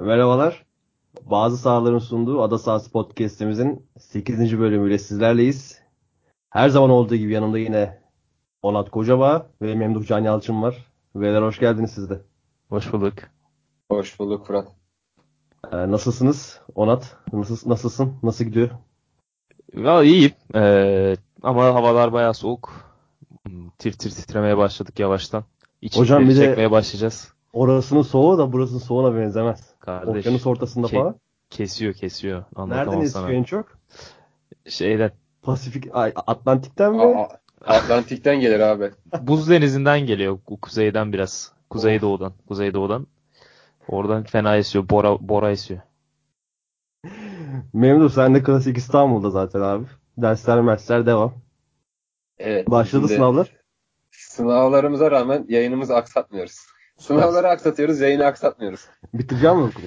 Merhabalar. Bazı sahaların sunduğu Ada Sahası Podcast'imizin 8. bölümüyle sizlerleyiz. Her zaman olduğu gibi yanımda yine Onat Kocabağ ve Memduh Can Yalçın var. Beyler hoş geldiniz siz de. Hoş bulduk. Hoş bulduk Fırat. Ee, nasılsınız Onat? Nasıl, nasılsın? Nasıl gidiyor? Ya iyiyim. Ee, ama havalar bayağı soğuk. Tir tir titremeye başladık yavaştan. İç Hocam bir de- çekmeye başlayacağız. Orasının soğuğu da burasının soğuğuna benzemez. Kardeş Okyanus ortasında Ke- falan. kesiyor kesiyor. Nereden Anlatamam esiyor sana. en çok? Şeyden. Pasifik, ay, Atlantik'ten mi? Aa, Atlantik'ten gelir abi. Buz denizinden geliyor. Kuzeyden biraz. Kuzeydoğudan. Kuzeydoğudan. Oradan fena esiyor. Bora, bora esiyor. Memduh sen de klasik İstanbul'da zaten abi. Dersler mersler devam. Evet. Başladı sınavlar. Sınavlarımıza rağmen yayınımızı aksatmıyoruz. Sınavları aksatıyoruz, yayını aksatmıyoruz. Bitireceğim mi okulu?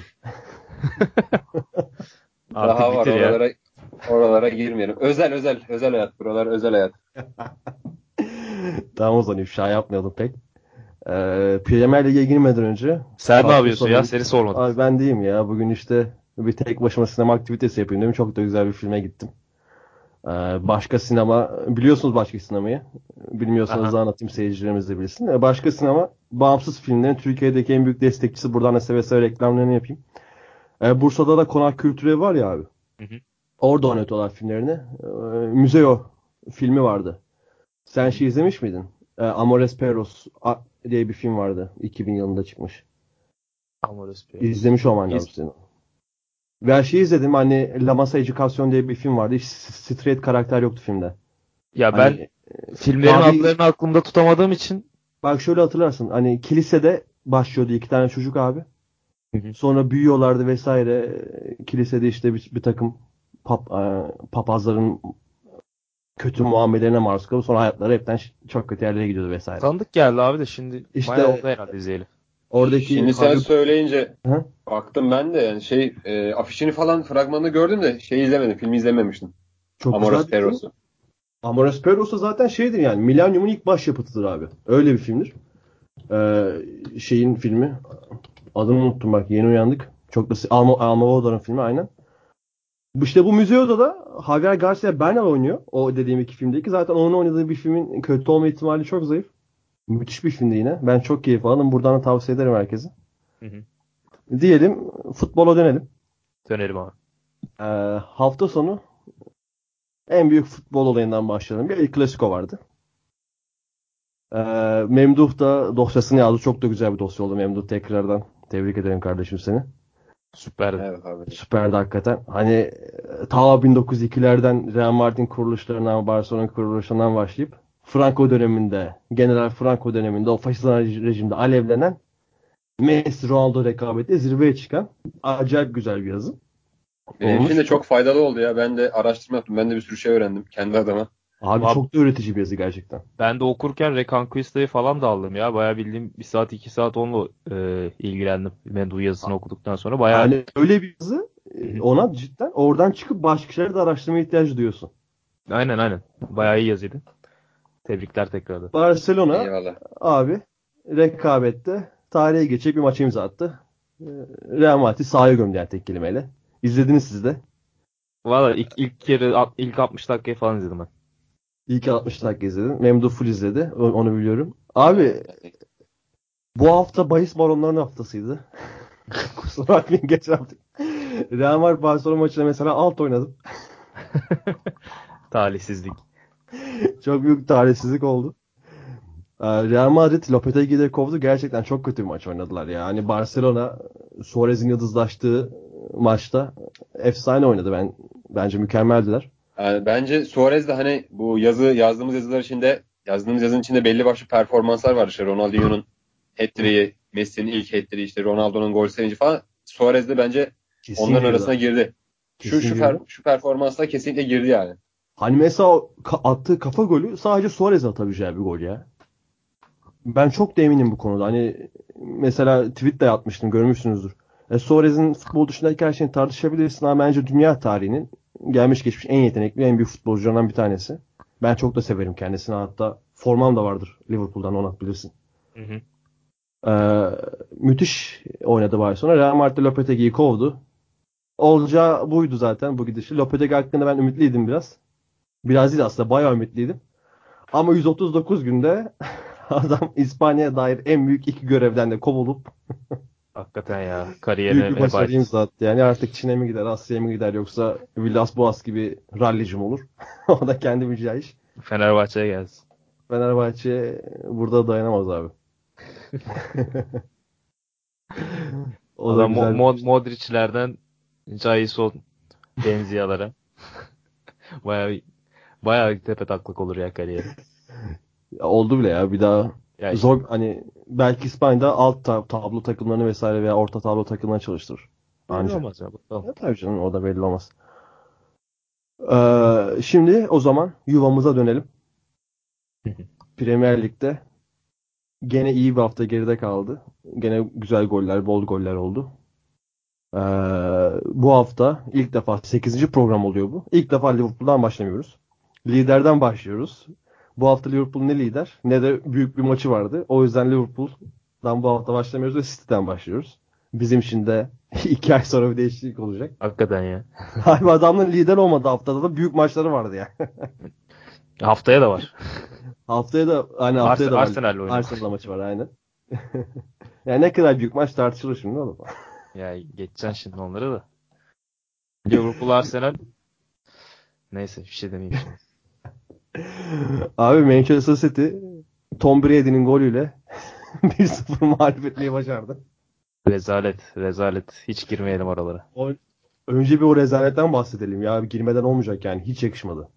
Artık Daha var ya. oralara oralara girmeyelim. Özel özel özel hayat buralar özel hayat. tamam o zaman ifşa yapmayalım pek. Ee, Premier Lig'e girmeden önce Sen ne yapıyorsun ya? Seni sormadım. Abi ben diyeyim ya bugün işte bir tek başıma sinema aktivitesi yapayım dedim. Çok da güzel bir filme gittim. Ee, başka sinema biliyorsunuz başka sinemayı. Bilmiyorsanız Aha. anlatayım seyircilerimiz de bilsin. Ee, başka sinema bağımsız filmlerin Türkiye'deki en büyük destekçisi. Buradan da seve seve reklamlarını yapayım. Ee, Bursa'da da Konak Kültür Evi var ya abi. Hı hı. Orada oynatıyorlar filmlerini. Müzeo filmi vardı. Sen şey izlemiş miydin? Amores Perros diye bir film vardı. 2000 yılında çıkmış. Amores Bey. İzlemiş olman lazım senin. Ve şey izledim hani La Masa Educación diye bir film vardı. Hiç straight karakter yoktu filmde. Ya ben Hani, filmlerin Abi- adlarını aklımda tutamadığım için bak şöyle hatırlarsın. Hani kilisede başlıyordu iki tane çocuk abi. Hı hı. Sonra büyüyorlardı vesaire. Kilisede işte bir, bir takım pap, e, papazların kötü muamelerine maruz kalıp sonra hayatları hepten çok kötü yerlere gidiyordu vesaire. tanıdık geldi abi de şimdi İşte- bayağı oldu herhalde izleyeli. Oradaki Şimdi sen Haluk- söyleyince Hı? baktım ben de yani şey e, afişini falan fragmanını gördüm de şey izlemedim. Filmi izlememiştim. çok. Perros'u. Amores Perros da zaten şeydir yani Millennium'un ilk başyapıtıdır abi. Öyle bir filmdir. Ee, şeyin filmi adını unuttum bak yeni uyandık. Çok da Alma, Almodovar'ın filmi aynen. İşte bu müzeoda da Javier Garcia Bernal oynuyor. O dediğim iki filmdeki. Zaten onun oynadığı bir filmin kötü olma ihtimali çok zayıf. Müthiş bir filmdi yine. Ben çok keyif aldım. Buradan da tavsiye ederim herkese. Hı hı. Diyelim futbola dönelim. Dönelim abi. Ee, hafta sonu en büyük futbol olayından başlayalım. Bir El Clasico vardı. Ee, Memduh da dosyasını yazdı. Çok da güzel bir dosya oldu Memduh tekrardan. Tebrik ederim kardeşim seni. Süperdi. Evet abi. Süperdi hakikaten. Hani e, ta 1902'lerden Real Madrid kuruluşlarından, Barcelona kuruluşlarından başlayıp Franco döneminde, General Franco döneminde o faşizan rejimde alevlenen Messi Ronaldo rekabeti zirveye çıkan acayip güzel bir yazı. Benim Olmuş. için de çok faydalı oldu ya. Ben de araştırma yaptım. Ben de bir sürü şey öğrendim kendi adıma. Abi Abi- çok da öğretici bir yazı gerçekten. Ben de okurken Reconquista'yı falan da aldım ya. Bayağı bildiğim 1 saat 2 saat onunla e, ilgilendim. Mendu yazısını okuduktan sonra bayağı Yani öyle bir yazı e, ona cidden oradan çıkıp başka şeyleri de araştırmaya ihtiyacı duyuyorsun. aynen aynen. Bayağı iyi yazıydı. Tebrikler tekrardan. Barcelona Eyvallah. abi rekabette tarihe geçecek bir maça imza attı. E, Real Madrid sahaya gömdü yani tek kelimeyle. İzlediniz siz de. Valla ilk, ilk kere ilk 60 dakikayı falan izledim ben. İlk 60 dakika izledim. Memduh full izledi. Onu biliyorum. Abi bu hafta bahis baronlarının haftasıydı. Kusura bakmayın geçen hafta. Real Madrid Barcelona maçında mesela alt oynadım. Talihsizlik. Çok büyük talihsizlik oldu. Ee, Real Madrid Lopetegui'yi de kovdu. Gerçekten çok kötü bir maç oynadılar ya. Hani Barcelona Suarez'in yıldızlaştığı maçta efsane oynadı. Ben bence mükemmeldiler. Yani bence Suarez de hani bu yazı yazdığımız yazılar içinde yazdığımız yazının içinde belli başlı performanslar var. İşte Ronaldinho'nun hat-trick'i, Messi'nin ilk hat-trick'i, işte Ronaldo'nun gol sevinci falan. Suarez de bence Kesin onların girdi. arasına girdi. Şu Kesin şu, girdi. per, şu performansla kesinlikle girdi yani. Hani mesela attığı kafa golü sadece Suarez atabileceği bir gol ya. Ben çok da eminim bu konuda. Hani mesela tweet de atmıştım görmüşsünüzdür. E, Suarez'in futbol dışındaki her şeyini tartışabilirsin ama bence dünya tarihinin gelmiş geçmiş en yetenekli en büyük futbolcularından bir tanesi. Ben çok da severim kendisini hatta formam da vardır Liverpool'dan onu bilirsin. Hı hı. Ee, müthiş oynadı Barcelona. Real Madrid Lopetegui'yi kovdu. Olacağı buydu zaten bu gidişi. Lopetegi hakkında ben ümitliydim biraz. Biraz değil aslında bayağı ümitliydim. Ama 139 günde adam İspanya'ya dair en büyük iki görevden de kovulup Hakikaten ya. büyük Kariyerine bir veba başarı imza attı. Yani artık Çin'e mi gider, Asya'ya mı gider yoksa Villas Boas gibi rallici mi olur? o da kendi bileceği iş. Fenerbahçe'ye gelsin. Fenerbahçe burada dayanamaz abi. o da. Mo- Mo- Modric'lerden Jason Benzia'lara. bayağı bayağı tepe taklak olur ya kariyer. Oldu bile ya bir daha Ya zor hani belki İspanya'da alt ta- tablo takımlarını vesaire veya orta tablo takımlarını çalıştırır. belli Ancak. olmaz ya bakalım. Ya tabii canım o da belli olmaz. Ee, şimdi o zaman yuvamıza dönelim. Premier Lig'de gene iyi bir hafta geride kaldı. Gene güzel goller, bol goller oldu. Ee, bu hafta ilk defa 8. program oluyor bu. İlk defa Liverpool'dan başlamıyoruz. Liderden başlıyoruz. Bu hafta Liverpool ne lider ne de büyük bir maçı vardı. O yüzden Liverpool'dan bu hafta başlamıyoruz ve City'den başlıyoruz. Bizim için de iki ay sonra bir değişiklik olacak. Hakikaten ya. Abi adamın lider olmadı haftada da büyük maçları vardı ya. Haftaya da var. haftaya da hani haftaya Ars- da var. Arsenal'le oynuyor. Arsenal'la maçı var aynen. yani ne kadar büyük maç tartışılır şimdi oğlum. Ya geçeceksin şimdi onları da. Liverpool Arsenal Neyse bir şey demeyeyim şimdi. Abi Manchester City Tom Brady'nin golüyle 1-0 mağlup etmeyi başardı. Rezalet, rezalet. Hiç girmeyelim oralara. O, önce bir o rezaletten bahsedelim ya. Girmeden olmayacak yani. Hiç yakışmadı.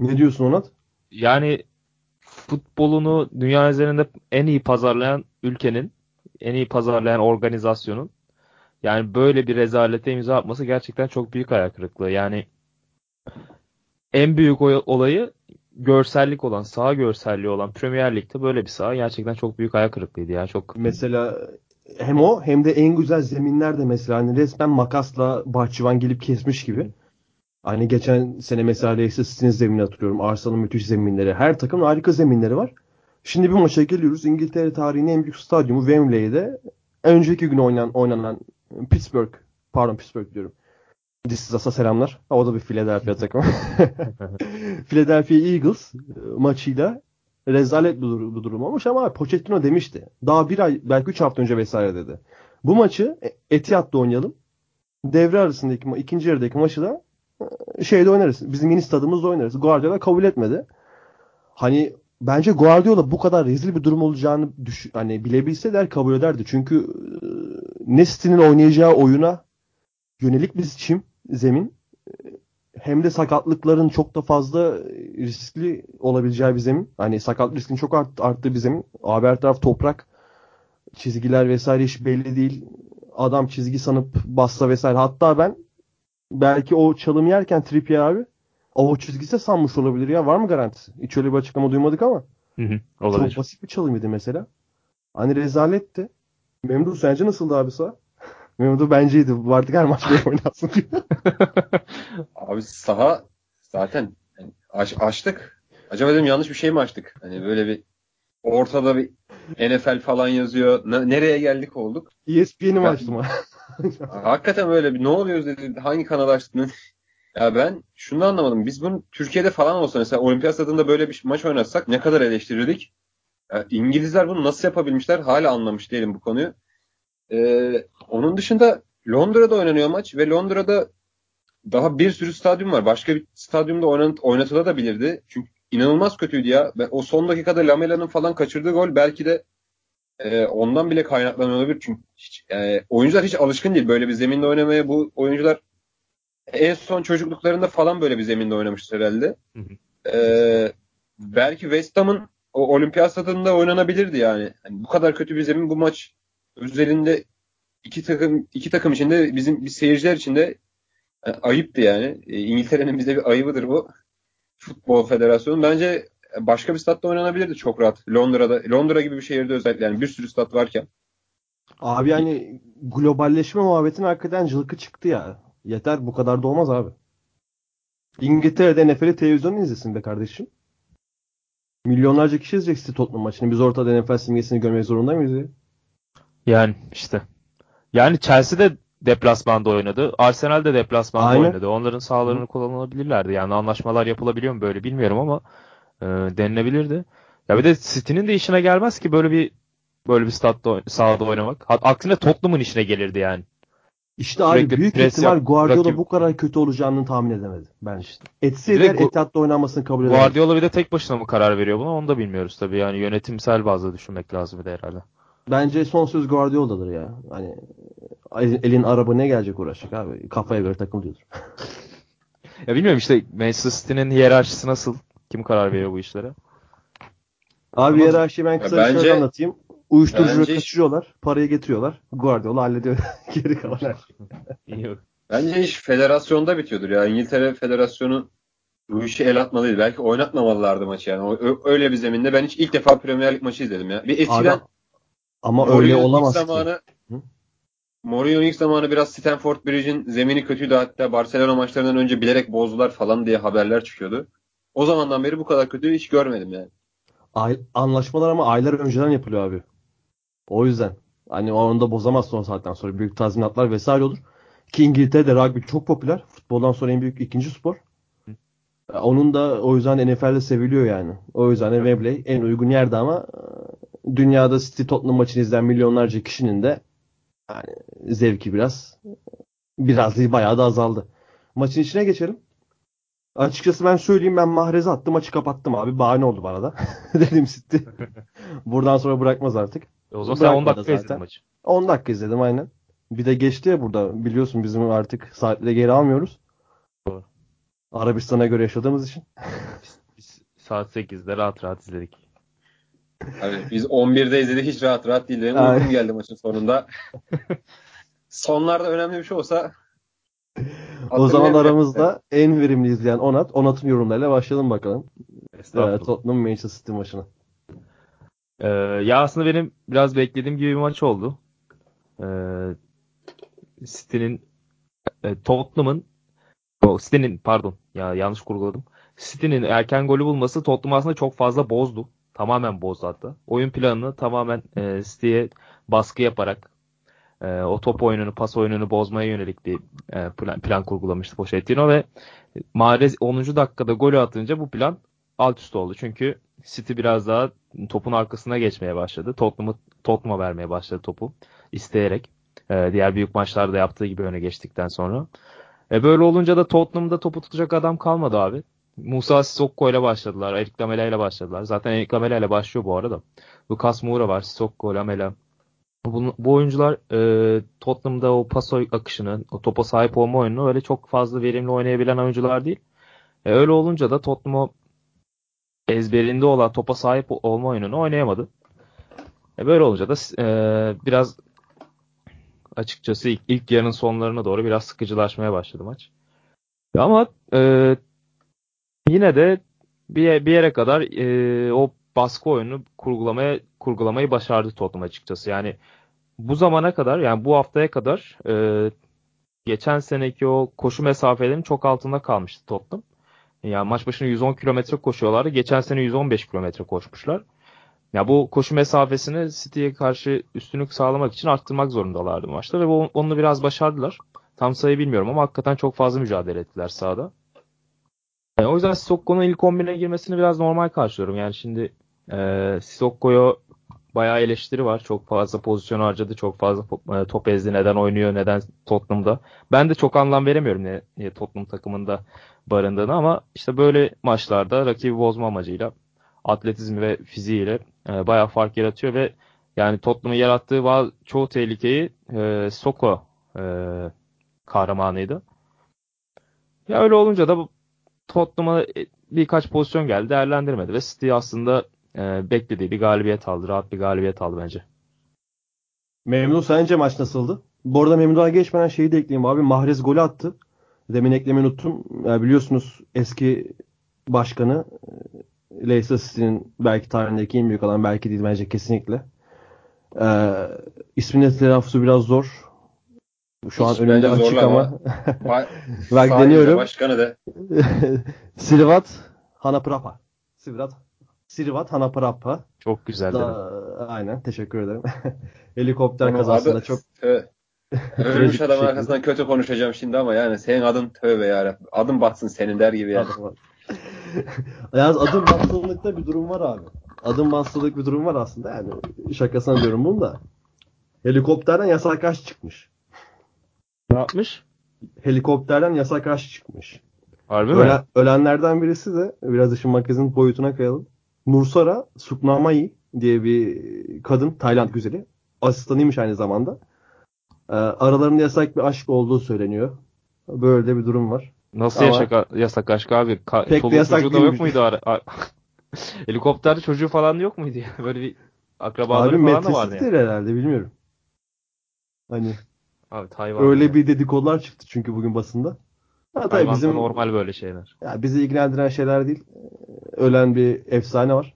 Ne diyorsun Onat? Yani futbolunu dünya üzerinde en iyi pazarlayan ülkenin, en iyi pazarlayan organizasyonun yani böyle bir rezalete imza atması gerçekten çok büyük ayak kırıklığı. Yani en büyük olayı görsellik olan, saha görselliği olan Premier Lig'de böyle bir saha gerçekten çok büyük ayak kırıklığıydı ya. Çok Mesela hem o hem de en güzel zeminler de mesela hani resmen makasla bahçıvan gelip kesmiş gibi. Hani geçen sene mesela Leicester City'nin zeminini hatırlıyorum. Arsenal'ın müthiş zeminleri. Her takımın harika zeminleri var. Şimdi bir maça geliyoruz. İngiltere tarihinin en büyük stadyumu Wembley'de önceki gün oynanan, oynanan Pittsburgh pardon Pittsburgh diyorum. Disas'a selamlar. Ha, O da bir Philadelphia takımı. Philadelphia Eagles e, maçıyla rezalet bir, dur- bir durum olmuş ama Pochettino demişti. Daha bir ay belki üç hafta önce vesaire dedi. Bu maçı e, Etihad'da oynayalım. Devre arasındaki ikinci yarıdaki maçı da e, şeyde oynarız. Bizim yeni stadımızda oynarız. Guardiola kabul etmedi. Hani bence Guardiola bu kadar rezil bir durum olacağını düş hani bilebilse der kabul ederdi. Çünkü e, ne City'nin oynayacağı oyuna yönelik bir çim zemin hem de sakatlıkların çok da fazla riskli olabileceği bir zemin. Hani sakat riskin çok art, arttığı bir zemin. Abi her taraf toprak. Çizgiler vesaire hiç belli değil. Adam çizgi sanıp bassa vesaire. Hatta ben belki o çalım yerken Trippier abi o çizgisi sanmış olabilir ya. Var mı garantisi? Hiç öyle bir açıklama duymadık ama. Hı hı, olabilir. Çok basit bir çalımıydı mesela. Hani rezaletti. Memduh sence nasıldı abi sağ? Memduh benceydi. Artık her maç böyle oynasın diyor. Abi saha zaten yani aç, açtık. Acaba dedim yanlış bir şey mi açtık? Hani böyle bir ortada bir NFL falan yazıyor. Ne- nereye geldik olduk? ESPN'i mi açtım ha? Hakikaten böyle bir ne oluyoruz dedi. Hangi kanal açtın? ya ben şunu anlamadım. Biz bunu Türkiye'de falan olsa mesela olimpiyat stadında böyle bir maç oynatsak ne kadar eleştirirdik? Ya İngilizler bunu nasıl yapabilmişler? Hala anlamış değilim bu konuyu. Ee, onun dışında Londra'da oynanıyor maç ve Londra'da daha bir sürü stadyum var. Başka bir stadyumda oynat oynatılabilirdi. Çünkü inanılmaz kötüydü ya. Ve o son dakikada Lamela'nın falan kaçırdığı gol belki de e, ondan bile kaynaklanıyor olabilir. Çünkü hiç, e, oyuncular hiç alışkın değil böyle bir zeminde oynamaya. Bu oyuncular en son çocukluklarında falan böyle bir zeminde oynamıştır herhalde. Hı hı. E, belki West Ham'ın o olimpiyat stadında oynanabilirdi yani. Hani bu kadar kötü bir zemin bu maç özelinde iki takım iki takım içinde bizim bir seyirciler içinde e, ayıptı yani. E, İngiltere'nin bize bir ayıbıdır bu. Futbol Federasyonu. Bence başka bir statta oynanabilirdi çok rahat. Londra'da, Londra gibi bir şehirde özellikle yani bir sürü stat varken. Abi yani globalleşme muhabbetin hakikaten cılkı çıktı ya. Yeter bu kadar da olmaz abi. İngiltere'de NFL'i televizyonda izlesin be kardeşim. Milyonlarca kişi izleyecek Tottenham maçını. Biz ortada NFL simgesini görmek zorunda mıyız? Yani işte. Yani Chelsea de deplasmanda oynadı. Arsenal de deplasmanda Aynen. oynadı. Onların sahalarını kullanılabilirlerdi. Yani anlaşmalar yapılabiliyor mu böyle bilmiyorum ama e, denilebilirdi. Ya bir de City'nin de işine gelmez ki böyle bir böyle bir statta sahada oynamak. Aksine Tottenham'ın işine gelirdi yani. İşte abi Sürekli büyük pres ihtimal yap- Guardiola rakip- bu kadar kötü olacağını tahmin edemedi bence. İşte. Etse Gu- Etihad'da oynanmasını kabul edemedi. Guardiola bir de tek başına mı karar veriyor buna onu da bilmiyoruz tabii. Yani yönetimsel bazda düşünmek lazım bir de herhalde. Bence son söz Guardiola'dır ya. Hani elin araba ne gelecek uğraşacak abi. Kafaya göre takıl diyordur. Ya bilmiyorum işte Manchester City'nin hiyerarşisi nasıl? Kim karar veriyor bu işlere? Abi Ama- hiyerarşiyi ben kısa Ya bir bence- şöyle anlatayım. Uyuşturucu bence- kaçırıyorlar. Parayı getiriyorlar. Guardiola hallediyor. Geri kalan her şey. Yok. Bence iş federasyonda bitiyordur ya. İngiltere Federasyonu bu işi el atmalıydı. Belki oynatmamalılardı maçı yani. Öyle bir zeminde ben hiç ilk defa Premier Lig maçı izledim ya. Bir eskiden ama öyle Mourinho'nun ilk olamaz ki. zamanı Hı? Mourinho'nun ilk zamanı biraz Stamford Bridge'in zemini kötüydü. Hatta Barcelona maçlarından önce bilerek bozdular falan diye haberler çıkıyordu. O zamandan beri bu kadar kötü hiç görmedim yani. Ay- anlaşmalar ama aylar önceden yapılıyor abi. O yüzden. Hani onu da bozamazsın o saatten sonra. Büyük tazminatlar vesaire olur. Ki İngiltere'de rugby çok popüler. Futboldan sonra en büyük ikinci spor. Onun da o yüzden NFL'de seviliyor yani. O yüzden de Wembley en uygun yerde ama dünyada City Tottenham maçını izleyen milyonlarca kişinin de yani zevki biraz biraz değil bayağı da azaldı. Maçın içine geçelim. Açıkçası ben söyleyeyim ben Mahrez'i attım maçı kapattım abi. Bahane oldu bana da. Dedim City. Buradan sonra bırakmaz artık. E O zaman sen 10 Bırakmadı dakika izledin zaten. maçı. 10 dakika izledim aynen. Bir de geçti ya burada. Biliyorsun bizim artık saatle geri almıyoruz. Doğru. Arabistan'a göre yaşadığımız için. Biz saat 8'de rahat rahat izledik. Hani biz 11'de izledik hiç rahat rahat değil. Benim Aynen. uykum geldi maçın sonunda. Sonlarda önemli bir şey olsa O zaman aramızda en verimli izleyen Onat. Onat'ın yorumlarıyla başlayalım bakalım. Ee. Tottenham Manchester City maçına. Ee, ya aslında benim biraz beklediğim gibi bir maç oldu. Ee, City'nin e, Tottenham'ın City'nin pardon ya yanlış kurguladım. City'nin erken golü bulması Tottenham aslında çok fazla bozdu. Tamamen bozdu hatta. Oyun planını tamamen e, City'ye baskı yaparak e, o top oyununu, pas oyununu bozmaya yönelik bir e, plan, plan kurgulamıştı Pochettino ve Mahrez 10. dakikada golü atınca bu plan alt üst oldu. Çünkü City biraz daha topun arkasına geçmeye başladı. Tottenham'ı Tottenham'a vermeye başladı topu isteyerek. Ee, diğer büyük maçlarda yaptığı gibi öne geçtikten sonra. E böyle olunca da Tottenham'da topu tutacak adam kalmadı abi. Musa Sissoko ile başladılar. Eric Lamela ile başladılar. Zaten Eric Lamela ile başlıyor bu arada. Lucas Moura var. Sissoko, Lamela. Bu, bu oyuncular e, Tottenham'da o pas akışını, o topa sahip olma oyununu öyle çok fazla verimli oynayabilen oyuncular değil. E, öyle olunca da Tottenham o ezberinde olan topa sahip olma oyununu oynayamadı. E, böyle olunca da e, biraz açıkçası ilk, ilk yarının sonlarına doğru biraz sıkıcılaşmaya başladı maç. Ama e, yine de bir, bir yere kadar e, o baskı oyununu kurgulamaya kurgulamayı başardı Tottenham açıkçası. Yani bu zamana kadar yani bu haftaya kadar e, geçen seneki o koşu mesafelerinin çok altında kalmıştı Tottenham. Yani maç başına 110 kilometre koşuyorlardı. Geçen sene 115 kilometre koşmuşlar. Ya bu koşu mesafesini City'ye karşı üstünlük sağlamak için arttırmak zorundalardı maçta ve bu, onu biraz başardılar. Tam sayı bilmiyorum ama hakikaten çok fazla mücadele ettiler sahada. Yani o yüzden Sissoko'nun ilk 11'e girmesini biraz normal karşılıyorum. Yani şimdi e, Sissoko'ya bayağı eleştiri var. Çok fazla pozisyon harcadı. Çok fazla e, top ezdi. Neden oynuyor? Neden Tottenham'da? Ben de çok anlam veremiyorum ne, niye Tottenham takımında barındığını ama işte böyle maçlarda rakibi bozma amacıyla atletizmi ve fiziğiyle e, bayağı fark yaratıyor ve yani Tottenham'ın yarattığı bazı, çoğu tehlikeyi e, Soko e, kahramanıydı. Ya öyle olunca da Tottenham'a e, birkaç pozisyon geldi değerlendirmedi ve City aslında e, beklediği bir galibiyet aldı. Rahat bir galibiyet aldı bence. Memnun sence maç nasıldı? Bu arada Memnun'a geçmeden şeyi de ekleyeyim abi. Mahrez golü attı. Demin eklemeyi unuttum. Ya biliyorsunuz eski başkanı e, Leicester City'nin belki tarihindeki en büyük adam belki değil bence kesinlikle. Ee, isminin telaffuzu biraz zor. Şu an önümde açık ama. ama. Ba- Bak deniyorum. Başkanı da. Silvat Hanaprapa. Silvat Sirivat Hanaparappa. Çok güzel. Da, aynen teşekkür ederim. Helikopter Ama kazasında adı- çok Tö- Ölmüş şekilde. arkasından kötü konuşacağım şimdi ama yani senin adın tövbe yarabbim. Adın batsın senin der gibi yani. Yalnız adım bastırılıkta bir durum var abi. Adım bastırılık bir durum var aslında yani şakasına diyorum bunu da. Helikopterden yasak aş çıkmış. Ne yapmış? Helikopterden yasak aş çıkmış. Harbi mi? Ölen- ölenlerden birisi de biraz işin magazin boyutuna kayalım. Nursara Suknamai diye bir kadın Tayland güzeli. Asistanıymış aynı zamanda. Ee, aralarında yasak bir aşk olduğu söyleniyor. Böyle de bir durum var. Nasıl Ama- yasak, yasak aşk abi? Ka- Pek de çoluğu yasak çocuğu da yok muydu? Ara- Helikopterde çocuğu falan yok muydu ya? Böyle bir akrabaları Abi falan da vardı değil herhalde bilmiyorum. Hani Abi Tayvan. öyle bir dedikodular çıktı çünkü bugün basında. Ha, tabii bizim normal böyle şeyler. ya bizi ilgilendiren şeyler değil. Ee, Ölen bir efsane var.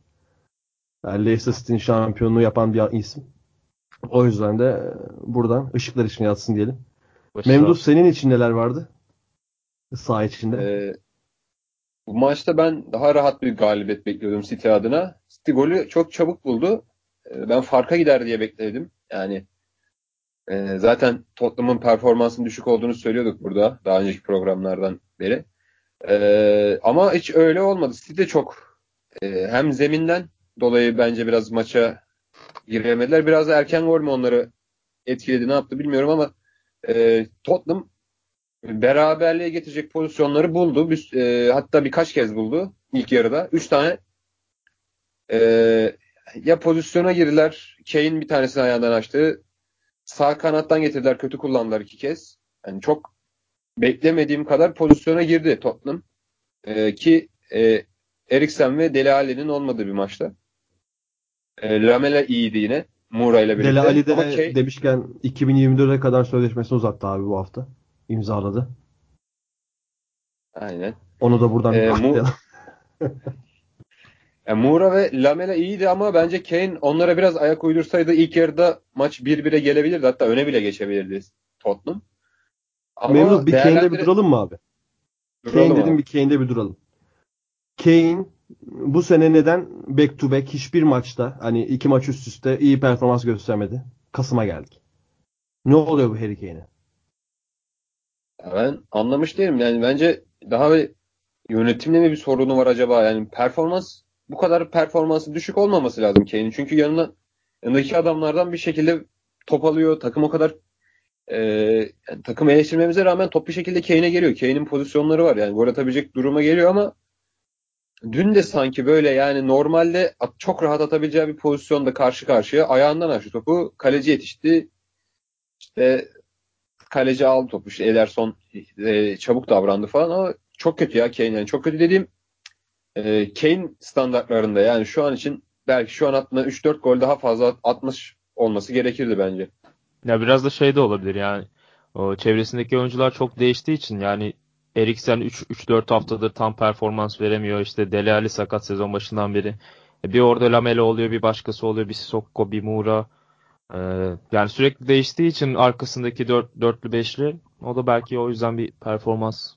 Yani Leicester City'nin şampiyonluğu yapan bir isim. O yüzden de e, buradan ışıklar için yatsın diyelim. Sağ Memduh senin için neler vardı? Saha içinde. Ee, bu maçta ben daha rahat bir galibiyet bekliyordum City adına. City golü çok çabuk buldu. Ee, ben farka gider diye bekledim. Yani e, zaten Tottenham'ın performansının düşük olduğunu söylüyorduk burada daha önceki programlardan beri. Ee, ama hiç öyle olmadı. City çok e, hem zeminden dolayı bence biraz maça giremediler. Biraz da erken gol mü onları etkiledi ne yaptı bilmiyorum ama e, Tottenham beraberliğe getirecek pozisyonları buldu. Bir- e, hatta birkaç kez buldu ilk yarıda. Üç tane e, ya pozisyona girdiler. Kane bir tanesini ayağından açtı. Sağ kanattan getirdiler. Kötü kullandılar iki kez. Yani çok beklemediğim kadar pozisyona girdi Tottenham. E, ki e, Eriksen ve Dele Alli'nin olmadığı bir maçta. E, Lamela iyiydi yine. Moura ile birlikte. Dele Ali de Kane- demişken 2024'e kadar sözleşmesini uzattı abi bu hafta. İmzaladı. Aynen. Onu da buradan Ee, Mu-. Yani Moura ve Lamela iyiydi ama bence Kane onlara biraz ayak uydursaydı ilk yarıda maç 1-1'e gelebilirdi. Hatta öne bile geçebilirdi Tottenham. Ama Memduh bir Kane'de bir değerlendir- duralım mı abi? Duralım Kane dedim abi. bir Kane'de bir duralım. Kane bu sene neden back to back hiçbir maçta hani iki maç üst üste iyi performans göstermedi? Kasım'a geldik. Ne oluyor bu Harry Kane'e? Ben anlamış değilim. Yani bence daha bir yönetimle mi bir sorunu var acaba? Yani performans bu kadar performansı düşük olmaması lazım Kane'in. Çünkü yanına yanındaki adamlardan bir şekilde top alıyor. Takım o kadar e, yani takım eleştirmemize rağmen top bir şekilde Kane'e geliyor. Kane'in pozisyonları var. Yani gol atabilecek duruma geliyor ama dün de sanki böyle yani normalde çok rahat atabileceği bir pozisyonda karşı karşıya ayağından açtı topu. Kaleci yetişti. İşte kaleci aldı topu. İşte Ederson e, çabuk davrandı falan ama çok kötü ya Kane. Yani çok kötü dediğim e, Kane standartlarında yani şu an için belki şu an attığında 3-4 gol daha fazla atmış olması gerekirdi bence. Ya biraz da şey de olabilir yani. O çevresindeki oyuncular çok değiştiği için yani Eriksen 3-4 haftadır tam performans veremiyor. İşte Dele Alli sakat sezon başından beri. E, Bir orada Lamela oluyor, bir başkası oluyor, bir Sissoko, bir Moura. Ee, yani sürekli değiştiği için arkasındaki dört, dörtlü beşli o da belki o yüzden bir performans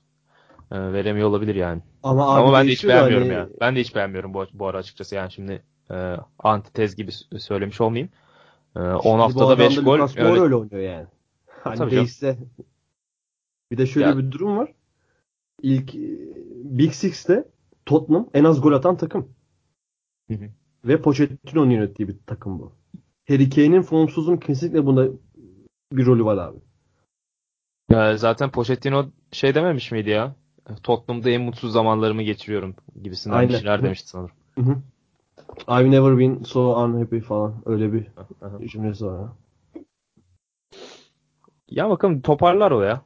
e, veremiyor olabilir yani. Ama Ama ben de hiç beğenmiyorum hani- ya. Ben de hiç beğenmiyorum bu, bu ara açıkçası. Yani şimdi e, antitez gibi söylemiş olmayayım. E, 10 Bu haftada adam 5 da gol. Lucas öyle- öyle oynuyor yani. Hani Tabii canım. değişse. Bir de şöyle Ya- bir durum var. İlk e, Big Six'te Tottenham en az gol atan takım. Hı hı. Ve Pochettino'nun yönettiği bir takım bu. Harry Kane'in formsuzluğun kesinlikle bunda bir rolü var abi. Ya zaten Pochettino şey dememiş miydi ya? Tottenham'da en mutsuz zamanlarımı geçiriyorum gibisinden Aynen. bir şeyler demişti sanırım. Hı hı. I've never been so unhappy falan. Öyle bir cümlesi var. ya. Ya bakalım toparlar o ya.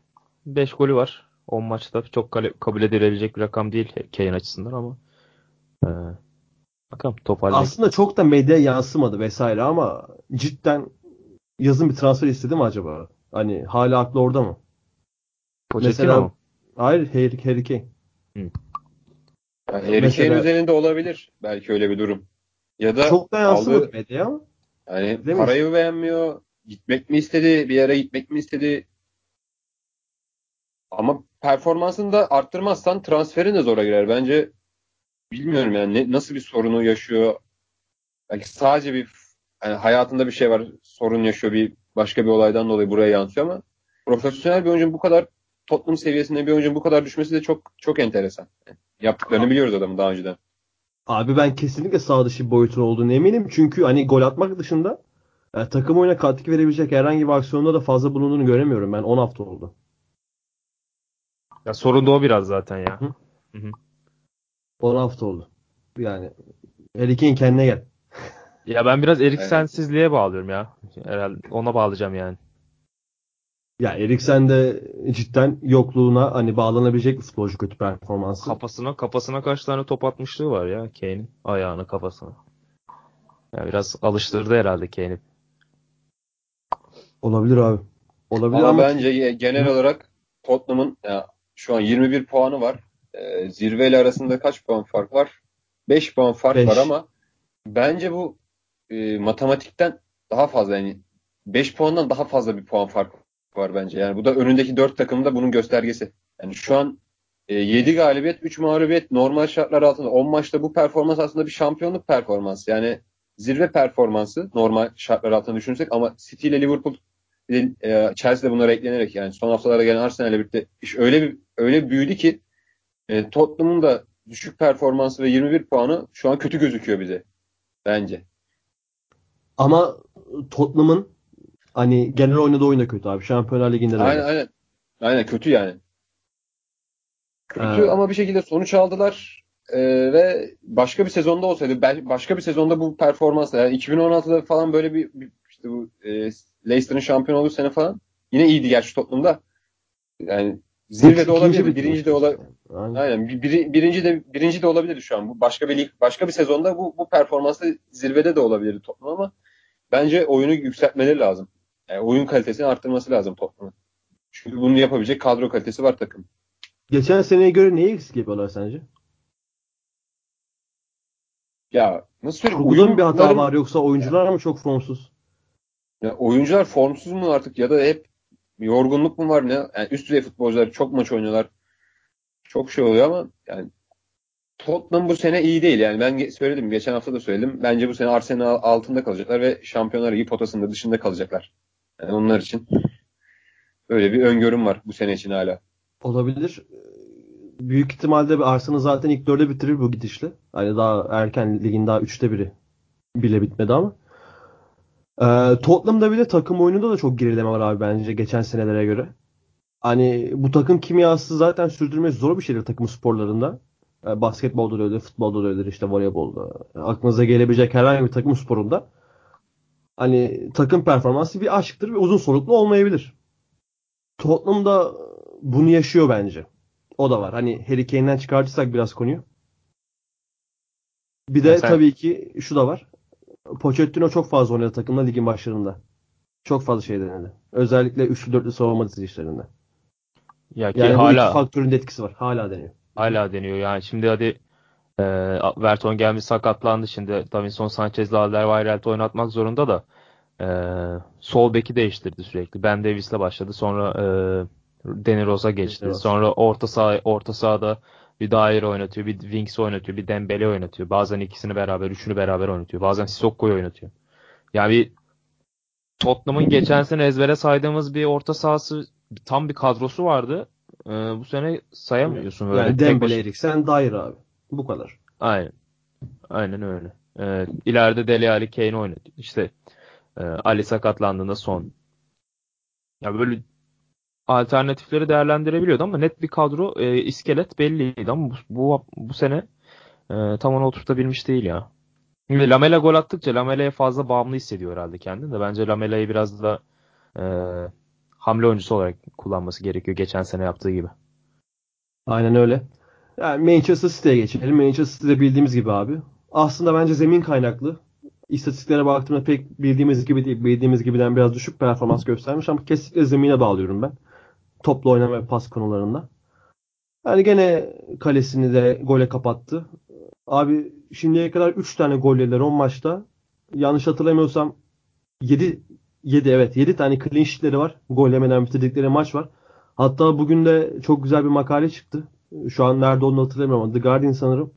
5 golü var. 10 maçta çok kabul edilebilecek bir rakam değil Kane açısından ama e, bakalım toparlayacak. Aslında çok da medyaya yansımadı vesaire ama cidden yazın bir transfer istedi mi acaba? Hani hala aklı orada mı? Pochettino mesela- mu? Hayır Harry, Harry Kane. Yani Harry Mesela- Kane üzerinde olabilir belki öyle bir durum. Ya da Çok da yansımadı aldığı- medyaya ama. yani Değil mi? parayı mı beğenmiyor? Gitmek mi istedi? Bir yere gitmek mi istedi? Ama performansını da arttırmazsan transferin de zora girer. Bence bilmiyorum yani ne, nasıl bir sorunu yaşıyor. Belki sadece bir yani hayatında bir şey var, sorun yaşıyor bir başka bir olaydan dolayı buraya yansıyor ama profesyonel bir oyuncunun bu kadar Tottenham seviyesinde bir oyuncunun bu kadar düşmesi de çok çok enteresan. Yani yaptıklarını biliyoruz adamın daha önceden. Abi ben kesinlikle sağ dışı boyutun olduğunu eminim. Çünkü hani gol atmak dışında e, takım oyuna katkı verebilecek herhangi bir aksiyonda da fazla bulunduğunu göremiyorum ben. 10 hafta oldu. Ya sorun da o biraz zaten ya. Hı. Hı hı. 10 hafta oldu. Yani Harry Kane kendine gel. Ya ben biraz Eriksensizliğe bağlıyorum ya. Herhalde ona bağlayacağım yani. Ya Eriksen de cidden yokluğuna hani bağlanabilecek bir futbolcu kötü performansı. Kafasına kafasına kaç tane top atmışlığı var ya Kane'in ayağını kafasına. Ya biraz alıştırdı herhalde Kane'i. Olabilir abi. Olabilir ama, ama, bence genel Hı. olarak Tottenham'ın ya, şu an 21 puanı var. Ee, zirveyle arasında kaç puan fark var? 5 puan fark Beş. var ama bence bu e, matematikten daha fazla yani 5 puandan daha fazla bir puan fark var bence. Yani bu da önündeki 4 takımın da bunun göstergesi. Yani şu an e, 7 galibiyet, 3 mağlubiyet normal şartlar altında 10 maçta bu performans aslında bir şampiyonluk performansı. Yani zirve performansı normal şartlar altında düşünsek ama City ile Liverpool e, Chelsea de bunlara eklenerek yani son haftalarda gelen Arsenal ile birlikte iş öyle bir öyle büyüdü ki e, Tottenham'ın da düşük performansı ve 21 puanı şu an kötü gözüküyor bize. Bence. ama Tottenham'ın hani genel oynadığı oyun da kötü abi. Şampiyonlar Ligi'nde de Aynen öyle. aynen. Aynen kötü yani. Kötü Ee, ama bir şekilde sonuç aldılar. E, ve başka bir sezonda olsaydı başka bir sezonda bu performansla yani 2016'da falan böyle bir, bir işte bu e, Leicester'ın şampiyon olduğu sene falan yine iyiydi gerçi Tottenham'da. Yani zirvede olabilir, birinci de olabilir. yani. Aynen. Aynen. Bir- biri- birinci de birinci de olabilir şu an. Bu başka bir lig, başka bir sezonda bu bu performansla zirvede de olabilir Tottenham ama bence oyunu yükseltmeleri lazım. Yani oyun kalitesini arttırması lazım Tottenham'ın. Çünkü bunu yapabilecek kadro kalitesi var takım. Geçen seneye göre neyi eksik yapıyorlar sence? Ya nasıl söyleyeyim? Kurguda bir hata var yoksa oyuncular mı çok formsuz? Ya oyuncular formsuz mu artık ya da hep yorgunluk mu var ne? Yani üst düzey futbolcular çok maç oynuyorlar. Çok şey oluyor ama yani Tottenham bu sene iyi değil. Yani ben söyledim. Geçen hafta da söyledim. Bence bu sene Arsenal altında kalacaklar ve Şampiyonlar Ligi potasında dışında kalacaklar. Yani onlar için böyle bir öngörüm var bu sene için hala. Olabilir. Büyük ihtimalle Arsenal zaten ilk dörde bitirir bu gidişle. Hani daha erken ligin daha üçte biri bile bitmedi ama. Ee, Tottenham'da bile takım oyununda da çok gerileme var abi bence geçen senelere göre. Hani bu takım kimyası zaten sürdürmesi zor bir şeydir takım sporlarında. Ee, basketbolda da öyle, futbolda da öyledir, işte voleybolda. Aklınıza gelebilecek herhangi bir takım sporunda hani takım performansı bir aşktır ve uzun soluklu olmayabilir. Tottenham da bunu yaşıyor bence. O da var. Hani Harry Kane'den çıkartırsak biraz konuyu. Bir de sen- tabii ki şu da var. Pochettino çok fazla oynadı takımda ligin başlarında. Çok fazla şey denedi. Özellikle üçlü dörtlü savunma dizilişlerinde. Ya ki Yani hala faktörün de etkisi var. Hala deniyor. hala deniyor yani. Şimdi hadi e, Verton gelmiş sakatlandı şimdi. Davinson Sanchez'le Alderweireld oynatmak zorunda da e, sol beki değiştirdi sürekli. Ben Davis'le başladı. Sonra e, Danny Rose'a geçti. Sonra orta saha orta sahada bir daire oynatıyor, bir Winks oynatıyor, bir Dembele oynatıyor. Bazen ikisini beraber, üçünü beraber oynatıyor. Bazen Sissoko'yu oynatıyor. Yani bir Tottenham'ın geçen sene ezbere saydığımız bir orta sahası tam bir kadrosu vardı. Ee, bu sene sayamıyorsun böyle. Yani Dembele, başı- Eriksen, Dyer abi. Bu kadar. Aynen. Aynen öyle. Ee, ileride Dele Alli Kane oynadı. İşte e, Ali sakatlandığında son. Ya böyle alternatifleri değerlendirebiliyordu ama net bir kadro e, iskelet belliydi ama bu, bu, bu sene e, tam onu oturtabilmiş değil ya. Şimdi Lamela gol attıkça Lamela'ya fazla bağımlı hissediyor herhalde kendini de. Bence Lamela'yı biraz da e, hamle oyuncusu olarak kullanması gerekiyor geçen sene yaptığı gibi. Aynen öyle. Yani Manchester City'ye geçelim. Manchester City'de bildiğimiz gibi abi. Aslında bence zemin kaynaklı. İstatistiklere baktığımda pek bildiğimiz gibi değil. Bildiğimiz gibiden biraz düşük performans göstermiş ama kesinlikle zemine bağlıyorum ben. Topla oynama ve pas konularında. Yani gene kalesini de gole kapattı. Abi şimdiye kadar 3 tane gol yediler 10 maçta. Yanlış hatırlamıyorsam 7 7 evet 7 tane clean sheet'leri var. Gol yemeden bitirdikleri maç var. Hatta bugün de çok güzel bir makale çıktı. Şu an nerede olduğunu hatırlamıyorum ama The Guardian sanırım.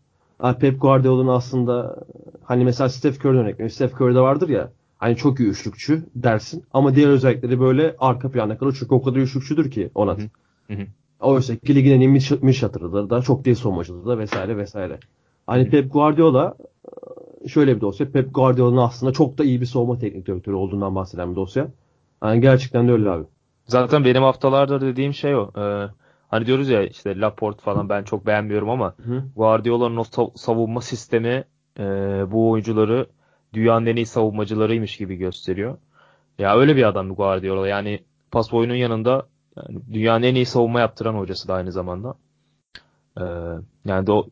Pep Guardiola'nın aslında hani mesela Steph Curry örnek veriyorum. Steph Curry'de vardır ya hani çok iyi üçlükçü dersin ama diğer özellikleri böyle arka planda kalır çünkü o kadar üçlükçüdür ki Onat. Hı hı. Oysa ki ligin en iyi mid, mid shotter'ıdır da çok değil savunmacıdır da vesaire vesaire. Hani Pep Guardiola şöyle bir dosya. Pep Guardiola'nın aslında çok da iyi bir savunma teknik direktörü olduğundan bahseden bir dosya. Yani gerçekten de öyle abi. Zaten benim haftalardır dediğim şey o. Ee, hani diyoruz ya işte Laporte falan ben çok beğenmiyorum ama Hı. Guardiola'nın o sav- savunma sistemi e, bu oyuncuları dünyanın en iyi savunmacılarıymış gibi gösteriyor. Ya öyle bir adam Guardiola. Yani pas oyunun yanında yani dünyanın en iyi savunma yaptıran hocası da aynı zamanda. Ee, yani de o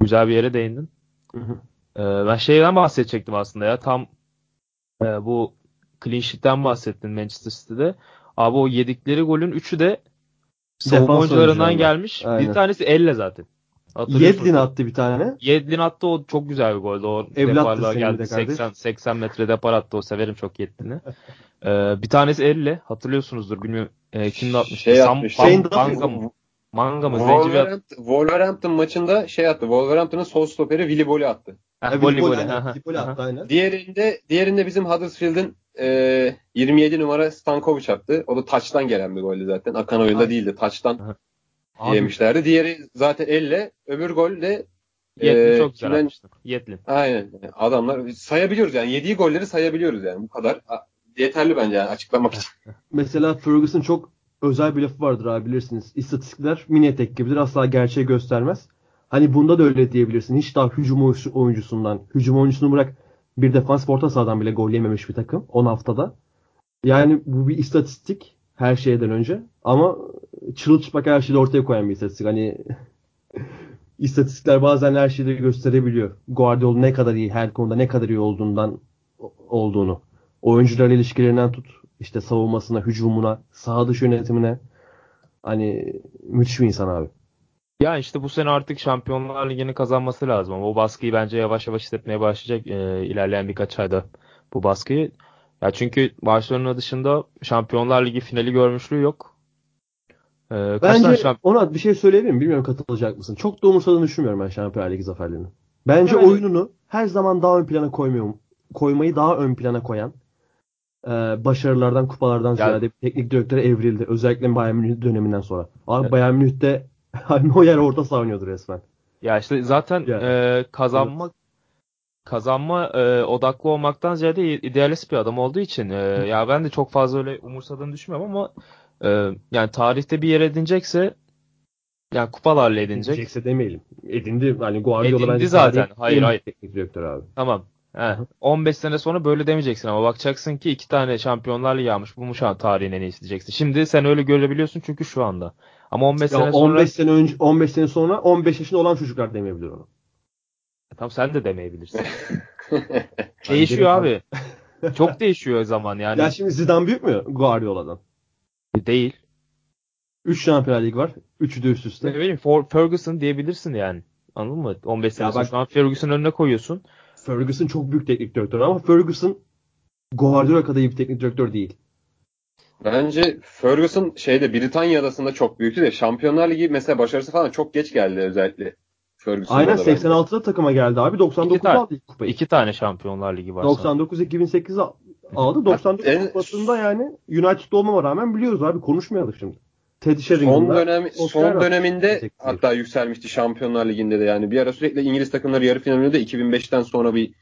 güzel bir yere değindin. Hı hı. Ee, ben şeyden bahsedecektim aslında ya tam e, bu clean sheet'ten bahsettin Manchester City'de. Abi o yedikleri golün üçü de Defans oyuncularından gelmiş. Aynen. Bir tanesi elle zaten. Yedlin attı bir tane. Yedlin attı o çok güzel bir goldü. O bir geldi de kardeş. 80 80 metre depar attı o severim çok Yedlin'i. ee, bir tanesi elle hatırlıyorsunuzdur bilmiyorum e, kim atmıştı. Şey Sam, atmış. Sam-. Manga mı? Manga mı? Wolverhampton, Wolverhampton maçında şey attı. Wolverhampton'ın sol stoperi Willy Bolly attı. Ha, attı aynen. Diğerinde diğerinde bizim Huddersfield'in e, 27 numara Stankovic attı. O da taçtan gelen bir goldü zaten. Akan oyunda Abi. değildi. Taçtan yemişlerdi. Diğeri zaten elle. Öbür gol de Yedlin e, çok güzel kimden-. Aynen. Adamlar sayabiliyoruz yani. Yediği golleri sayabiliyoruz yani. Bu kadar. Yeterli bence yani açıklamak için. Mesela Ferguson çok özel bir lafı vardır abi bilirsiniz. İstatistikler mini etek gibidir. Asla gerçeği göstermez. Hani bunda da öyle diyebilirsin. Hiç daha hücum oyuncusu- oyuncusundan, hücum oyuncusunu bırak bir defans orta sahadan bile gol yememiş bir takım 10 haftada. Yani bu bir istatistik her şeyden önce. Ama çırılçıplak her şeyi ortaya koyan bir istatistik. Hani istatistikler bazen her şeyi de gösterebiliyor. Guardiola ne kadar iyi, her konuda ne kadar iyi olduğundan olduğunu. Oyuncularla ilişkilerinden tut, işte savunmasına, hücumuna, saha dışı yönetimine. Hani müthiş bir insan abi. Ya işte bu sene artık Şampiyonlar Ligi'ni kazanması lazım ama o baskıyı bence yavaş yavaş hissetmeye başlayacak e, ilerleyen birkaç ayda bu baskıyı. Ya çünkü Barcelona dışında Şampiyonlar Ligi finali görmüşlüğü yok. E, Bence şamp- ona bir şey söyleyebilir miyim? Bilmiyorum katılacak mısın? Çok da umursadığını düşünmüyorum ben Şampiyonlar Ligi zaferlerini. Bence Yani- oyununu her zaman daha ön plana koymuyor. Koymayı daha ön plana koyan e, başarılardan, kupalardan Ya- ziyade teknik direktöre evrildi. Özellikle Bayern Münih döneminden sonra. Abi Evet. Bayern Münih'te Neuer orta savunuyordu resmen. Ya işte zaten Ya, e, kazanma kazanma e, odaklı olmaktan ziyade idealist bir adam olduğu için e, ya ben de çok fazla öyle umursadığını düşünmüyorum ama e, yani tarihte bir yer edinecekse yani kupalarla edinecek. Edinecekse demeyelim. Edindi. Hani Guardiola Edindi bence zaten. Hayır, hayır. teknik abi. Tamam. He, hı. 15 sene sonra böyle demeyeceksin ama bakacaksın ki iki tane Şampiyonlar Ligi almış. Bu mu şu an tarihin en iyisi diyeceksin. Şimdi sen öyle görebiliyorsun çünkü şu anda. Ama 15 Ya sene sonra 15 sene önce 15 sene sonra 15 yaşında olan çocuklar demeyebilir onu. tam sen de demeyebilirsin. Değişiyor de- abi. Çok değişiyor zaman yani. Ya şimdi Zidane büyük mü Guardiola'dan? Değil. 3 Şampiyonlar Ligi var. 3'ü de üst üste. Ne bileyim For- Ferguson diyebilirsin yani. Anladın mı? 15 sene Ya sonra bak- şu an Ferguson'un önüne koyuyorsun. Ferguson çok büyük teknik direktör ama Ferguson Guardiola kadar iyi bir teknik direktör değil. Bence Ferguson şeyde Britanya adasında çok büyüktü de Şampiyonlar Ligi mesela başarısı falan çok geç geldi özellikle. Ferguson'da Aynen da bence. 86'da takıma geldi abi. 99'da tane. aldı ilk kupayı. İki tane Şampiyonlar Ligi var. sana. 99 2008 aldı. 99 En- kupasında yani United'da olmama rağmen biliyoruz abi konuşmayalım şimdi. Teddy Son dönem son döneminde hatta yükselmişti Şampiyonlar Ligi'nde de yani bir ara sürekli İngiliz takımları yarı finalinde de 2005'ten sonra bir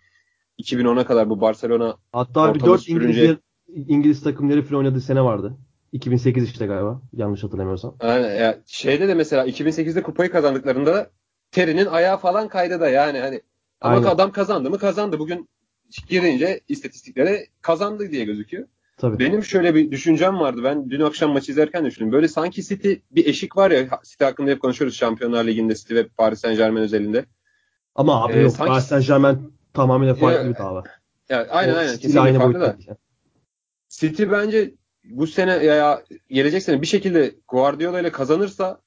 2010'a kadar bu Barcelona Hatta bir Ortalığı 4 İngiliz, sürünce- İngiliz takımları falan oynadığı sene vardı. 2008 işte galiba. Yanlış hatırlamıyorsam. yani ya şeyde de mesela 2008'de kupayı kazandıklarında da Terry'nin ayağı falan kaydı da yani hani ama Aynen. adam kazandı mı kazandı. Bugün girince istatistiklere kazandı diye gözüküyor. Tabii. Benim şöyle bir düşüncem vardı. Ben dün akşam maçı izlerken düşündüm. Böyle sanki City bir eşik var ya City hakkında hep konuşuyoruz Şampiyonlar Ligi'nde City ve Paris Saint Germain özelinde. Ama abi Ee, yok. sanki- Paris Saint Germain tamamıyla farklı Ya, bir dava. Yani aynen O aynen kesinlikle aynı farklı da. değil. City bence bu sene ya gelecek sene bir şekilde Guardiola ile kazanırsa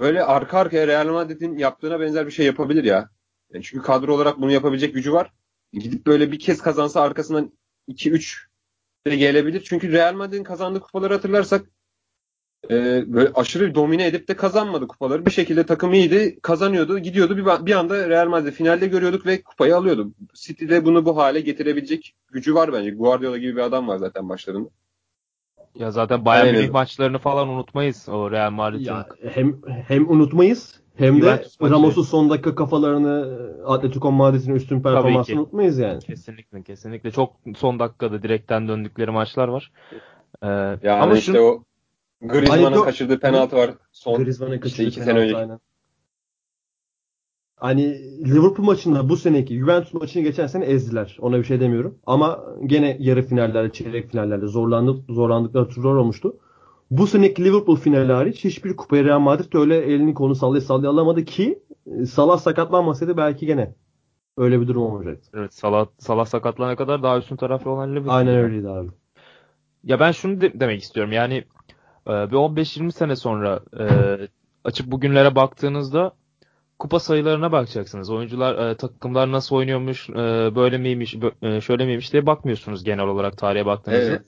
böyle arka arkaya Real Madrid'in yaptığına benzer bir şey yapabilir ya. Yani çünkü kadro olarak bunu yapabilecek gücü var. Gidip böyle bir kez kazansa arkasından 2-3 de gelebilir. Çünkü Real Madrid'in kazandığı kupaları hatırlarsak e, böyle aşırı domine edip de kazanmadı kupaları. Bir şekilde takım iyiydi, kazanıyordu, gidiyordu. Bir, bir anda Real Madrid finalde görüyorduk ve kupayı alıyordu. City'de bunu bu hale getirebilecek gücü var bence. Guardiola gibi bir adam var zaten başlarında. Ya zaten Bayern Aynen. Münih maçlarını falan unutmayız. O Real Madrid'in. Ya hem hem unutmayız hem de Juventus maçı. Ramos'un son dakika kafalarını Atletico Madrid'in üstün performansını unutmayız yani. Kesinlikle kesinlikle. Çok son dakikada direkten döndükleri maçlar var. Ee, Yani ama işte şunu, o Griezmann'ın kaçırdığı penaltı var. Son Griezmann'ın işte kaçırdığı iki sene penaltı, önce. aynen. Hani Liverpool maçında bu seneki Juventus maçını geçen sene ezdiler. Ona bir şey demiyorum. Ama gene yarı finallerde, çeyrek finallerde zorlandık, zorlandıkları turlar olmuştu. Bu seneki Liverpool finali hariç hiçbir kupayı Real Madrid öyle elini kolunu sallaya sallaya alamadı ki e, Salah sakatlanmasaydı belki gene öyle bir durum olmayacaktı. evet, Salah, Salah sakatlanana kadar daha üstün taraflı olan Liverpool. Aynen öyleydi abi. Ya ben şunu de- demek istiyorum. Yani e, bir 15-20 sene sonra e, açıp bugünlere baktığınızda kupa sayılarına bakacaksınız. Oyuncular, e, takımlar nasıl oynuyormuş, e, böyle miymiş, e, şöyle miymiş diye bakmıyorsunuz genel olarak tarihe baktığınızda. Evet.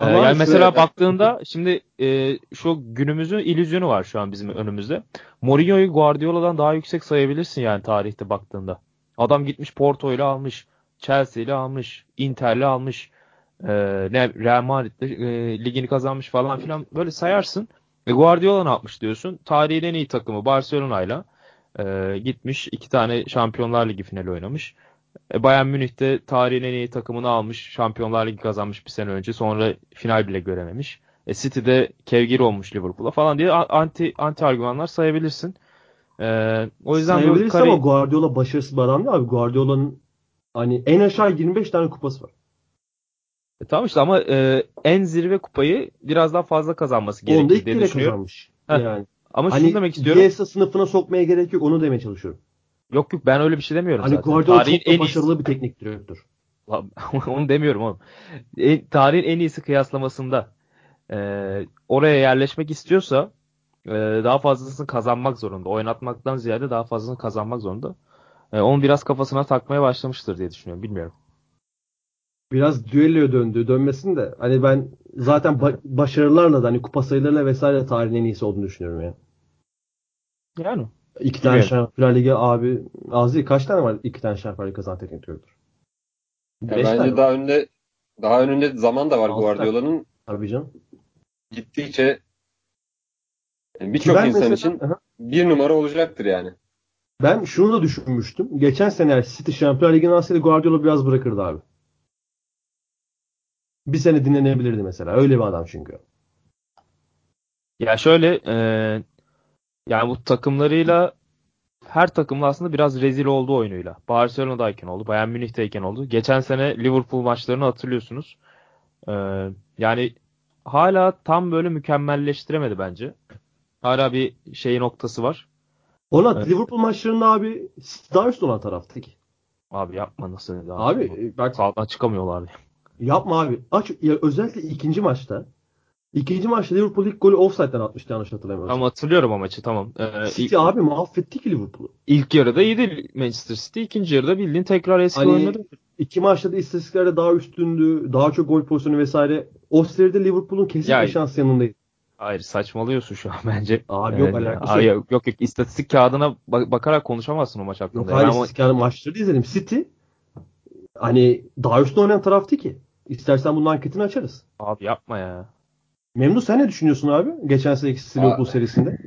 Ee, Ama yani şöyle- mesela baktığında şimdi e, şu günümüzün illüzyonu var şu an bizim önümüzde. Mourinho'yu Guardiola'dan daha yüksek sayabilirsin yani tarihte baktığında. Adam gitmiş Porto ile almış, Chelsea ile almış, Inter'le almış, e, ne Real Madrid'le e, ligini kazanmış falan filan böyle sayarsın. E, Guardiola ne yapmış diyorsun? Tarihin en iyi takımı Barcelona'yla e, gitmiş iki tane Şampiyonlar Ligi finali oynamış. E, Bayern Münih'te tarihin en iyi takımını almış. Şampiyonlar Ligi kazanmış bir sene önce. Sonra final bile görememiş. E, City'de kevgir olmuş Liverpool'a falan diye anti anti argümanlar sayabilirsin. E, o yüzden bu Sayabiliriz kari- ama Guardiola başarısız bir adam değil abi. Guardiola'nın hani en aşağı 25 tane kupası var. E, tamam işte ama e, en zirve kupayı biraz daha fazla kazanması ilk diye düşünüyorum. kazanmış. Heh. Yani Ama şunu hani demek istiyorum. Bielsa sınıfına sokmaya gerek yok. Onu demeye çalışıyorum. Yok yok ben öyle bir şey demiyorum Hani zaten. Guardiola Tarihin çok en iyisi. başarılı bir teknik direktör. Onu demiyorum oğlum. E, tarihin en iyisi kıyaslamasında e, oraya yerleşmek istiyorsa e, daha fazlasını kazanmak zorunda. Oynatmaktan ziyade daha fazlasını kazanmak zorunda. E, onu biraz kafasına takmaya başlamıştır diye düşünüyorum. Bilmiyorum. Biraz düelloya döndü. Dönmesin de hani ben zaten ba- başarılarla da hani kupa sayılarıyla vesaire tarihin en iyisi olduğunu düşünüyorum yani. Yani. İki tane Bilmiyorum. Şampiyonlar Ligi abi az değil. Kaç tane var iki tane Şampiyonlar Ligi kazanan teknik direktör? Ya Beş tane bence var. daha önünde daha önünde zaman da var Altı Guardiola'nın. Tabii canım. Gittikçe yani birçok insan mesela- için Aha. bir numara olacaktır yani. Ben şunu da düşünmüştüm. Geçen sene City Şampiyonlar Ligi'ni alsaydı Guardiola biraz bırakırdı abi. Bir sene dinlenebilirdi mesela. Öyle bir adam çünkü. Ya şöyle e, yani bu takımlarıyla her takımla aslında biraz rezil oldu oyunuyla. Barcelona'dayken oldu, Bayern Münih'teyken oldu. Geçen sene Liverpool maçlarını hatırlıyorsunuz. E, yani hala tam böyle mükemmelleştiremedi bence. Hala bir şey noktası var. Ona Evet. Liverpool maçlarında abi daha üstün olan taraftı ki. Abi yapma nasıl Abi çıkamıyor. e, bak Sahadan çıkamıyorlardı. Yapma abi. Aç ya özellikle ikinci maçta. İkinci maçta Liverpool ilk golü offside'den atmıştı yanlış hatırlamıyorsam. Ama hatırlıyorum o maçı tamam. Ee, City ilk, abi mahvetti ki Liverpool'u. ilk yarıda iyiydi Manchester City. ikinci yarıda bildiğin tekrar eski Hani oynadı. iki maçta da istatistiklerde daha üstündü. Daha çok gol pozisyonu vesaire. O seride Liverpool'un kesinlikle Ya- şans yanındaydı. Hayır saçmalıyorsun şu an bence. Abi yok, Ee, alakası yok. yok. Yok istatistik kağıdına bak- bakarak konuşamazsın o maç hakkında. Yok hayır ama- istikrarlı maçları izledim. City hani daha üstün oynayan taraftı ki. İstersen bunun anketini açarız. Abi yapma ya. Memnun sen ne düşünüyorsun abi? Geçen seneki Liverpool serisinde.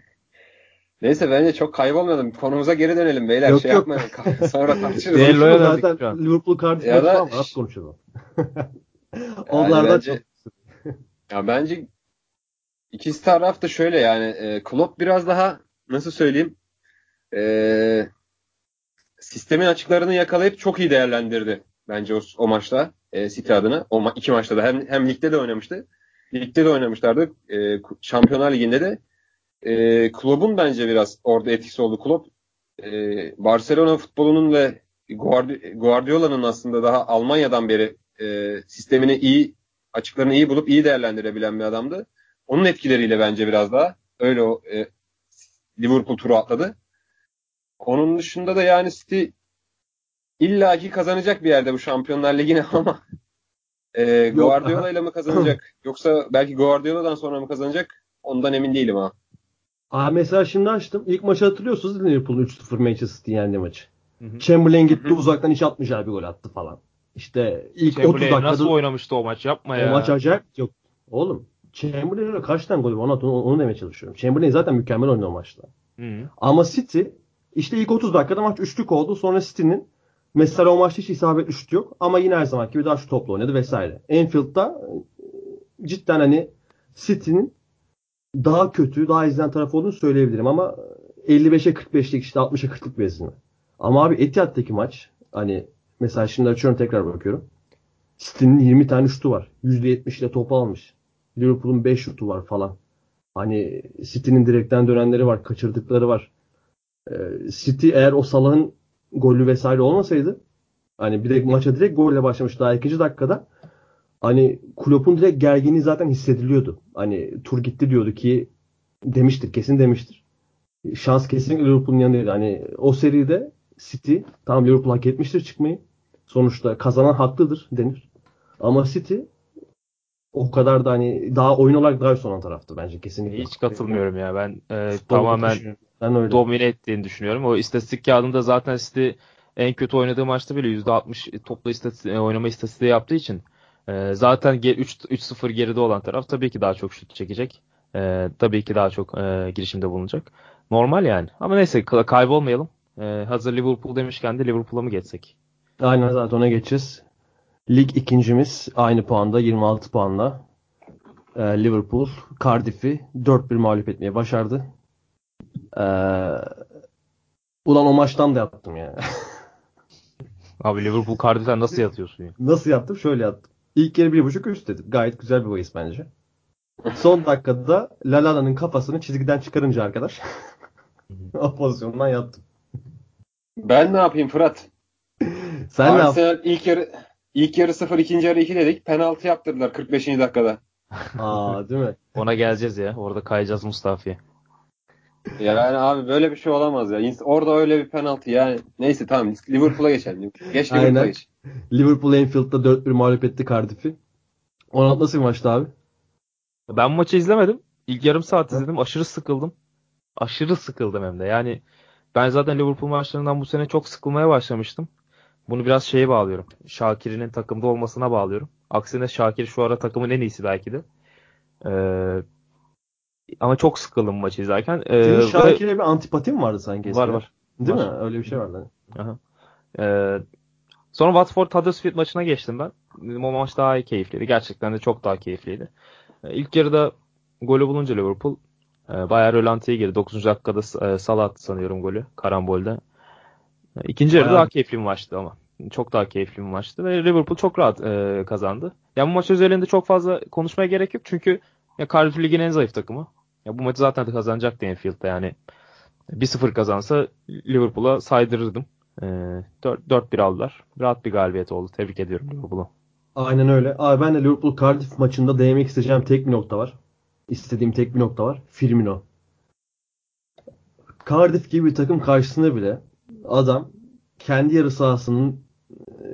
Neyse bence çok kaybolmayalım. Konumuza geri dönelim beyler. Yok, şey yok. yapmayalım. Sonra tartışırız. Şu zaten. Liverpool Cardiff Ya da- az konuşalım. Onlardan bence- çok. Ya bence ikisi taraf da şöyle yani e, Klopp biraz daha nasıl söyleyeyim e, sistemin açıklarını yakalayıp çok iyi değerlendirdi bence o, o maçta e, City adına. O ma- iki maçta da hem, hem ligde de oynamıştı. Ligde de oynamışlardı. E, Şampiyonlar Ligi'nde de. E, Klopp'un bence biraz orada etkisi oldu. Klopp e, Barcelona futbolunun ve Guardi- Guardiola'nın aslında daha Almanya'dan beri e, sistemini iyi açıklarını iyi bulup iyi değerlendirebilen bir adamdı. Onun etkileriyle bence biraz daha öyle o e, Liverpool turu atladı. Onun dışında da yani City illaki kazanacak bir yerde bu Şampiyonlar Ligi'ni ama e, Guardiola ile mi kazanacak yoksa belki Guardiola'dan sonra mı kazanacak ondan emin değilim ha. Aa, mesela şimdi açtım. İlk maçı hatırlıyorsunuz Liverpool'un 3-0 Manchester City yendi maçı. Hı hı. Chamberlain gitti Hı hı. uzaktan hiç atmayacağı bir gol attı falan. İşte ilk 30 Chamberlain dakikada nasıl oynamıştı o maç yapma o ya. maç acayip yok. Oğlum Chamberlain'e kaç tane gol var onu, onu, onu demeye çalışıyorum. Chamberlain zaten mükemmel oynadı o maçta. Hı. Ama City işte ilk 30 dakikada maç üçlük oldu. Sonra City'nin mesela o maçta hiç isabetli şut yok. Ama yine her zaman gibi daha şu topla oynadı vesaire. Enfield'da e, cidden hani City'nin daha kötü, daha izlenen tarafı olduğunu söyleyebilirim ama 55'e 45'lik işte 60'a 40'lık bir ezilme. Ama abi Etihad'daki maç hani mesela şimdi açıyorum tekrar bakıyorum. City'nin 20 tane şutu var. %70 ile topu almış. Liverpool'un 5 şutu var falan. Hani City'nin direkten dönenleri var, kaçırdıkları var. Ee, City eğer o Salah'ın golü vesaire olmasaydı hani bir de maça direkt golle başlamış daha ikinci dakikada hani Klopp'un direkt gerginliği zaten hissediliyordu. Hani tur gitti diyordu ki demiştir kesin demiştir. Şans kesinlikle Liverpool'un yanındaydı. Hani o seride City tamam Liverpool hak etmiştir çıkmayı. Sonuçta kazanan haklıdır denir. Ama City o kadar da hani daha oyun olarak daha olan taraftı bence kesinlikle. Hiç katılmıyorum ya. Ben e, Futbolu tamamen. Ben öyle. domine ettiğini düşünüyorum. O istatistik kağıdında zaten City en kötü oynadığı maçta bile %60 toplu istatistik, e, oynama istatistiği yaptığı için e, zaten ge- 3 3-0 geride olan taraf tabii ki daha çok şut çekecek. E, tabii ki daha çok e, girişimde bulunacak. Normal yani. Ama neyse ka- kaybolmayalım. E, hazır Liverpool demişken de Liverpool'a mı geçsek? Aynen zaten ona geçeceğiz. Lig ikincimiz aynı puanda 26 puanla Ee, Liverpool Cardiff'i 4-1 mağlup etmeye başardı. Ee, ulan o maçtan da yattım ya. Abi Liverpool Cardiff'ten nasıl yatıyorsun ya? Nasıl yattım? Şöyle yattım. İlk yarı 1.5 üst dedim. Gayet güzel bir bahis bence. Son dakikada Lalala'nın kafasını çizgiden çıkarınca arkadaş o pozisyondan yattım. Ben ne yapayım Fırat? Sen ne yaptın? Arsenal ilk yarı ilk yarı 0 ikinci yarı 2 dedik. Penaltı yaptırdılar 45. dakikada. Aa değil mi? Ona geleceğiz ya. Orada kayacağız Mustafa'ya. Yani abi böyle bir şey olamaz ya. Orada öyle bir penaltı yani. Neyse tamam Liverpool'a geçelim. Geç Liverpool'a geç. Liverpool Anfield'da 4-1 mağlup etti Cardiff'i. Onat nasıl bir maçtı abi? Ben maçı izlemedim. İlk yarım saat izledim. Aşırı sıkıldım. Aşırı sıkıldım hem de. Yani ben zaten Liverpool maçlarından bu sene çok sıkılmaya başlamıştım. Bunu biraz şeye bağlıyorum. Şakir'in takımda olmasına bağlıyorum. Aksine Şakir şu ara takımın en iyisi belki de. Ee, ama çok sıkıldım maçı izlerken. Ee, Senin Şakir'e bir antipatin vardı sanki. Var var. Değil Var. mi? Öyle bir şey vardı. Aha. Ee, sonra Watford Huddersfield maçına geçtim ben. O maç daha iyi keyifliydi. Gerçekten de çok daha keyifliydi. Ee, ilk yarıda golü bulunca Liverpool e, bayağı rölantiye girdi. 9. dakikada e, Salah attı sanıyorum golü karambolde. E, İkinci yarıda daha keyifli bir maçtı ama. Çok daha keyifli bir maçtı ve Liverpool çok rahat e, kazandı. Ya bu maç üzerinde çok fazla konuşmaya gerek yok çünkü ya Cardiff Lig'in en zayıf takımı. Ya bu maçı zaten kazanacaktı Anfield'da yani. 1-0 kazansa Liverpool'a saydırırdım. E, 4 4-1 aldılar. Rahat bir galibiyet oldu. Tebrik ediyorum Liverpool'u. Aynen öyle. Abi ben de Liverpool Cardiff maçında değinmek isteyeceğim tek bir nokta var. İstediğim tek bir nokta var. Firmino. Cardiff gibi bir takım karşısında bile adam kendi yarı sahasının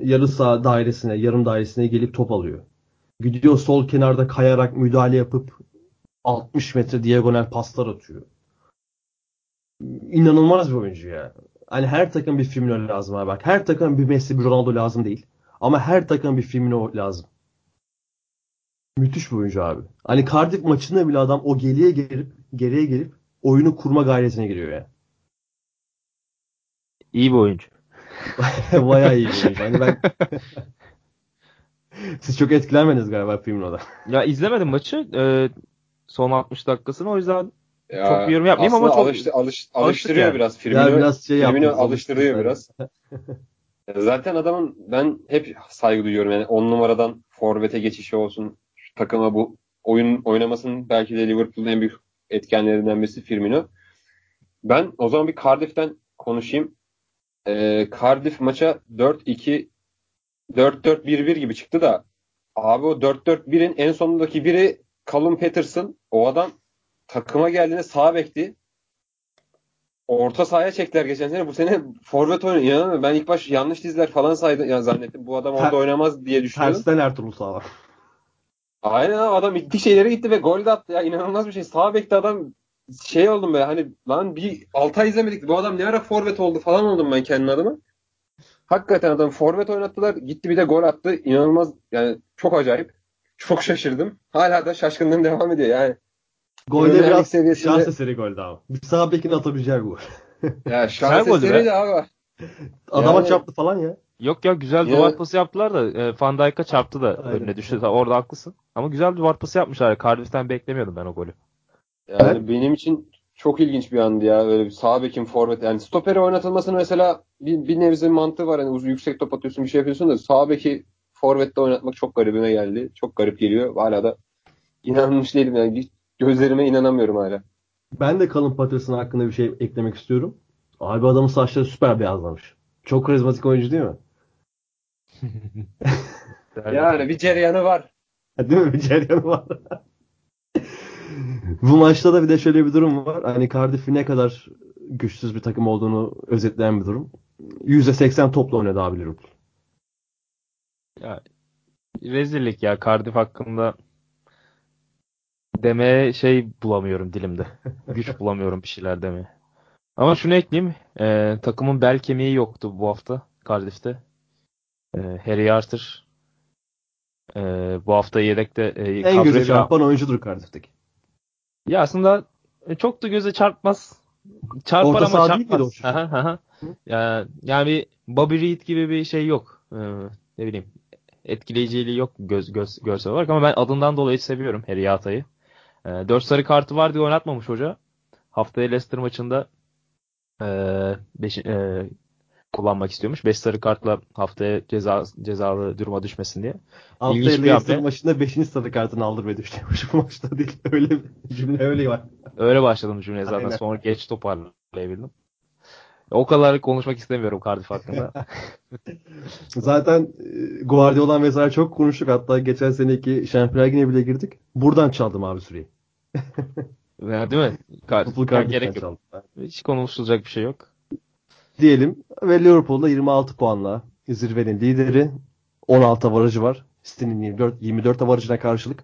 yarı saha dairesine, yarım dairesine gelip top alıyor. Gidiyor sol kenarda kayarak müdahale yapıp 60 metre diagonal paslar atıyor. İnanılmaz bir oyuncu ya. Hani her takım bir Firmino lazım abi bak. Her takım bir Messi, bir Ronaldo lazım değil. Ama her takım bir Firmino lazım. Müthiş bir oyuncu abi. Hani Cardiff maçında bile adam o geriye gelip geriye gelip oyunu kurma gayretine giriyor ya. İyi bir oyuncu. Bayağı iyi bir oyuncu. Hani ben Siz çok etkilenmediniz galiba Firmino'da. Ya izlemedim maçı. e, son 60 dakikasını o yüzden Ya, Çok bir yorum yapmayayım ama çok- alıştı- alış- alıştırıyor yani. biraz. Firmino, Ya biraz şey Firmino alıştırıyor biraz. Zaten adamın ben hep saygı duyuyorum. Yani 10 numaradan forvete geçişi olsun. Şu takıma bu oyun oynamasının belki de Liverpool'un en büyük etkenlerinden birisi Firmino. Ben o zaman bir Cardiff'ten konuşayım. Ee, Cardiff maça 4-2 4-4-1-1 gibi çıktı da abi o 4-4-1'in en sonundaki biri Callum Patterson. O adam takıma geldiğinde sağ bekti. Orta sahaya çektiler geçen sene. Bu sene forvet oynuyor. İnanamıyorum. Ben ilk baş yanlış dizler falan saydı ya zannettim. Bu adam orada Ter- oynamaz diye düşünüyordum. Tersten Ertuğrul sağlam. Aynen adam gittik şeylere gitti ve gol de attı ya. inanılmaz bir şey. Sağ bekte adam şey oldum be hani lan bir 6 ay izlemedik. Bu adam ne ara forvet oldu falan oldum ben kendi adıma. Hakikaten adam forvet oynattılar. Gitti bir de gol attı. İnanılmaz yani çok acayip. Çok şaşırdım. Hala da şaşkınlığım devam ediyor yani. Golde biraz seviyesinde- şans eseri goldü abi. Bir sağ bekin atabileceği gol. Ya şans eseri de abi. Adama Yani- çarptı falan ya. Yok ya güzel duvar pası yaptılar da e, Van Dijk'a çarptı da Aynen. önüne düştü. Orada haklısın. Ama güzel duvar pası yapmışlar. Cardiff'ten beklemiyordum ben o golü. Yani Evet. benim için çok ilginç bir andı ya. Öyle bir sağ bekin forvet. Yani stoperi oynatılmasının mesela bir, bir nebze mantığı var. Yani uzun yüksek top atıyorsun bir şey yapıyorsun da sağ beki forvette oynatmak çok garibime geldi. Çok garip geliyor. Hala da inanmış değilim yani. Gözlerime inanamıyorum hala. Ben de Colin Patterson hakkında bir şey eklemek istiyorum. Abi adamın saçları süper beyazlamış. Çok karizmatik oyuncu değil mi? Yani bir cereyanı var. Değil mi? Bir cereyanı var. Bu maçta da bir de şöyle bir durum var. Hani Cardiff'in ne kadar güçsüz bir takım olduğunu özetleyen bir durum. %80 topla oynadı abi Liverpool. Rezillik ya Cardiff hakkında demeye şey bulamıyorum dilimde. Güç bulamıyorum bir şeyler demeye. Ama şunu ekleyeyim. e, takımın bel kemiği yoktu bu hafta Cardiff'te. E, Harry Arthur e, bu hafta yedekte e, En çağ- çarpan oyuncudur Cardiff'teki. Ya aslında e, çok da göze çarpmaz. Çarpar Orta ama çarpmaz. Aha, aha. Ya, yani bir Bobby Reed gibi bir şey yok. Ee, ne bileyim etkileyiciliği yok göz, göz, görsel olarak ama ben adından dolayı seviyorum Harry Yata'yı. Ee, 4 sarı kartı var diye oynatmamış hoca. Haftaya Leicester maçında e, beş, e, kullanmak istiyormuş. 5 sarı kartla haftaya ceza, cezalı duruma düşmesin diye. Haftaya İlginç Leicester hamle. maçında 5. sarı kartını aldırmaya düşmüş bu maçta değil. Öyle bir cümle öyle var. Öyle başladım cümleye zaten. Aynen. Sonra geç toparlayabildim. O kadar konuşmak istemiyorum Cardiff hakkında. Zaten e, Guardiola vesaire çok konuştuk. Hatta geçen seneki Şampiyonlar Ligi'ne bile girdik. Buradan çaldım abi süreyi. Ya, değil mi? Kar- gerek yok. Hiç konuşulacak bir şey yok. Diyelim ve Liverpool'da 26 puanla zirvenin lideri. 16 avarajı var. City'nin 24, 24 avarajına karşılık.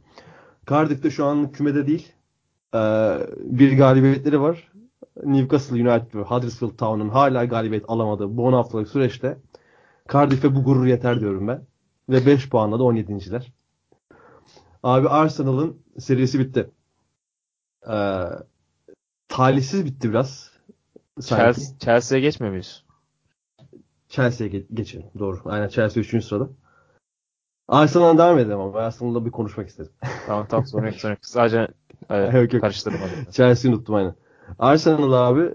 Cardiff'te şu an kümede değil. Ee, bir galibiyetleri var. Newcastle United ve Huddersfield Town'un hala galibiyet alamadığı bu 10 haftalık süreçte Cardiff'e bu gurur yeter diyorum ben. Ve 5 puanla da 17.ler. Abi Arsenal'ın serisi bitti. Ee, talihsiz bitti biraz. Sanki. Chelsea, Chelsea'ye geçmiyor muyuz? Chelsea'ye ge- geçelim. Doğru. Aynen Chelsea 3. sırada. Arsenal'dan devam edelim ama ben Arsenal'da bir konuşmak istedim. Tamam tamam sorun yok. Sadece e, Yok, yok. karıştırdım. Chelsea'yi unuttum aynen. Arsenal abi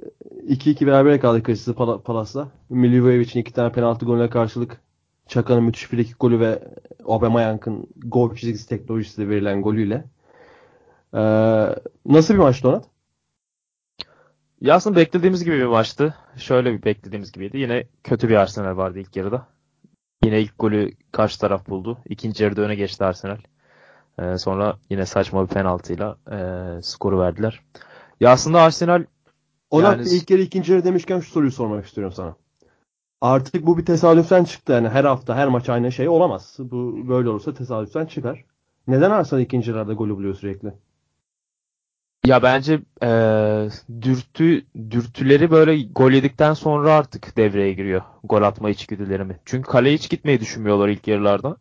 2-2 beraber kaldı Crystal Pal- Palace'la. Milivojevic'in iki tane penaltı golüne karşılık Çaka'nın müthiş bir iki golü ve Aubameyang'ın gol çizgisi teknolojisiyle verilen golüyle. Ee, nasıl bir maçtı Onat? Ya aslında beklediğimiz gibi bir maçtı. Şöyle bir beklediğimiz gibiydi. Yine kötü bir Arsenal vardı ilk yarıda. Yine ilk golü karşı taraf buldu. İkinci yarıda öne geçti Arsenal. Ee, sonra yine saçma bir penaltıyla e, skoru verdiler. Ya aslında Arsenal Onat Yani- ilk yarı ikinci yarı demişken şu soruyu sormak istiyorum sana. Artık bu bir tesadüften çıktı. Yani her hafta her maç aynı şey olamaz. Bu böyle olursa tesadüften çıkar. Neden Arsenal ikinci yarıda golü buluyor sürekli? Ya bence eee, dürtü dürtüleri böyle gol yedikten sonra artık devreye giriyor. Gol atma içgüdüleri mi? Çünkü kaleye hiç gitmeyi düşünmüyorlar ilk yarılarda.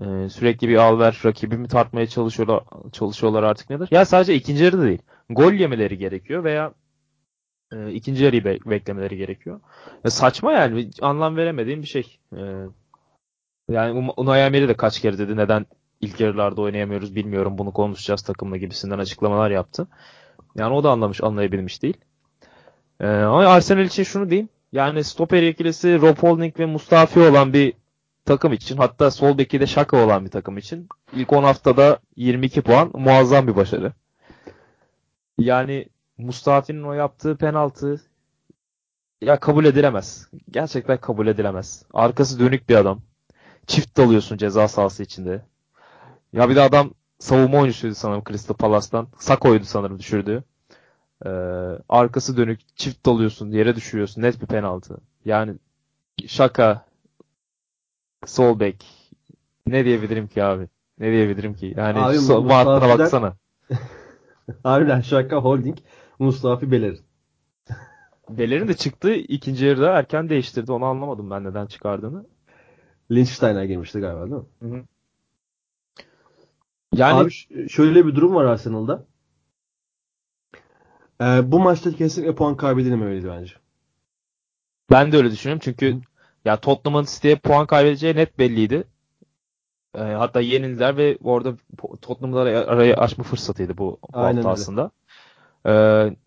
Eee, sürekli bir al ver rakibimi tartmaya çalışıyorlar çalışıyorlar artık nedir? Ya sadece ikinci yarıda değil. Gol yemeleri gerekiyor veya eee, ikinci yarıyı be- beklemeleri gerekiyor. Ya saçma yani anlam veremediğim bir şey. Eee, yani Unai Emery de kaç kere dedi neden ilk yarılarda oynayamıyoruz bilmiyorum bunu konuşacağız takımla gibisinden açıklamalar yaptı. Yani o da anlamış anlayabilmiş değil. Ee, ama Arsenal için şunu diyeyim. Yani stoper ikilisi Rob Holding ve Mustafi olan bir takım için hatta sol beki de Şaka olan bir takım için ilk 10 haftada 22 puan muazzam bir başarı. Yani Mustafi'nin o yaptığı penaltı ya kabul edilemez. Gerçekten kabul edilemez. Arkası dönük bir adam. Çift dalıyorsun ceza sahası içinde. Ya bir de adam savunma oyuncusuydu sanırım Crystal Palace'tan. Sako'ydu sanırım düşürdü. Ee, arkası dönük çift dalıyorsun yere düşürüyorsun net bir penaltı. Yani şaka sol bek ne diyebilirim ki abi? Ne diyebilirim ki? Yani Abi, so- baksana. Harbiden Şaka Holding Mustafa Beler. Belerin de çıktı ikinci yarıda erken değiştirdi. Onu anlamadım ben neden çıkardığını. Liechtenstein'a girmişti galiba değil mi? Yani Abi şöyle bir durum var Arsenal'da. Ee, bu maçta kesinlikle puan kaybedilmemeliydi bence. ben de öyle düşünüyorum. Çünkü ya Tottenham'ın City'ye puan kaybedeceği net belliydi. Ee, hatta yenildiler ve orada Tottenham'ları arayı açma fırsatıydı bu, bu Aynen hafta öyle. aslında. Ee,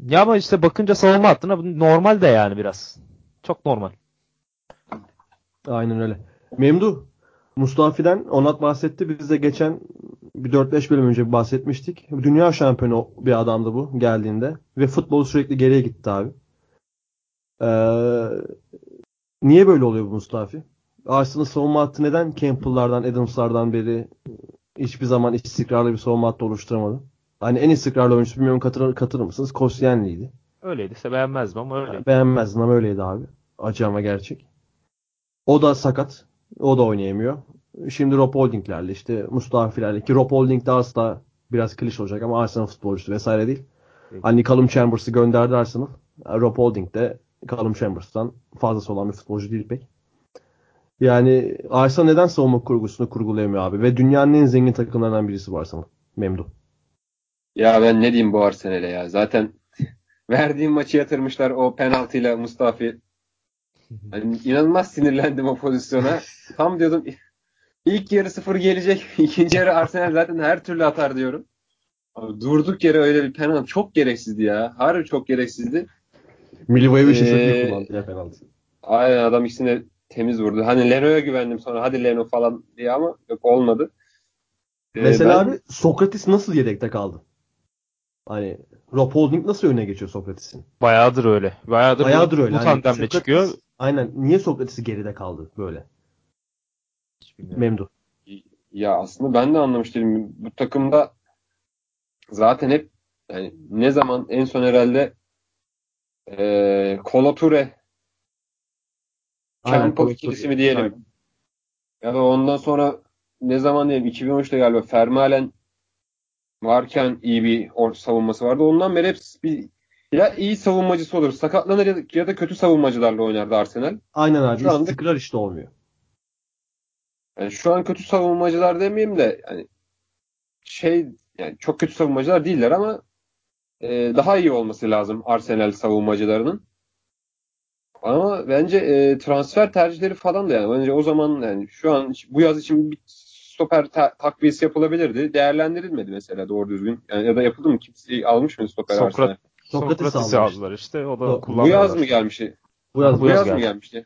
ya ama işte bakınca savunma hattına normal de yani biraz. Çok normal. Aynen öyle. Memdu, Mustafi'den Onat bahsetti. Biz de geçen bir 4-5 bölüm önce bahsetmiştik. Dünya şampiyonu bir adamdı bu geldiğinde. Ve futbol sürekli geriye gitti abi. Ee, niye böyle oluyor bu Mustafi? Arsenal savunma hattı neden Campbell'lardan, Adams'lardan beri hiçbir zaman istikrarlı bir savunma hattı oluşturamadı? Hani en istikrarlı oyuncusu bilmiyorum katılır, katılır mısınız? Koscielny'ydi. Öyleyse beğenmezdim ama öyle. Beğenmezdim ama öyleydi abi. Acı ama gerçek. O da sakat. O da oynayamıyor. Şimdi Rob Holding'lerle işte Mustafi'lerle ki Rob Holding de asla biraz klişe olacak ama Arsenal futbolcusu vesaire değil. Değil. Hani Callum Chambers'ı gönderdi Arsenal. Rob Holding de Callum Chambers'tan fazlası olan bir futbolcu değil pek. Yani Arsenal neden savunma kurgusunu kurgulayamıyor abi? Ve dünyanın en zengin takımlarından birisi bu Arsenal. Memdu. Ya ben ne diyeyim bu Arsenal'e ya. Zaten verdiğim maçı yatırmışlar o penaltıyla Mustafi. Hani inanılmaz sinirlendim o pozisyona. Tam diyordum ilk yarı sıfır gelecek. ikinci yarı Arsenal zaten her türlü atar diyorum. Abi durduk yere öyle bir penaltı çok gereksizdi ya. Harbi çok gereksizdi. Milivojevic Ee, şaşırtıcı kullandı ya penaltı. Aynen adam ikisini temiz vurdu. Hani Leno'ya güvendim sonra hadi Leno falan diye ama yok olmadı. Ee, Mesela ben- abi Sokrates nasıl yedekte kaldı? Hani Rob Holding nasıl öne geçiyor Sokrates'in? Bayağıdır öyle. Bayağıdır, Bayağıdır bu, öyle. bu Hani tandemle Sokrates- çıkıyor. Aynen. Niye Sokrates'i geride kaldı böyle? Hiç bilmiyorum. Memdu. Ya aslında ben de anlamış değilim. Bu takımda zaten hep yani ne zaman en son herhalde eee Kolo Toure Kolo ikilisi mi diyelim. Aynen. Ya da ondan sonra ne zaman diyelim 2013'te galiba Fermalen varken iyi bir or- savunması vardı. Ondan beri hep bir ya iyi savunmacısı olur. Sakatlanır ya da, ya da kötü savunmacılarla oynardı Arsenal. Aynen abi. Şu anda- istikrar işte olmuyor. Yani şu an kötü savunmacılar demeyeyim de yani şey yani çok kötü savunmacılar değiller ama e, daha iyi olması lazım Arsenal savunmacılarının. Ama bence e, transfer tercihleri falan da yani bence o zaman yani şu an bu yaz için bir stoper ta- takviyesi yapılabilirdi. Değerlendirilmedi mesela doğru düzgün. Yani ya da yapıldı mı? Kimse almış mı stoper Sokrat- Arsenal? Sokrates Sokrates'i almış. aldılar işte. O da Bu- yaz mı gelmişti? Bu yaz, Bu yaz, geldi. mı gelmişti?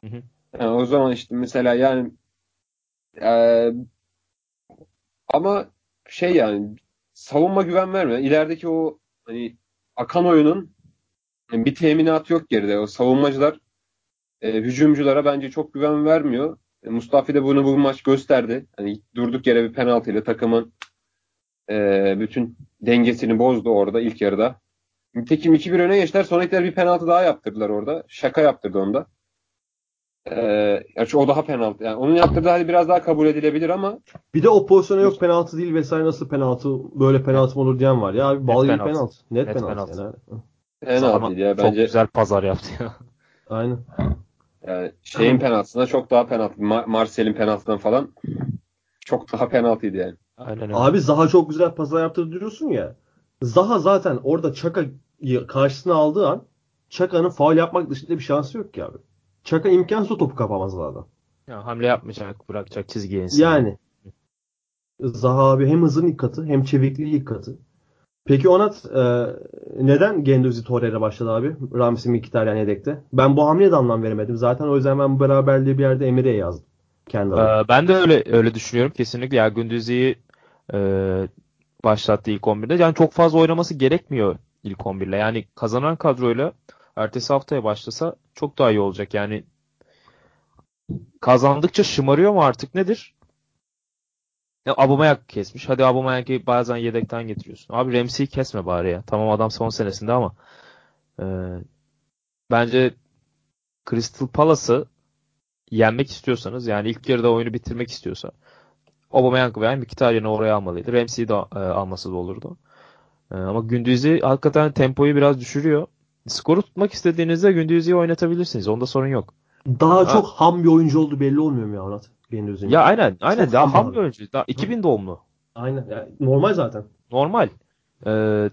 Hı hı. Yani o zaman işte mesela yani eee, ama şey yani savunma güven vermiyor. İlerideki o hani akan oyunun yani bir teminatı yok geride. O savunmacılar e, hücumculara bence çok güven vermiyor. E, Mustafi de bunu bu maç gösterdi. Hani durduk yere bir penaltıyla takımın e, bütün dengesini bozdu orada ilk yarıda. Nitekim 2-1 öne geçtiler. Sonra ilkler bir penaltı daha yaptırdılar orada. Şaka yaptırdı onda. Ee, gerçi o daha penaltı. Yani onun yaptırdığı hali biraz daha kabul edilebilir ama Bir de o pozisyona yok penaltı değil vesaire nasıl penaltı böyle penaltı mı olur diyen var. Ya abi bal gibi penaltı. penaltı. Net, Net penaltı. penaltı. Yani. Penaltıydı ya Çok bence. güzel pazar yaptı ya. Aynen. Yani şeyin penaltısına çok daha penaltı. Ma- Marcel'in penaltısından falan çok daha penaltıydı yani. Aynen öyle. Abi Zaha çok güzel paslar yaptırdı diyorsun ya. Zaha zaten orada Çaka'yı karşısına aldığı an Çaka'nın faul yapmak dışında bir şansı yok ki abi. Çaka imkansız topu kapamaz adam. Ya, hamle yapmayacak, bırakacak çizgiye insin. Yani Zaha abi hem hızın ilk katı hem çevikliği ilk katı. Peki Onat e, neden Genduzi Torreira başladı abi? Ramsey Mkhitaryan yedekte. Ben bu hamleye de anlam veremedim. Zaten o yüzden ben bu beraberliği bir yerde Emire'ye yazdım. Kendi. Ee, ben de öyle öyle düşünüyorum kesinlikle. Ya Gündüz'ü e, başlattı ilk 11'de. Yani çok fazla oynaması gerekmiyor ilk 11'le. Yani kazanan kadroyla ertesi haftaya başlasa çok daha iyi olacak. Yani kazandıkça şımarıyor mu artık nedir? Ya Abumayak kesmiş. Hadi Abumayak'ı bazen yedekten getiriyorsun. Abi Ramsey'i kesme bari ya. Tamam adam son senesinde ama e, bence Crystal Palace'ı yenmek istiyorsanız yani ilk yarıda oyunu bitirmek istiyorsa Aubameyang veya Mkhitaryan'ı oraya almalıydı. Ramsey'i de e, alması da olurdu. E, ama Gündüz'i hakikaten tempoyu biraz düşürüyor. Skoru tutmak istediğinizde Gündüz'ü oynatabilirsiniz. Onda sorun yok. Daha Ha. çok ham bir oyuncu oldu belli olmuyor mu ya Murat? Gündüz'ün. Ya aynen aynen Çok daha ham ham abi. bir oyuncu. Daha 2000 doğumlu. Aynen. Yani normal zaten. Normal. Ee,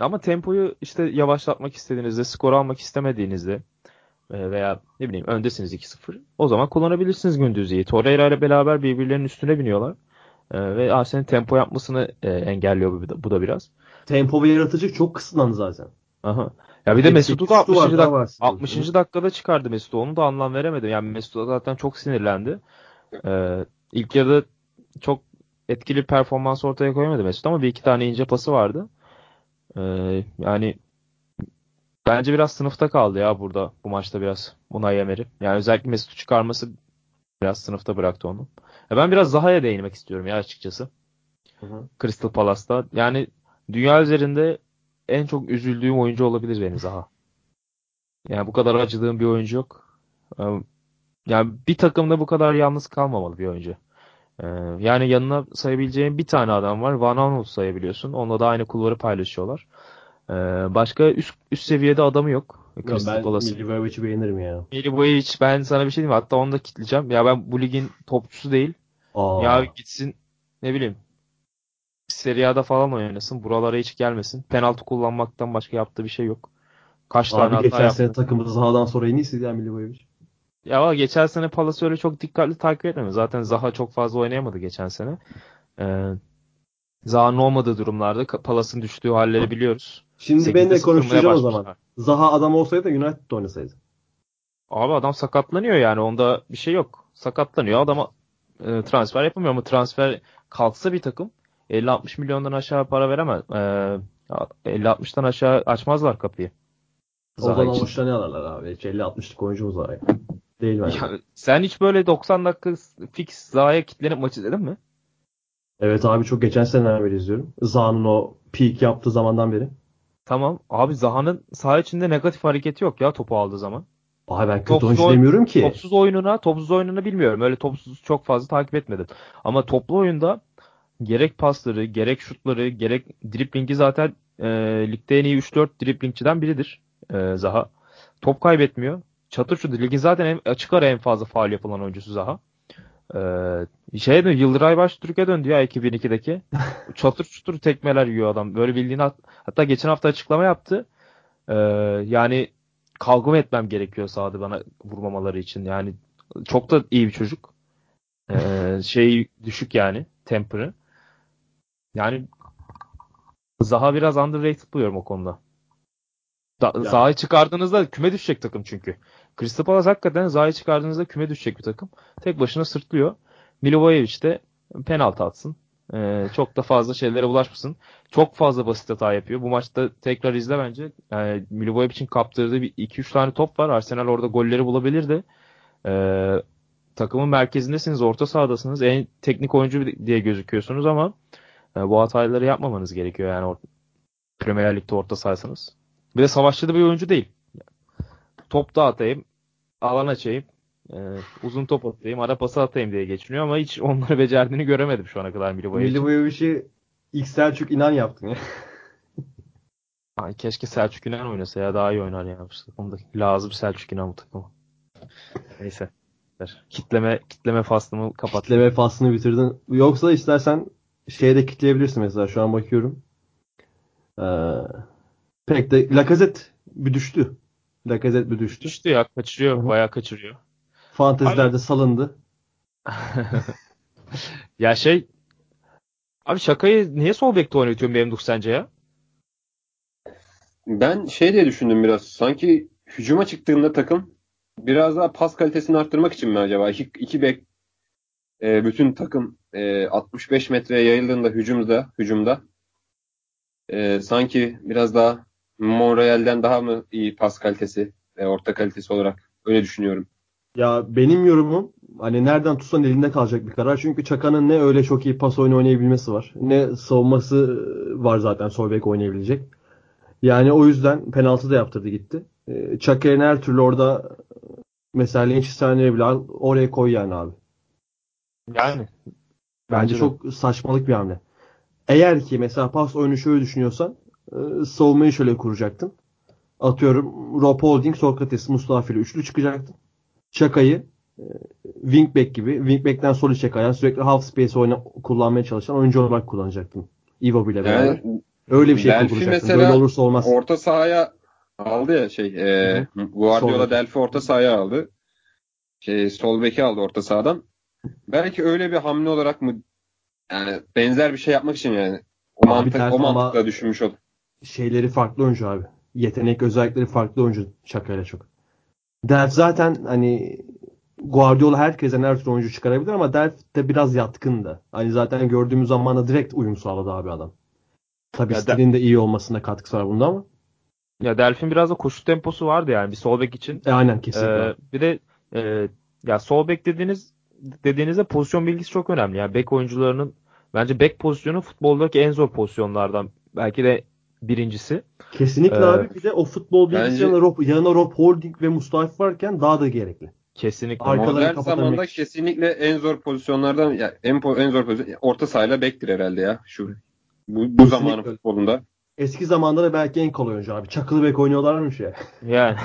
ama tempoyu işte yavaşlatmak istediğinizde, skor almak istemediğinizde e, veya ne bileyim öndesiniz 2-0 o zaman kullanabilirsiniz Gündüz'ü. Torreira ile beraber birbirlerinin üstüne biniyorlar. Ee, ve Arsenal'in tempo yapmasını e, engelliyor bu da, bu da biraz. Tempo ve yaratıcı çok kısıtlandı zaten. Aha. Ya bir de Mesut'u da tek şutu var, 60. daha dak- var. 60. dakikada çıkardı Mesut'u. Onu da anlam veremedim. Yani Mesut zaten çok sinirlendi. Ee, ilk yarıda çok etkili performans ortaya koyamadı Mesut ama bir iki tane ince pası vardı. Ee, yani bence biraz sınıfta kaldı ya burada bu maçta biraz Unai Emery. Yani özellikle Mesut'u çıkarması biraz sınıfta bıraktı onu. Ya ben biraz Zaha'ya değinmek istiyorum ya açıkçası. Hı hı. Crystal Palace'ta. Yani dünya üzerinde en çok üzüldüğüm oyuncu olabilir benim Zaha. Yani bu kadar acıdığım bir oyuncu yok. Ee, Yani bir takımda bu kadar yalnız kalmamalı bir oyuncu. Ee, Yani yanına sayabileceğin bir tane adam var. Van Aanholt sayabiliyorsun. Onunla da aynı kulvarı paylaşıyorlar. Ee, Başka üst, üst seviyede adamı yok. Ya ben. Milivojic'i beğenirim ya. Milivojevic ben sana bir şey diyeyim mi? Hatta onu da kitleyeceğim. Ya ben bu ligin topçusu değil. Aa. Ya gitsin ne bileyim Serie A'da falan oynasın. Buralara hiç gelmesin. Penaltı kullanmaktan başka yaptığı bir şey yok. Kaç tane Abi hata geçen yaptı. sene takımımız Zaha'dan sonra en iyisiydi ya Milivojevic. Ya geçen sene Palace öyle çok dikkatli takip etmedi. Zaten Zaha çok fazla oynayamadı geçen sene. Ee, Zaha'nın olmadığı durumlarda Palace'ın düştüğü halleri biliyoruz. Şimdi ben de 8'de konuşacağım o zaman. Zaha adam olsaydı da United'da oynasaydı. Abi adam sakatlanıyor yani onda bir şey yok. Sakatlanıyor adama e, transfer yapamıyor ama transfer kalksa bir takım 50-60 milyondan aşağı para veremez. E, 50-60'tan aşağı açmazlar kapıyı. O Zaha zaman için. boşuna ne alırlar abi? Hiç 50-60'lık oyuncumuz var ya. Değil bence. Ya, sen hiç böyle 90 dakika fix Zaha'ya kitlenip maç izledin mi? Evet abi çok geçen seneden beri izliyorum. Zaha'nın o peak yaptığı zamandan beri. Tamam. Abi Zaha'nın saha içinde negatif hareketi yok ya topu aldığı zaman. Abi ben kötü oyuncu oy- demiyorum ki. Topsuz oyununa, topsuz oyununu bilmiyorum. Öyle topsuz çok fazla takip etmedim. Ama toplu oyunda gerek pasları, gerek şutları, gerek driblingi zaten e, ligde en iyi 3-4 driblingçiden biridir e, Zaha. Top kaybetmiyor. Çatır şutu. Ligin zaten en, açık ara en fazla faal yapılan oyuncusu Zaha. Ee, şey de Yıldıray Baş Türkiye döndü ya 2002'deki. Çatır çutur tekmeler yiyor adam. Böyle bildiğini hat- hatta geçen hafta açıklama yaptı. Ee, yani kavga etmem gerekiyor sahada bana vurmamaları için. Yani çok da iyi bir çocuk. Ee, şey düşük yani temper'ı. Yani Zaha biraz underrated buluyorum o konuda. Da, Yani- Zaha'yı çıkardığınızda küme düşecek takım çünkü. Crystal Palace hakikaten Zaha'yı çıkardığınızda küme düşecek bir takım. Tek başına sırtlıyor. Milivojevic de penaltı atsın. Ee, çok da fazla şeylere bulaşmasın. Çok fazla basit hata yapıyor. Bu maçta tekrar izle bence. Yani Milivojevic'in kaptırdığı bir 2-3 tane top var. Arsenal orada golleri bulabilirdi. Ee, takımın merkezindesiniz, orta sahadasınız. En teknik oyuncu diye gözüküyorsunuz ama e, bu hataları yapmamanız gerekiyor yani or- Premier Lig'de orta sahasınız. Bir de savaşçı da bir oyuncu değil. Top da atayım, alan açayım, e, uzun top atayım, ara pası atayım diye geçiniyor ama hiç onları becerdiğini göremedim şu ana kadar Milivojevic'in. Milivojevic'i ilk Selçuk inan yaptın ya. Ay, keşke Selçuk İnan oynasa ya daha iyi oynar ya bu takımda. Lazım Selçuk İnan bu takıma. Neyse. Kitleme kitleme faslımı kapat. Kitleme faslını bitirdin. Yoksa istersen şeyde kitleyebilirsin mesela şu an bakıyorum. Ee, pek de Lacazette bir düştü. Lacazette bir düştü. Düştü ya kaçırıyor. Hı hı. Bayağı kaçırıyor. Fantezilerde salındı. ya şey Abi şakayı niye sol bekte oynatıyorsun Memduh sence ya? Ben şey diye düşündüm biraz. Sanki hücuma çıktığında takım biraz daha pas kalitesini arttırmak için mi acaba? İki, iki bek e, bütün takım e, 65 metreye yayıldığında hücumda hücumda e, sanki biraz daha Monreal'den daha mı iyi pas kalitesi ve orta kalitesi olarak öyle düşünüyorum. Ya benim yorumum hani nereden tutsan elinde kalacak bir karar. Çünkü Çaka'nın ne öyle çok iyi pas oyunu oynayabilmesi var. Ne savunması var zaten sol bek oynayabilecek. Yani o yüzden penaltı da yaptırdı gitti. Ee, Çaka'nın her türlü orada mesela Lynch saniye bile al, oraya koy yani abi. Yani Bence de. çok saçmalık bir hamle. Eğer ki mesela pas oyunu şöyle düşünüyorsan e, savunmayı şöyle kuracaktın. Atıyorum Rob Holding, Sokrates, Mustafa ile üçlü çıkacaktın. Çakay'ı e, wingback gibi wingback'ten sol içe kayan sürekli half space oyna, kullanmaya çalışan oyuncu olarak kullanacaktın. Ivo bile beraber. Yani Öyle bir şey Delphi kuracaktın. mesela Böyle olursa olmaz. orta sahaya aldı ya şey e, Guardiola. Delphi orta sahaya aldı. Şey sol beki aldı orta sahadan. Belki öyle bir hamle olarak mı yani benzer bir şey yapmak için yani o Abi mantık o mantıkla düşünmüş oldu. şeyleri farklı oyuncu abi. Yetenek özellikleri farklı oyuncu Çakay'la çok. Delph zaten hani Guardiola herkesten her türlü oyuncu çıkarabilir ama Delph de biraz yatkındı. Hani zaten gördüğümüz zamanda direkt uyum sağladı abi adam. Tabii stilin de iyi olmasına katkısı var bunda ama. ya Delfin biraz da koşu temposu vardı yani bir sol bek için. E, aynen kesinlikle. Ee, bir de e, ya sol bek dediğiniz dediğinizde pozisyon bilgisi çok önemli. Yani bek oyuncularının bence bek pozisyonu futboldaki en zor pozisyonlardan belki de birincisi. kesinlikle e, abi bir de o futbol bilgisi bence- yanında Rob, yanına Rob Holding ve Mustafa varken daha da gerekli. Kesinlikle. Arkaları Modern zamanda için. kesinlikle en zor pozisyonlardan ya en en zor pozisyon orta sahayla bektir herhalde ya şu bu, bu Kesinlikle zamanın futbolunda. Eski zamanda da belki en kolay oyuncu abi. Çakılı bek oynuyorlarmış ya. Yani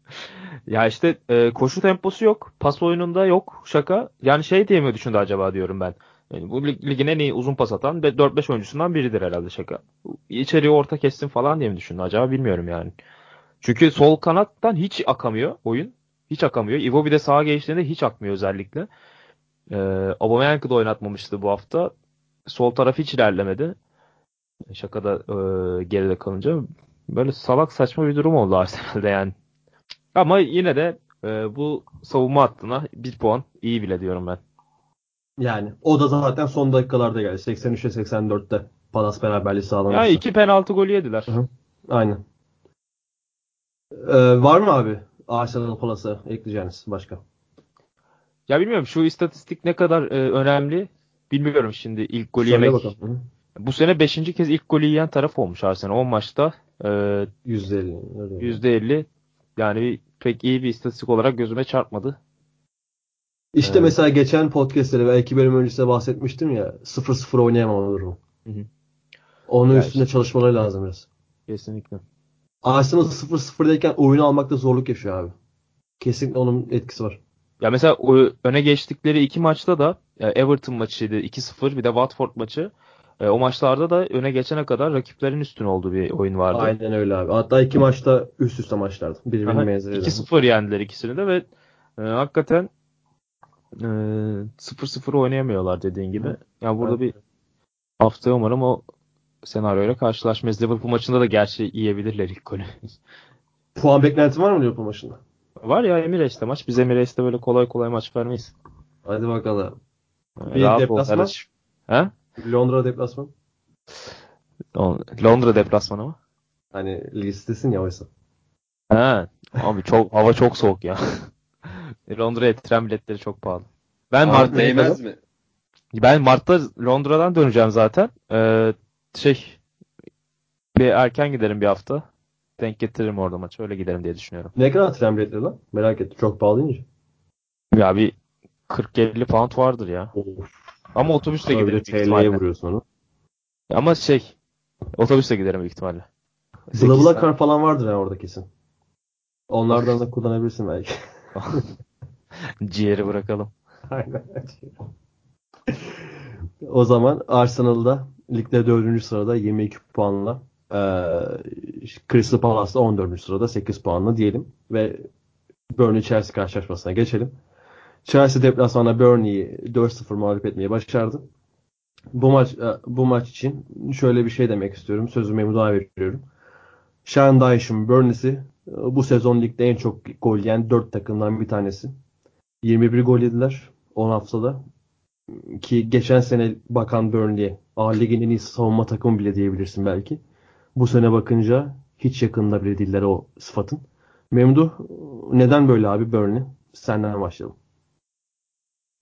ya işte e, koşu temposu yok. Pas oyununda yok. Şaka. Yani şey diye mi düşündü acaba diyorum ben. Yani bu lig- ligin en iyi uzun pas atan ve 4-5 oyuncusundan biridir herhalde şaka. İçeriye orta kessin falan diye mi düşündü acaba bilmiyorum yani. Çünkü sol kanattan hiç akamıyor oyun. Hiç akamıyor. Ivo bir de sağa geçtiğinde hiç akmıyor özellikle. Ee, Aubameyang'ı da oynatmamıştı bu hafta. Sol taraf hiç ilerlemedi. Şakada e, geride kalınca. Böyle salak saçma bir durum oldu Arsenal'de yani. Ama yine de e, bu savunma hattına bir puan iyi bile diyorum ben. Yani o da zaten son dakikalarda geldi. 83'e 84'te Palace beraberliği sağlamıştı. Ya iki penaltı golü yediler. Hı. Aynen. Ee, var mı abi Arsenal Palace'a ekleyeceğiniz başka? Ya bilmiyorum şu istatistik ne kadar e, önemli bilmiyorum şimdi ilk golü Söyle yemek. bakalım. Bu sene 5. kez ilk golü yiyen taraf olmuş Arsenal. 10 maçta e, %50. öyle. %50 yani pek iyi bir istatistik olarak gözüme çarpmadı. İşte Evet. mesela geçen podcastlere ve iki bölüm öncesinde bahsetmiştim ya 0-0 oynayamama durumu. Hı. Onun Ya üstünde işte. çalışmaları lazım biraz. Kesinlikle. Arsenal 0-0'dayken oyunu almakta zorluk yaşıyor abi. Kesinlikle onun etkisi var. Ya mesela öne geçtikleri iki maçta da Everton maçıydı 2-0 bir de Watford maçı. E, o maçlarda da öne geçene kadar rakiplerin üstün olduğu bir oyun vardı. Aynen öyle abi. Hatta iki maçta üst üste maçlardı. Birbirinin Aha, benzeri. 2-0 yendiler ikisini de ve e, hakikaten e, 0-0 oynayamıyorlar dediğin gibi. Yani burada Evet. bir haftaya umarım o senaryoyla karşılaşmayız. Liverpool maçında da gerçi yiyebilirler ilk golü. Puan beklentin var mı Liverpool maçında? Var ya Emirates'te maç. Biz Emirates'te böyle kolay kolay maç vermeyiz. Hadi bakalım. Bir Rahat deplasman? He? Londra deplasman. O- Londra deplasmanı mı? Hani listesin ya oysa. He. Abi çok hava çok soğuk ya. Londra'ya tren biletleri çok pahalı. Ben Ama Mart'ta değmez mi? ben Mart'ta Londra'dan döneceğim zaten. Ee, şey bir erken giderim bir hafta. Denk getiririm orada maçı. Öyle giderim diye düşünüyorum. Ne kadar tren biletleri lan? Merak ettim. Çok pahalı deyince. Ya bir 40-50 pound vardır ya. Of. Ama otobüsle bir giderim TL'ye ihtimalle. vuruyorsun onu. Ama şey otobüsle giderim büyük ihtimalle. Sekiz Bla saat. kar falan vardır ya orada kesin. Onlardan da kullanabilirsin belki. Ciğeri bırakalım. Aynen. o zaman Arsenal'da ligde 4. sırada 22 puanla eee Crystal Palace'da 14. sırada 8 puanla diyelim ve Burnley Chelsea karşılaşmasına geçelim. Chelsea deplasmanda Burnley'i 4-0 mağlup etmeyi başardı. Bu maç e, bu maç için şöyle bir şey demek istiyorum. Sözümü Memduh'a veriyorum. Sean Dyche'ın Burnley'si e, bu sezon ligde en çok gol yiyen 4 takımdan bir tanesi. 21 gol yediler 10 haftada. Ki geçen sene bakan Burnley'e A ligin en iyi savunma takımı bile diyebilirsin belki. Bu sene bakınca hiç yakında bile değiller o sıfatın. Memduh neden böyle abi Burnley? Senden başlayalım.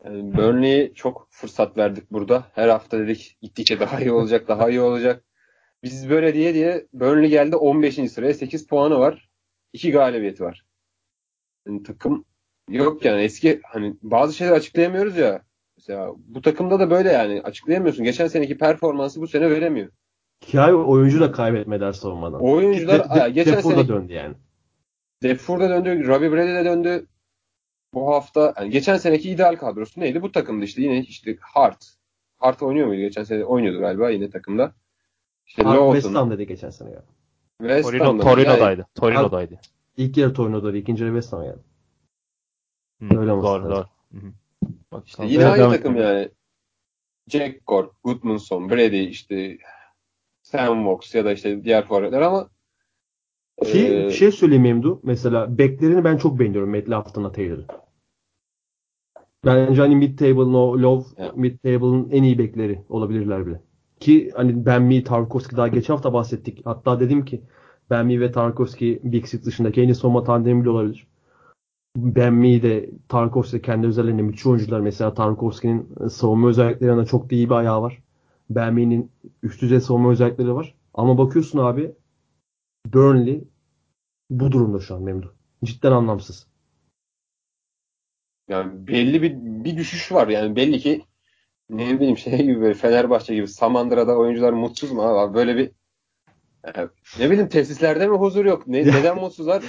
Yani Burnley'e çok fırsat verdik burada. Her hafta dedik gittikçe daha iyi olacak, daha iyi olacak. Biz böyle diye diye Burnley geldi 15. sıraya 8 puanı var. 2 galibiyeti var. Yani takım yok yani eski hani bazı şeyler açıklayamıyoruz ya. Mesela bu takımda da böyle yani açıklayamıyorsun. Geçen seneki performansı bu sene veremiyor. Ki abi oyuncu da kaybetmediler savunmadan. Oyuncular De- de- geçen sene döndü yani. Defur da döndü, Robbie Brady de döndü. Bu hafta yani geçen seneki ideal kadrosu neydi? Bu takımda işte yine işte Hart. Hart oynuyor muydu? Geçen sene oynuyordu galiba yine takımda. İşte Abi Lawton, West Ham dedi geçen sene ya. West Torino. Torino'daydı. Yani Torino'daydı. İlk yarı Torino'da ikinci yarı West Ham'a geldi. Hı, Öyle olması doğru, doğru. Bak, işte yine aynı takım yani. Jack Cork, Goodmanson, Brady işte Sam Vox ya da işte diğer forvetler ama Ki e, bir şey söyleyeyim Memdu. Mesela beklerini ben çok beğeniyorum Matt Lofton'la Taylor'ı. Bence hani mid table'ın o low Evet. mid table'ın en iyi bekleri olabilirler bile. Ki hani Ben Mee, Tarkovski daha geçen hafta bahsettik. Hatta dedim ki Ben Mee ve Tarkovski Big Six dışındaki en iyi savunma tandemi bile olabilir. Ben Mee de Tarkovski de kendi özelliğinde müthiş oyuncular. Mesela Tarkovski'nin savunma özelliklerinde çok da iyi bir ayağı var. Ben Mee'nin üst düzey savunma özellikleri var. Ama bakıyorsun abi Burnley bu durumda şu an Memduh. Cidden anlamsız. Yani belli bir bir düşüş var yani belli ki ne bileyim şey gibi böyle Fenerbahçe gibi Samandıra'da oyuncular mutsuz mu abi? Böyle bir e, ne bileyim tesislerde mi huzur yok? Ne, neden mutsuzlar?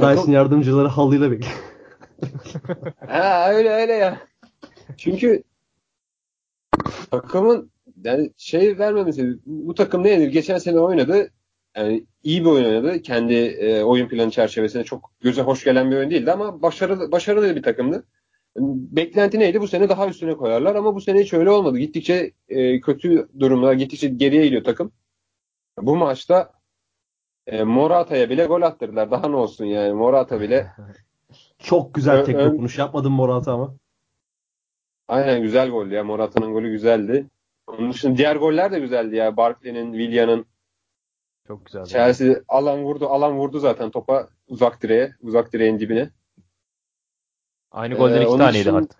Dyson yardımcıları halıyla bekliyor. Ha öyle öyle ya. Çünkü takımın yani şey vermemesi bu takım ne yenir? Geçen sene oynadı. Yani iyi bir oyun oynadı. Kendi e, oyun planı çerçevesinde çok göze hoş gelen bir oyun değildi ama başarılı başarılı bir takımdı. Beklenti neydi? Bu sene daha üstüne koyarlar ama bu sene hiç öyle olmadı. Gittikçe e, kötü durumlar, gittikçe geriye gidiyor takım. Bu maçta e, Morata'ya bile gol attırdılar. Daha ne olsun yani Morata bile Çok güzel tek dokunuş yapmadım Morata ama. Aynen güzel gol ya. Morata'nın golü güzeldi. Onun dışında diğer goller de güzeldi ya. Barkley'nin, Willian'ın. Çok güzel. Chelsea alan vurdu. Alan vurdu zaten topa uzak direğe. Uzak direğin dibine. Aynı golden Ee, iki taneydi dışında- hatta.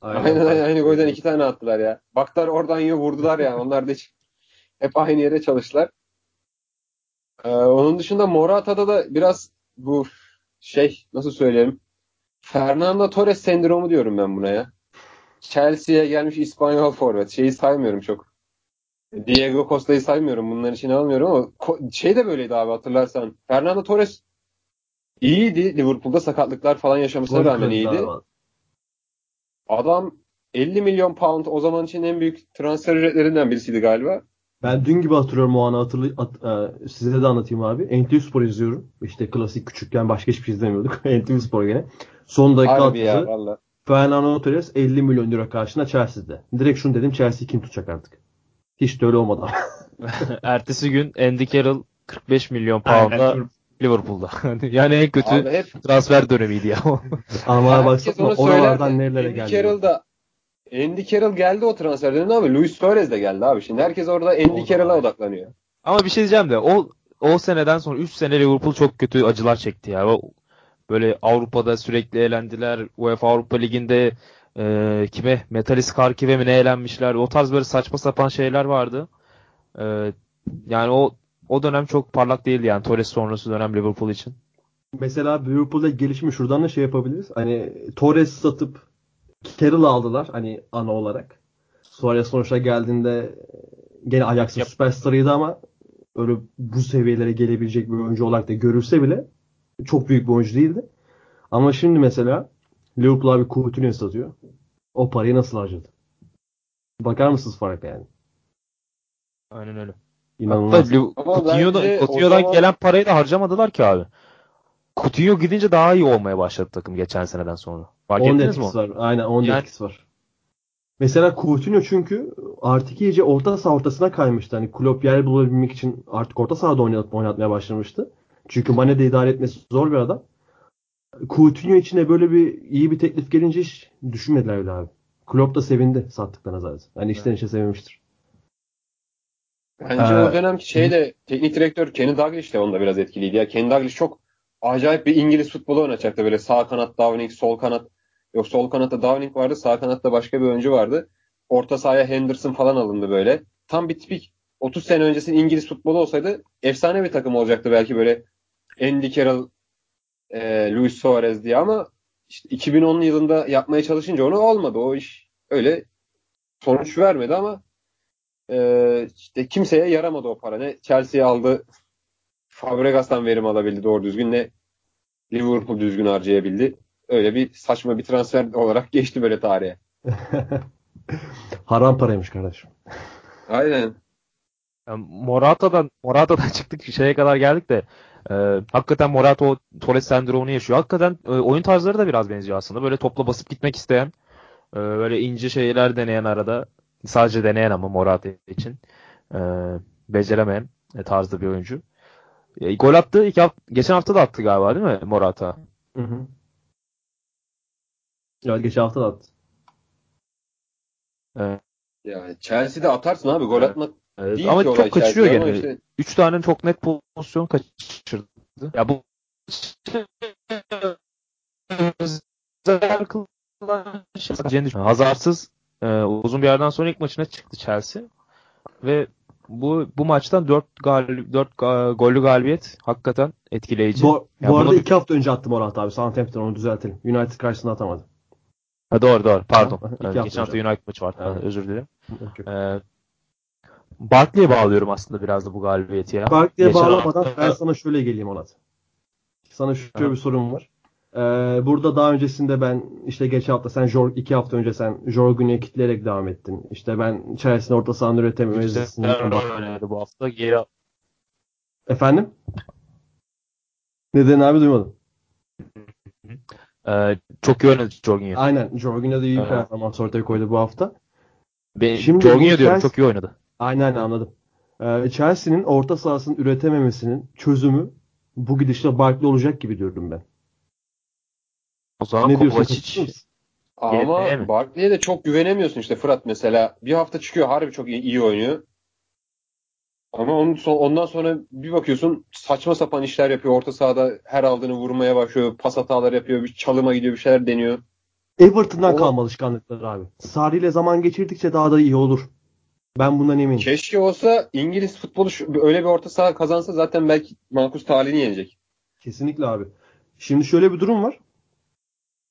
Aynen aynen aynı golden iki tane attılar ya. Baklar oradan yiyor vurdular ya. Onlar da hiç hep aynı yere çalıştılar. Ee, onun dışında Morata'da da biraz bu şey nasıl söyleyeyim Fernando Torres sendromu diyorum ben buna ya. Chelsea'ye gelmiş İspanyol forvet. Şeyi saymıyorum çok. Diego Costa'yı saymıyorum. Bunların içine almıyorum ama şey de böyleydi abi hatırlarsan. Fernando Torres iyiydi. Liverpool'da sakatlıklar falan yaşamasına Gol rağmen iyiydi. Adam 50 milyon pound o zaman için en büyük transfer ücretlerinden birisiydi galiba. Ben dün gibi hatırlıyorum o anı hatırlı at- e, size de anlatayım abi. NTV Spor izliyorum. İşte klasik küçükken başka hiçbir şey izlemiyorduk. NTV Spor gene. Son dakika Harbi ya valla. Fernando Torres 50 milyon euro karşına Chelsea'de. Direkt şunu dedim Chelsea kim tutacak artık. Hiç de öyle olmadı. Ertesi gün Andy Carroll 45 milyon pound'a Liverpool'da. yani en kötü Abi hep transfer dönemiydi ya. Ama baksana oralardan nerelere Andy geldi. Carroll da Andy Carroll geldi o transfer döneminde ama Luis Suarez de geldi abi. Şimdi herkes orada Andy Carroll'a odaklanıyor. Ama bir şey diyeceğim de o o seneden sonra 3 sene Liverpool çok kötü acılar çekti ya. O, böyle Avrupa'da sürekli eğlendiler. UEFA Avrupa Ligi'nde e, kime Metalist Karkiv'e mi ne eğlenmişler. O tarz böyle saçma sapan şeyler vardı. E, yani o o dönem çok parlak değildi yani Torres sonrası dönem Liverpool için. Mesela Liverpool'da gelişimi şuradan da şey yapabiliriz. Hani Torres satıp Carroll'ı aldılar hani ana olarak. Suarez sonuçta geldiğinde gene Ajax'ın Yap. süperstarıydı ama öyle bu seviyelere gelebilecek bir oyuncu olarak da görülse bile çok büyük bir oyuncu değildi. Ama şimdi mesela Liverpool abi Coutinho satıyor. O parayı nasıl harcadı? Bakar mısınız farka yani? Aynen öyle. İnanılmaz. Hatta Liv- Ama Coutinho'dan, Coutinho'dan zaman- gelen parayı da harcamadılar ki abi. Coutinho gidince daha iyi olmaya başladı takım geçen seneden sonra. Fark Onun ettiniz mi var. Aynen onun Yani- etkisi var. Mesela Coutinho çünkü artık iyice orta saha ortasına kaymıştı. Hani Klopp yer bulabilmek için artık orta sahada oynat, oynatmaya başlamıştı. Çünkü Mane de idare etmesi zor bir adam. Coutinho içine böyle bir iyi bir teklif gelince hiç düşünmediler bile abi. Klopp da sevindi sattıklarına zaten. Hani içten içe sevinmiştir. Bence Ee, o dönemki şeyde teknik direktör Kenny Dalglish de onda biraz etkiliydi ya. Kenny Dalglish çok acayip bir İngiliz futbolu oynatacaktı böyle sağ kanat Downing, sol kanat yok sol kanatta Downing vardı, sağ kanatta başka bir oyuncu vardı. Orta sahaya Henderson falan alındı böyle. Tam bir tipik 30 sene öncesinin İngiliz futbolu olsaydı efsane bir takım olacaktı belki böyle Andy Carroll, e, Luis Suarez diye ama işte 2010 yılında yapmaya çalışınca onu olmadı. O iş öyle sonuç vermedi ama e, işte kimseye yaramadı o para. Ne Chelsea aldı Fabregas'tan verim alabildi doğru düzgün ne Liverpool düzgün harcayabildi. Öyle bir saçma bir transfer olarak geçti böyle tarihe. Haram paraymış kardeşim. Aynen. Yani Morata'dan Morata'dan çıktık şeye kadar geldik de e, hakikaten Morata o Torres sendromunu yaşıyor. Hakikaten e, oyun tarzları da biraz benziyor aslında. Böyle topla basıp gitmek isteyen e, böyle ince şeyler deneyen arada sadece deneyen ama Morata için e, beceremeyen e, tarzda bir oyuncu. E, gol attı. İki hafta, geçen hafta da attı galiba değil mi Morata? Hı hı. Ya geçen hafta da attı. E, Yani Chelsea'de atarsın abi gol Evet. atmak Evet, değil ama çok kaçırıyor Chelsea gene. işte- Üç tane çok net pozisyon kaçırdı. Ya bu Hazarsız e, uzun bir yerden sonra ilk maçına çıktı Chelsea ve bu bu maçtan 4 galib 4 gollü galibiyet hakikaten etkileyici. Bu, Ya bu arada bunu- iki hafta önce attı Morata abi. Southampton onu düzeltelim. United karşısında atamadı. Ha, doğru doğru pardon. Ha, iki Evet, hafta geçen hafta önce. United maçı vardı. Evet. Ha, Özür dilerim. Ee, Barkley'e bağlıyorum aslında biraz da bu galibiyeti ya. Barkley'e bağlamadan hafta- ben sana şöyle geleyim Onat. Sana şöyle Aha. bir sorum var. Ee, burada daha öncesinde ben işte geçen hafta sen Jor, iki hafta önce sen Jorginho'yu kitleyerek devam ettin. İşte ben Chelsea'nin orta sahanı Güzel oynadı bu hafta. Geri Efendim? Neden abi duymadım. Ee, çok iyi oynadı Jorginho. Aynen. Jorginho da iyi bir performans ortaya koydu bu hafta. Ben, Şimdi Jorginho diyorum Chelsea- çok iyi oynadı. Aynen anladım. Ee, Chelsea'nin orta sahasını üretememesinin çözümü bu gidişle Barkley olacak gibi diyorum ben. O zaman Ne diyorsun? Kovacic? Ama? Barkley'e de çok güvenemiyorsun işte Fırat mesela. Bir hafta çıkıyor harbi çok iyi, iyi oynuyor. Ama onun son, ondan sonra bir bakıyorsun saçma sapan işler yapıyor. Orta sahada her aldığını vurmaya başlıyor. Pas hataları yapıyor. Bir çalıma gidiyor. Bir şeyler deniyor. Everton'dan O- kalma alışkanlıkları abi. Sarri ile zaman geçirdikçe daha da iyi olur. Ben bundan eminim. Keşke olsa İngiliz futbolu şu- öyle bir orta saha kazansa zaten belki Marcus Talih'ini yenecek. Kesinlikle abi. Şimdi şöyle bir durum var.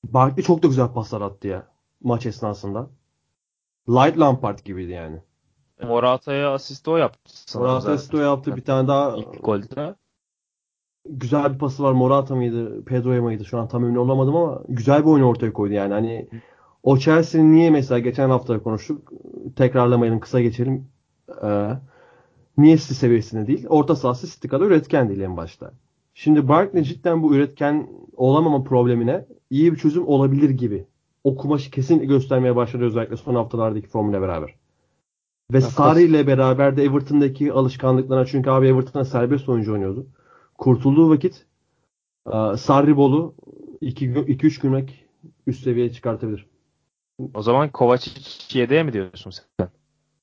Barkley çok da güzel paslar attı ya maç esnasında. Light Lampard gibiydi yani. Morata'ya asist o yaptı. Morata zaten. Esto yaptı. Bir tane daha İlk golde. güzel bir pası var. Morata mıydı? Pedro'ya mıydı? Şu an tam emin olamadım ama güzel bir oyun ortaya koydu yani. Hani o Chelsea'nin niye mesela geçen hafta konuştuk. Tekrarlamayalım kısa geçelim. Ee, niye City seviyesinde değil? Orta sahası City kadar üretken değil en başta. Şimdi Barkley cidden bu üretken olamama problemine iyi bir çözüm olabilir gibi. O kumaşı kesinlikle göstermeye başladı özellikle son haftalardaki formüle beraber. Ve. Sarri ile beraber de Everton'daki alışkanlıklarına çünkü abi Everton'a serbest oyuncu oynuyordu. Kurtulduğu vakit e, Sarri Bolu 2-3 günlük üst seviyeye çıkartabilir. O zaman Kovacic yedeğe mi diyorsun sen?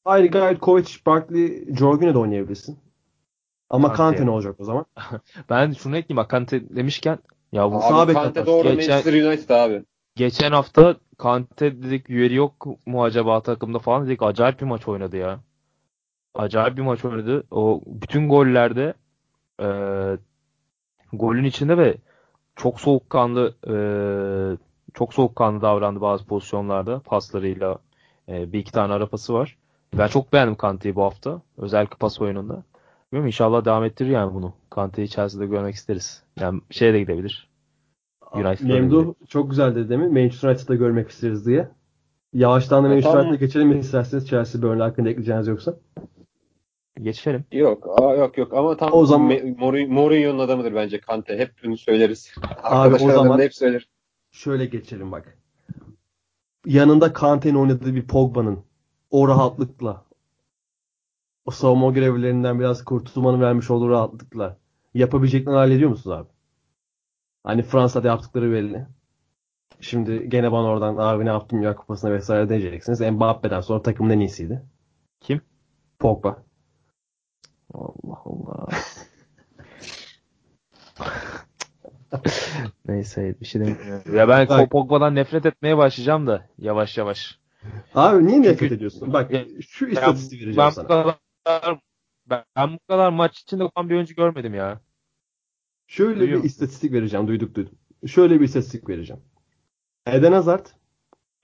Hayır gayet Kovacic, Barkley, Jorginho da oynayabilirsin. Ama Kante. Kante ne olacak o zaman? Ben şunu ekleyeyim bak Kante demişken ya bu Abi Kante doğru Geçen- Manchester United abi. geçen hafta Kante dedik üyeli yok mu acaba takımda falan dedik acayip bir maç oynadı ya. Acayip bir maç oynadı. O bütün gollerde e, golün içinde ve çok soğukkanlı e, çok soğukkanlı davrandı bazı pozisyonlarda paslarıyla e, bir iki tane ara pası var. Ben çok beğendim Kante'yi bu hafta. Özellikle pas oyununda. Bilmiyorum inşallah devam ettirir yani bunu. Kante'yi Chelsea'de görmek isteriz. Yani şeye de gidebilir. Memduh çok güzel dedi demin. Manchester United'da görmek isteriz diye. Yavaştan da Ya Manchester United'a geçelim mi isterseniz Chelsea Burnley hakkında ekleyeceğiniz yoksa. Geçelim. Yok, aa, yok yok ama tam O zaman- Mourinho'nun adamıdır bence Kante. Hep bunu söyleriz. o Arkadaşlar zaman- adamı da hep söyler. Şöyle geçelim bak. Yanında Kante'nin oynadığı bir Pogba'nın o rahatlıkla o savunma görevlilerinden biraz kurtulmanı vermiş olduğu rahatlıkla yapabileceklerini hallediyor musunuz abi? Hani Fransa'da yaptıkları belli. Şimdi gene bana oradan abi ne yaptım ya kupasına vesaire diyeceksiniz. Mbappe'den sonra takımın en iyisiydi. Kim? Pogba. Allah Allah. Neyse bir şey demiyorum. Ya ben Bak. Pogba'dan nefret etmeye başlayacağım da yavaş yavaş. Abi niye nefret Çünkü- ediyorsun? Bak Ya- şu istatistiği vereceğim ben sana. bu kadar ben, ben bu kadar maç içinde olan bir oyuncu görmedim ya. Şöyle Duyuyor bir musun? istatistik vereceğim. Duyduk duydum. Şöyle bir istatistik vereceğim. Eden Hazard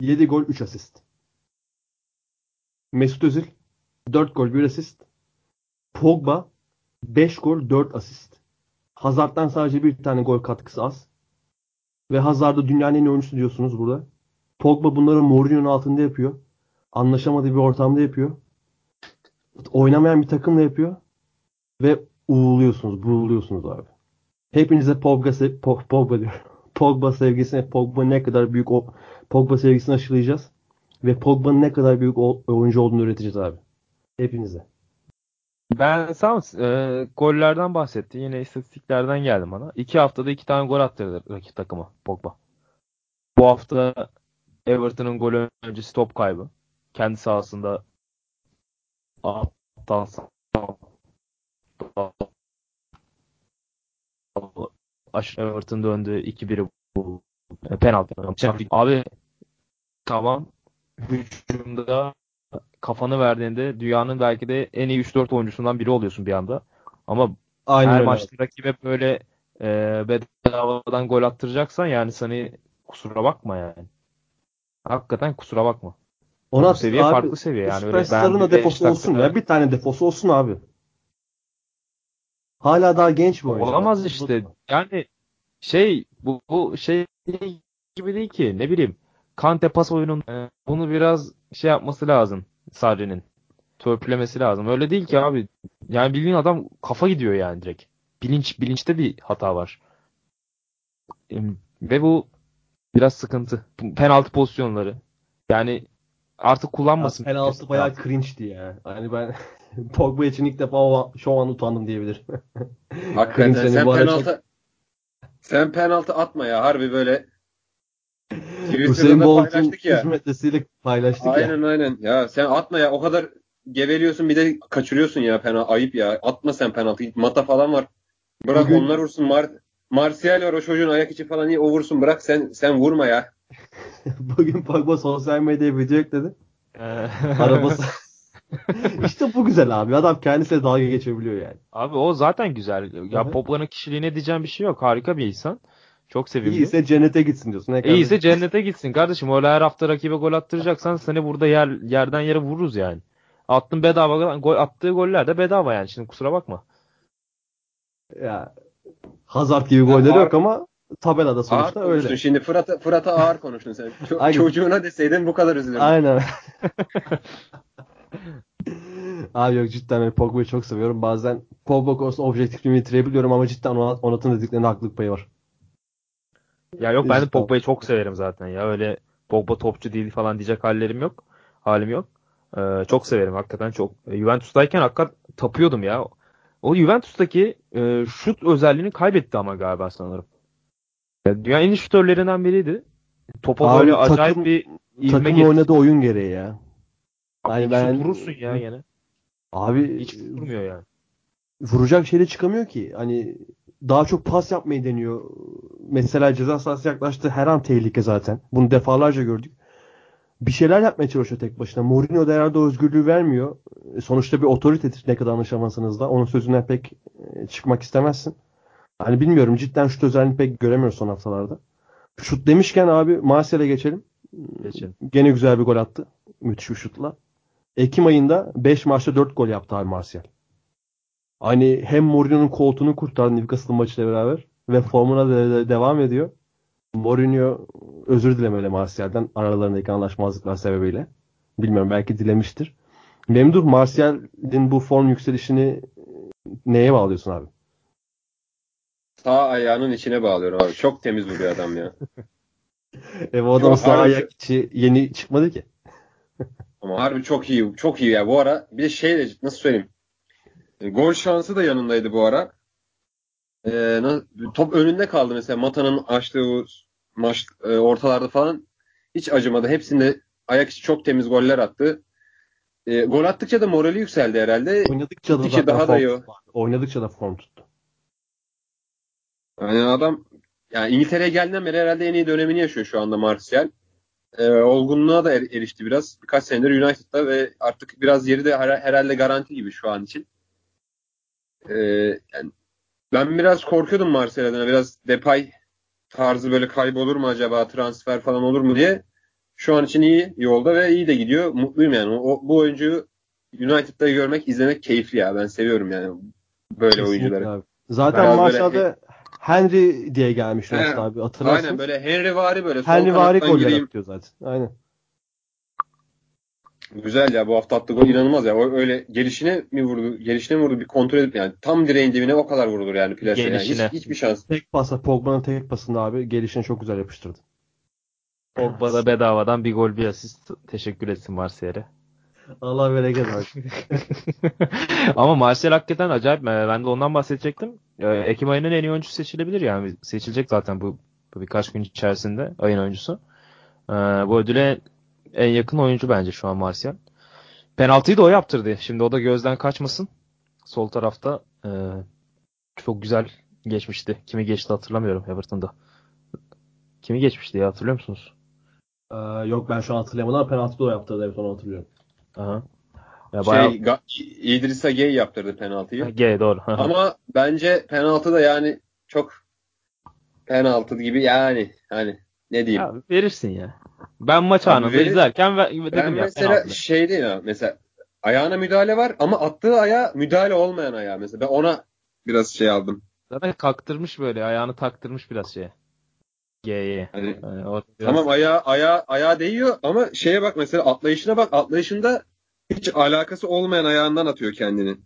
7 gol 3 asist. Mesut Özil 4 gol 1 asist. Pogba 5 gol 4 asist. Hazard'dan sadece bir tane gol katkısı az. Ve Hazard'ı dünyanın en iyi oyuncusu diyorsunuz burada. Pogba bunları Mourinho'nun altında yapıyor. Anlaşamadığı bir ortamda yapıyor. Oynamayan bir takımla yapıyor. Ve uğuluyorsunuz, buğuluyorsunuz abi. Hepinize Pogba, se- Po- Pogba diyor. Pogba sevgisine, Pogba ne kadar büyük o Pogba sevgisini aşılayacağız. Ve Pogba'nın ne kadar büyük oyuncu olduğunu öğreteceğiz abi. Hepinize. Ben sağ e, gollerden bahsetti. Yine istatistiklerden geldim bana. İki haftada iki tane gol attırdı rakip takıma Pogba. Bu hafta Everton'ın golü öncesi top kaybı. Kendi sahasında aptal aşırı Everton döndü 2-1'i bu E, penaltı. Abi tamam hücumda kafanı verdiğinde dünyanın belki de en iyi 3-4 oyuncusundan biri oluyorsun bir anda. Ama Aynen her öyle. maçta rakibe böyle e, bedavadan gol attıracaksan yani seni kusura bakma yani. Hakikaten kusura bakma. Ona Bu seviye abi, farklı seviye yani. Süperstar'ın da defosu olsun ya. Bir tane defosu olsun abi. Hala daha genç bir oyuncu. Olamaz işte. Yani şey bu, bu şey gibi değil ki ne bileyim Kante pas oyunun e, bunu biraz şey yapması lazım Sarri'nin. Törpülemesi lazım. Öyle değil ki abi. Yani bildiğin adam kafa gidiyor yani direkt. Bilinç bilinçte bir hata var. Ve bu biraz sıkıntı. Penaltı pozisyonları. Yani artık kullanmasın. Ya, penaltı bayağı cringe'di ya. Hani ben Pogba için ilk defa şu an utandım diyebilirim. Hakikaten sen penaltı sen penaltı atma ya harbi böyle Hüseyin Bolt'un paylaştık ya. 100 metresiyle paylaştık ya. Aynen aynen. Ya sen atma ya. O kadar geveliyorsun bir de kaçırıyorsun ya penaltı. Ayıp ya. Atma sen penaltı. Mata falan var. Bırak Bugün- onlar vursun. Mar Martial var o çocuğun ayak içi falan iyi o vursun. Bırak sen sen vurma ya. Bugün Pogba sosyal medyaya video ekledi. Ee, Arabası. işte bu güzel abi. Adam kendisiyle dalga geçebiliyor yani. Abi o zaten güzel. Ya. Pogba'nın kişiliğine diyeceğim bir şey yok. Harika bir insan. Çok sevimli. İyiyse cennete gitsin diyorsun. Ne kadar- İyiyse cennete gitsin kardeşim. Öyle her hafta rakibe gol attıracaksan seni burada yer yerden yere vururuz yani. Attın bedava gol attığı goller de bedava yani. Şimdi kusura bakma. Ya, Hazard gibi golleri ağır- yok ama tabelada Ağır sonuçta konuştun. öyle. Şimdi Fırat'a Fırat'a ağır konuştun sen. Ço- çocuğuna deseydin bu kadar üzülürdüm. Aynen. Abi yok cidden ben Pogba'yı çok seviyorum. Bazen Pogba konusunda objektifliğimi yitirebiliyorum ama cidden Onat- Onat'ın dediklerinde haklılık payı var. Ya yok ben de. Pogba'yı çok severim zaten ya. Öyle Pogba topçu değil falan diyecek hallerim yok. Halim yok. Ee, çok severim hakikaten çok. E, Juventus'tayken hakikaten tapıyordum ya. O Juventus'taki e, şut özelliğini kaybetti ama galiba sanırım. Ya, dünyanın en iyi şutörlerinden biriydi. Topa Abi böyle takım- acayip bir ivme Takım oynadığı oyun gereği ya. Abi Yani ben- vurursun ya gene. Abi Hiç vurmuyor yani. vuracak şeyle çıkamıyor ki. Hani daha çok pas yapmayı deniyor. Mesela ceza sahası yaklaştı her an tehlike zaten. Bunu defalarca gördük. Bir şeyler yapmaya çalışıyor tek başına. Mourinho da herhalde özgürlüğü vermiyor. E, Sonuçta bir otoritedir ne kadar anlaşamazsınız da. Onun sözünden pek e, çıkmak istemezsin. Hani bilmiyorum cidden şut özelliğini pek göremiyoruz son haftalarda. Şut demişken abi Martial'e geçelim. Geçelim. Gene güzel bir gol attı. Müthiş bir şutla. Ekim ayında 5 maçta 4 gol yaptı abi Martial. Hani hem Mourinho'nun koltuğunu kurtardı Newcastle maçıyla beraber ve formuna da da devam ediyor. Mourinho özür dilemeli Martial'den aralarındaki anlaşmazlıklar sebebiyle. Bilmiyorum belki dilemiştir. Memduh Martial'in bu form yükselişini neye bağlıyorsun abi? Sağ ayağının içine bağlıyorum abi. Çok temiz vuruyor adam ya. E bu adam Yok, sağ harbi- ayak içi yeni çıkmadı ki. Ama harbi çok iyi. Çok iyi ya. Bu ara bir de şey de nasıl söyleyeyim. E, Gol şansı da yanındaydı bu ara. E, top önünde kaldı mesela. Mata'nın açtığı maç e, ortalarda falan hiç acımadı. Hepsinde ayak içi çok temiz goller attı. E, gol attıkça da morali yükseldi herhalde. Oynadıkça da daha da iyi. Oynadıkça da form tuttu. Yani adam yani İngiltere'ye geldiğinden beri herhalde en iyi dönemini yaşıyor şu anda Martial. Ee, olgunluğa da er- erişti biraz. Birkaç senedir United'da ve artık biraz yeri de her- herhalde garanti gibi şu an için. Ee, yani ben biraz korkuyordum Martial adına. Biraz Depay tarzı böyle kaybolur mu acaba transfer falan olur mu diye. şu an için iyi yolda ve iyi de gidiyor. Mutluyum yani. O, bu oyuncuyu United'da görmek, izlemek keyifli ya. Ben seviyorum yani böyle Kesinlikle oyuncuları. Abi. Zaten Biraz maçlarda Henry diye gelmiş Rust abi hatırlarsın. Aynen böyle Henry vari böyle Henry vari gireyim. atıyor zaten. Aynen. Güzel ya bu hafta attığı gol inanılmaz ya. O öyle gelişine mi vurdu? Gelişine mi vurdu? Bir kontrol edip yani tam direğin dibine o kadar vurulur yani plase. Yani. Gelişine. Hiç, hiçbir şans. Tek pasla Pogba'nın tek pasında abi gelişini çok güzel yapıştırdı. Pogba da bedavadan bir gol bir asist teşekkür etsin Martial'e. Allah bereket versin. Ama Martial hakikaten acayip. Ben de ondan bahsedecektim. Ee, Ekim ayının en iyi oyuncusu seçilebilir yani. Seçilecek zaten bu, bu birkaç gün içerisinde ayın oyuncusu. Ee, bu ödüle en yakın oyuncu bence şu an Martial. Penaltıyı da o yaptırdı. Şimdi o da gözden kaçmasın. Sol tarafta e, çok güzel geçmişti. Kimi geçti hatırlamıyorum Everton'da. Kimi geçmişti ya hatırlıyor musunuz? Ee, yok ben şu an hatırlayamadım ama penaltı da o yaptı. Evet onu hatırlıyorum. Aha. Ya bayağı... Şey, Ga- İdrissa Gey yaptırdı penaltıyı. G doğru. Ama bence penaltı da yani çok penaltı gibi yani hani ne diyeyim. Ya verirsin ya. Ben maç Abi anında verir- izlerken ve, dedim ben ya mesela penaltı. şey değil ya mesela ayağına müdahale var ama attığı ayağa müdahale olmayan ayağı mesela ben ona biraz şey aldım. Zaten kaktırmış böyle ayağını taktırmış biraz şeye. G'ye. Hani Yani biraz- Tamam ayağı ayağı ayağa değiyor ama şeye bak mesela atlayışına bak. Atlayışında hiç alakası olmayan ayağından atıyor kendini.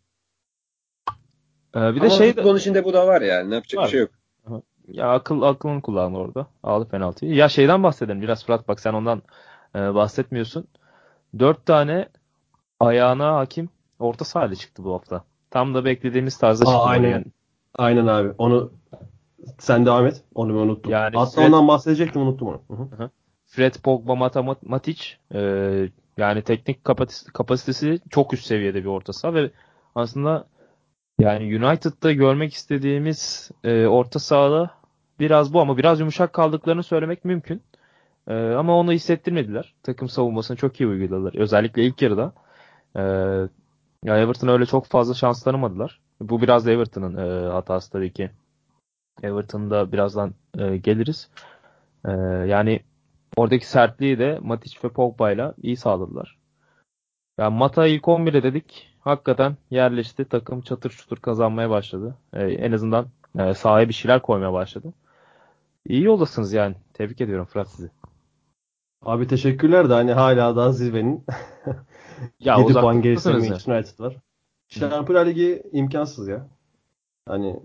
Ee, bir de ama şey de, futbolun içinde bu da var yani. Ne yapacak Var. bir şey yok. Ya akıl aklını kullandı orada. Aldı penaltıyı. Ya şeyden bahsedelim biraz Fırat bak sen ondan e, bahsetmiyorsun. Dört tane ayağına hakim orta sahayla çıktı bu hafta. Tam da beklediğimiz tarzda Aa, çıktı. aynen. Yani. Aynen abi. Onu sen devam et. Onu ben unuttum. Yani Aslında Fred- ondan bahsedecektim unuttum onu. Hı hı. Fred, Pogba, Mata, Matic e, yani teknik kapasitesi, kapasitesi çok üst seviyede bir orta saha ve aslında yani United'da görmek istediğimiz e, orta sahada biraz bu ama biraz yumuşak kaldıklarını söylemek mümkün. E, ama onu hissettirmediler. Takım savunmasını çok iyi uyguladılar. Özellikle ilk yarıda. E, ya Everton öyle çok fazla şans tanımadılar. Bu biraz da Everton'ın e, hatası tabii ki. Everton'da birazdan e, geliriz. E, yani Oradaki sertliği de Matic ve Pogba'yla iyi sağladılar. Yani Mata ilk 11'e dedik. Hakikaten yerleşti. Takım çatır çutur kazanmaya başladı. Ee, en azından e, sahaya bir şeyler koymaya başladı. İyi yoldasınız yani. Tebrik ediyorum Fırat sizi. Abi teşekkürler de hani hala daha zirvenin Ya 7 puan gerisinde. Manchester United var. Şampiyonlar Ligi imkansız ya. Hani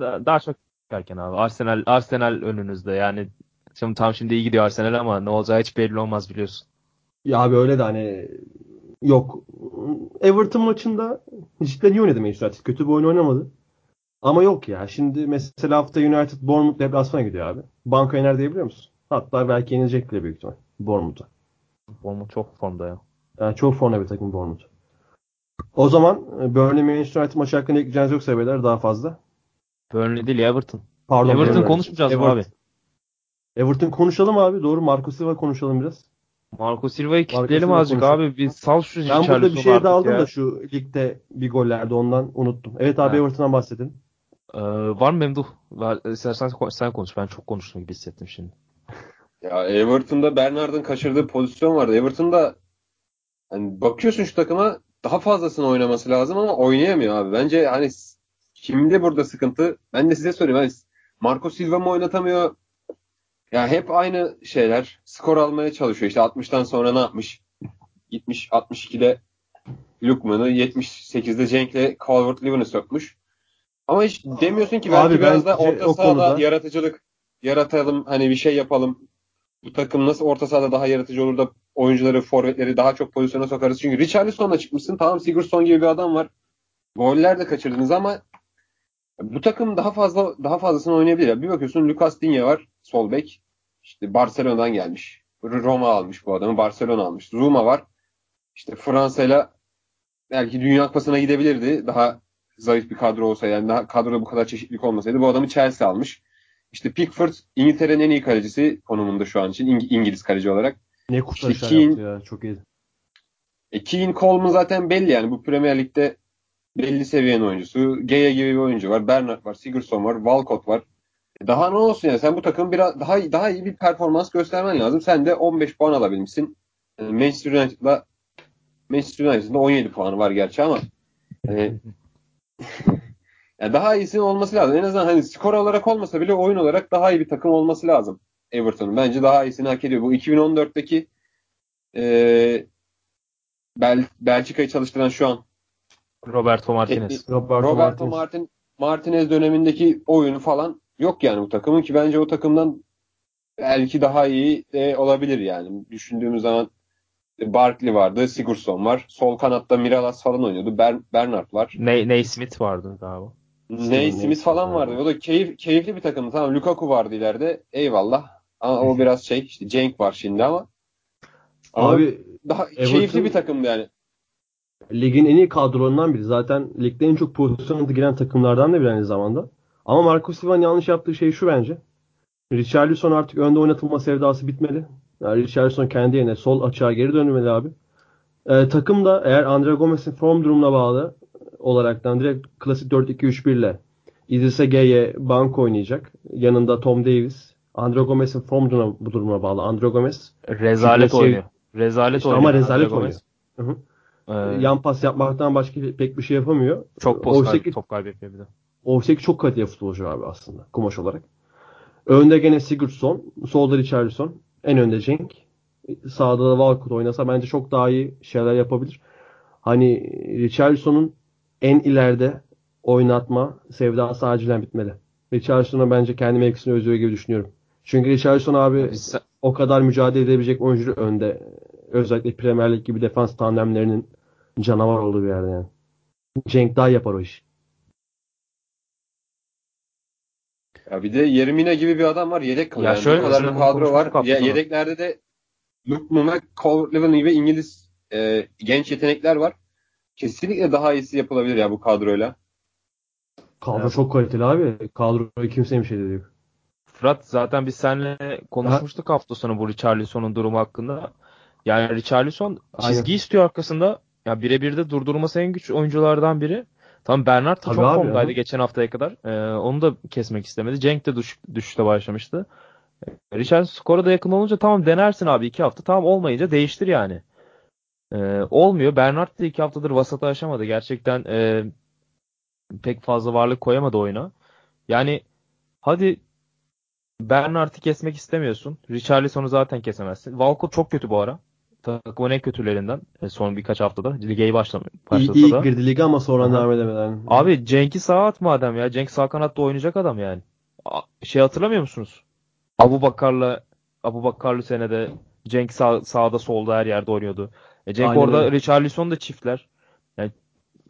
Da- Daha çok erken abi. Arsenal Arsenal önünüzde. Yani şimdi tam şimdi iyi gidiyor Arsenal ama ne olacağı hiç belli olmaz biliyorsun. ya abi öyle de hani yok. Everton maçında cidden iyi oynadı Manchester United. Kötü bir oyun oynamadı. Ama yok ya. Şimdi mesela hafta United Bournemouth deplasmana gidiyor abi. Banka yener diyebiliyor musun? Hatta belki yenilecek bile büyük ihtimal. Bournemouth'a. Bournemouth çok formda ya. Yani çok formda bir takım Bournemouth. O zaman e, Burnley Manchester United maçı hakkında ekleyeceğiniz yoksa beyler daha fazla. Burnley değil Everton. Pardon. Everton Burnley. konuşmayacağız Everton. abi? Everton konuşalım abi. Doğru. Marco Silva konuşalım biraz. Marco Silva'yı kitleyelim Silva azıcık konuşalım. abi. Bir sal şu Ben burada bir şeye artık daldım ya. da şu ligde bir gollerde ondan unuttum. Evet abi Ha. Everton'dan bahsedin. Ee, var mı Memduh? İstersen sen konuş. Ben çok konuştum gibi hissettim şimdi. Ya Everton'da Bernard'ın kaçırdığı pozisyon vardı. Everton'da hani bakıyorsun şu takıma daha fazlasını oynaması lazım ama oynayamıyor abi. Bence hani kimde burada sıkıntı? Ben de size söyleyeyim. Hani Marco Silva mı oynatamıyor? Ya hep aynı şeyler. Skor almaya çalışıyor. İşte 60'tan sonra ne yapmış? Gitmiş 62'de Lukman'ı, 78'de Cenk'le Calvert-Lewin'i sökmüş. Ama hiç demiyorsun ki belki Abi biraz da orta sahada konuda- yaratıcılık yaratalım, hani bir şey yapalım. Bu takım nasıl orta sahada daha yaratıcı olur da oyuncuları, forvetleri daha çok pozisyona sokarız. Çünkü Richarlison'la çıkmışsın. Tamam Sigurdsson gibi bir adam var. Goller de kaçırdınız ama bu takım daha fazla daha fazlasını oynayabilir. Ya. Bir bakıyorsun Lucas Digne var. Sol bek. İşte Barcelona'dan gelmiş. Roma almış bu adamı. Barcelona almış. Zuma var. İşte Fransa'yla belki Dünya Kupası'na gidebilirdi. Daha zayıf bir kadro olsa yani daha kadroda bu kadar çeşitlilik olmasaydı bu adamı Chelsea almış. İşte Pickford İngiltere'nin en iyi kalecisi konumunda şu an için İng- İngiliz kaleci olarak. Ne kurtarışlar Keane- yaptı ya. Çok iyi. E, Keane Coleman zaten belli yani bu Premier Lig'de belli seviyenin oyuncusu. Gea gibi bir oyuncu var. Bernard var. Sigurdsson var. Walcott var. Daha ne olsun yani sen bu takım biraz daha daha iyi bir performans göstermen lazım. Sen de 15 puan alabilmişsin. Manchester United'la Manchester United'da 17 puanı var gerçi ama yani, yani daha iyisinin olması lazım. En azından hani skor olarak olmasa bile oyun olarak daha iyi bir takım olması lazım Everton'un. Bence daha iyisini hak ediyor. Bu 2014'teki e, Bel Belçika'yı çalıştıran şu an Roberto Martinez. Roberto, Roberto Martinez. Martin Martinez dönemindeki oyunu falan yok yani bu takımın ki bence o takımdan belki daha iyi de olabilir yani. Düşündüğümüz zaman Barkley vardı, Sigurdsson var. Sol kanatta Miralas falan oynuyordu. Ber Bernard var. Ney, Ney Smith vardı galiba. Ney Smith falan vardı. O da keyif, keyifli bir takımdı. Tamam Lukaku vardı ileride. Eyvallah. Ama o biraz şey işte Cenk var şimdi ama. Ama Abi daha Everton- keyifli bir takımdı yani. ligin en iyi kadrolarından biri. Zaten ligde en çok pozisyona giren takımlardan da biri aynı zamanda. Ama Marco Silva'nın yanlış yaptığı şey şu bence. Richarlison artık önde oynatılma sevdası bitmeli. Yani Richarlison kendi yerine sol açığa geri dönmeli abi. Ee, takım da eğer Andre Gomez'in form durumuna bağlı olaraktan direkt klasik 4-2-3-1 ile İdrisse Gueye bank oynayacak. Yanında Tom Davis. Andre Gomez'in form durumuna, bu durumuna bağlı. Andre Gomez Rezalet şey- oynuyor. Rezalet İşte oynuyor. ama rezalet Andre oynuyor. Hı hı. Ee, yan pas yapmaktan başka pek bir şey yapamıyor. çok post Oysa top kaybetmiyor bir de. Oysa ki çok kaliteli futbolcu abi aslında kumaş olarak. Önde gene Sigurdsson, solda Richarlison, en önde Cenk. Sağda da Walcott oynasa bence çok daha iyi şeyler yapabilir. Hani Richarlison'un en ileride oynatma sevdası acilen bitmeli. Richarlison'a bence kendi mevkisini özlüyor gibi düşünüyorum. Çünkü Richarlison abi Biz- o kadar mücadele edebilecek oyuncu önde. Özellikle Premier Lig gibi defans tandemlerinin canavar olduğu bir yerde yani. Cenk daha yapar o işi. Ya bir de Yermina gibi bir adam var yedek kalıyor. Ya Yani şöyle bu kadar bir kadro var. Ya, yedeklerde de Luke Mumek, Cole Levin gibi İngiliz e, genç yetenekler var. Kesinlikle daha iyisi yapılabilir ya bu kadroyla. Kadro Evet. çok kaliteli abi. Kadroya kimsenin bir şey dedi yok. Fırat zaten biz seninle konuşmuştuk hafta sonu bu Richarlison'un durumu hakkında. Yani Richarlison çizgi Aynen. istiyor arkasında. Ya birebir de durdurması en güç oyunculardan biri. Tam Bernard Tabii çok formdaydı geçen haftaya kadar. Ee, onu da kesmek istemedi. Cenk de düş, düşüşte başlamıştı. Ee, Richarlison skora da yakın olunca tamam denersin abi iki hafta. Tamam olmayınca değiştir yani. Ee, olmuyor. Bernard da iki haftadır vasata aşamadı. Gerçekten e, pek fazla varlık koyamadı oyuna. Yani hadi Bernard'ı kesmek istemiyorsun. Richarlison'u zaten kesemezsin. Walcott çok kötü bu ara. Takımın en kötülerinden e, son birkaç haftada. Lige iyi başlam İyi, başlasa iyi da. girdi liga ama sonra Aha. devam edemeden. Abi Cenk'i sağa atma adam ya. Cenk sağ kanatta oynayacak adam yani. Şey hatırlamıyor musunuz? Abu Bakar'la Abu Bakar'lı senede Cenk sağ, sağda solda her yerde oynuyordu. E Cenk Aynen orada öyle. Richarlison da çiftler. Yani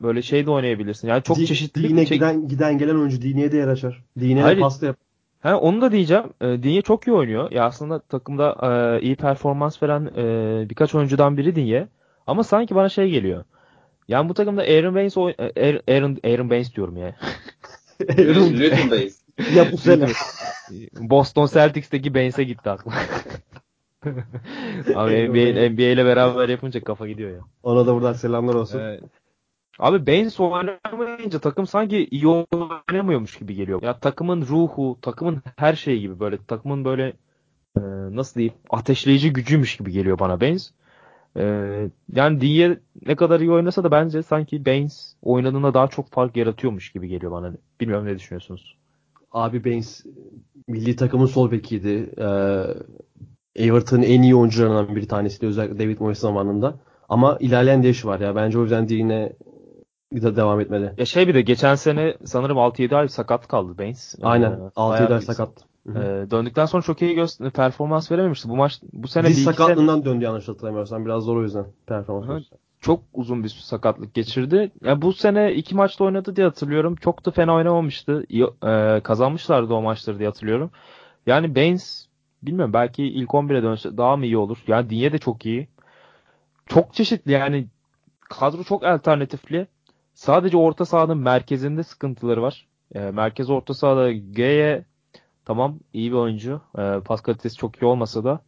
böyle şey de oynayabilirsin. Yani çok Di- çeşitlilik Dine giden, giden gelen oyuncu Dine'ye de yer açar. Dine'ye Hayır. de pasta yap. Ha, onu da diyeceğim. E, Dinye çok iyi oynuyor. Ya aslında takımda e, iyi performans veren e, birkaç oyuncudan biri Dinye. Ama sanki bana şey geliyor. Yani bu takımda Aaron Baines oy- e, Aaron Aaron Baines diyorum ya. Luton'dayız. ya bu sene. Boston Celtics'teki Baines'e gitti aklım. Abi Aaron NBA, Baines. NBA ile beraber yapınca kafa gidiyor ya. Ona da buradan selamlar olsun. Evet. Abi Baines oynamayınca takım sanki iyi oynamıyormuş gibi geliyor. Ya takımın ruhu, takımın her şeyi gibi böyle takımın böyle e, nasıl diyeyim ateşleyici gücüymüş gibi geliyor bana Baines. E, yani Diye ne kadar iyi oynasa da bence sanki Baines oynadığında daha çok fark yaratıyormuş gibi geliyor bana. Bilmiyorum ne düşünüyorsunuz? Abi Baines milli takımın sol bekiydi. Ee, Everton'ın en iyi oyuncularından bir tanesiydi özellikle David Moyes zamanında. Ama ilerleyen değişi var ya. Bence o yüzden Dine de devam etmeli. Ya şey bir de geçen sene sanırım 6-7 ay sakat kaldı Baines. Aynen. E, 6-7 bayağı ay bir- sakat. Hı hı. E, döndükten sonra çok iyi göster- performans verememişti. Bu maç bu sene bir Diz iki sene- sakatlığından döndü yanlış hatırlamıyorsam. Biraz zor o yüzden performans. Çok uzun bir sakatlık geçirdi. Ya bu sene iki maçta oynadı diye hatırlıyorum. Çok da fena oynamamıştı. İyi, e, kazanmışlardı o maçları diye hatırlıyorum. Yani Baines bilmiyorum belki ilk 11'e dönse daha mı iyi olur? Yani Dinye de çok iyi. Çok çeşitli yani kadro çok alternatifli. Sadece orta sahanın merkezinde sıkıntıları var. E, merkez orta sahada G'ye tamam iyi bir oyuncu. E, pas kalitesi çok iyi olmasa da.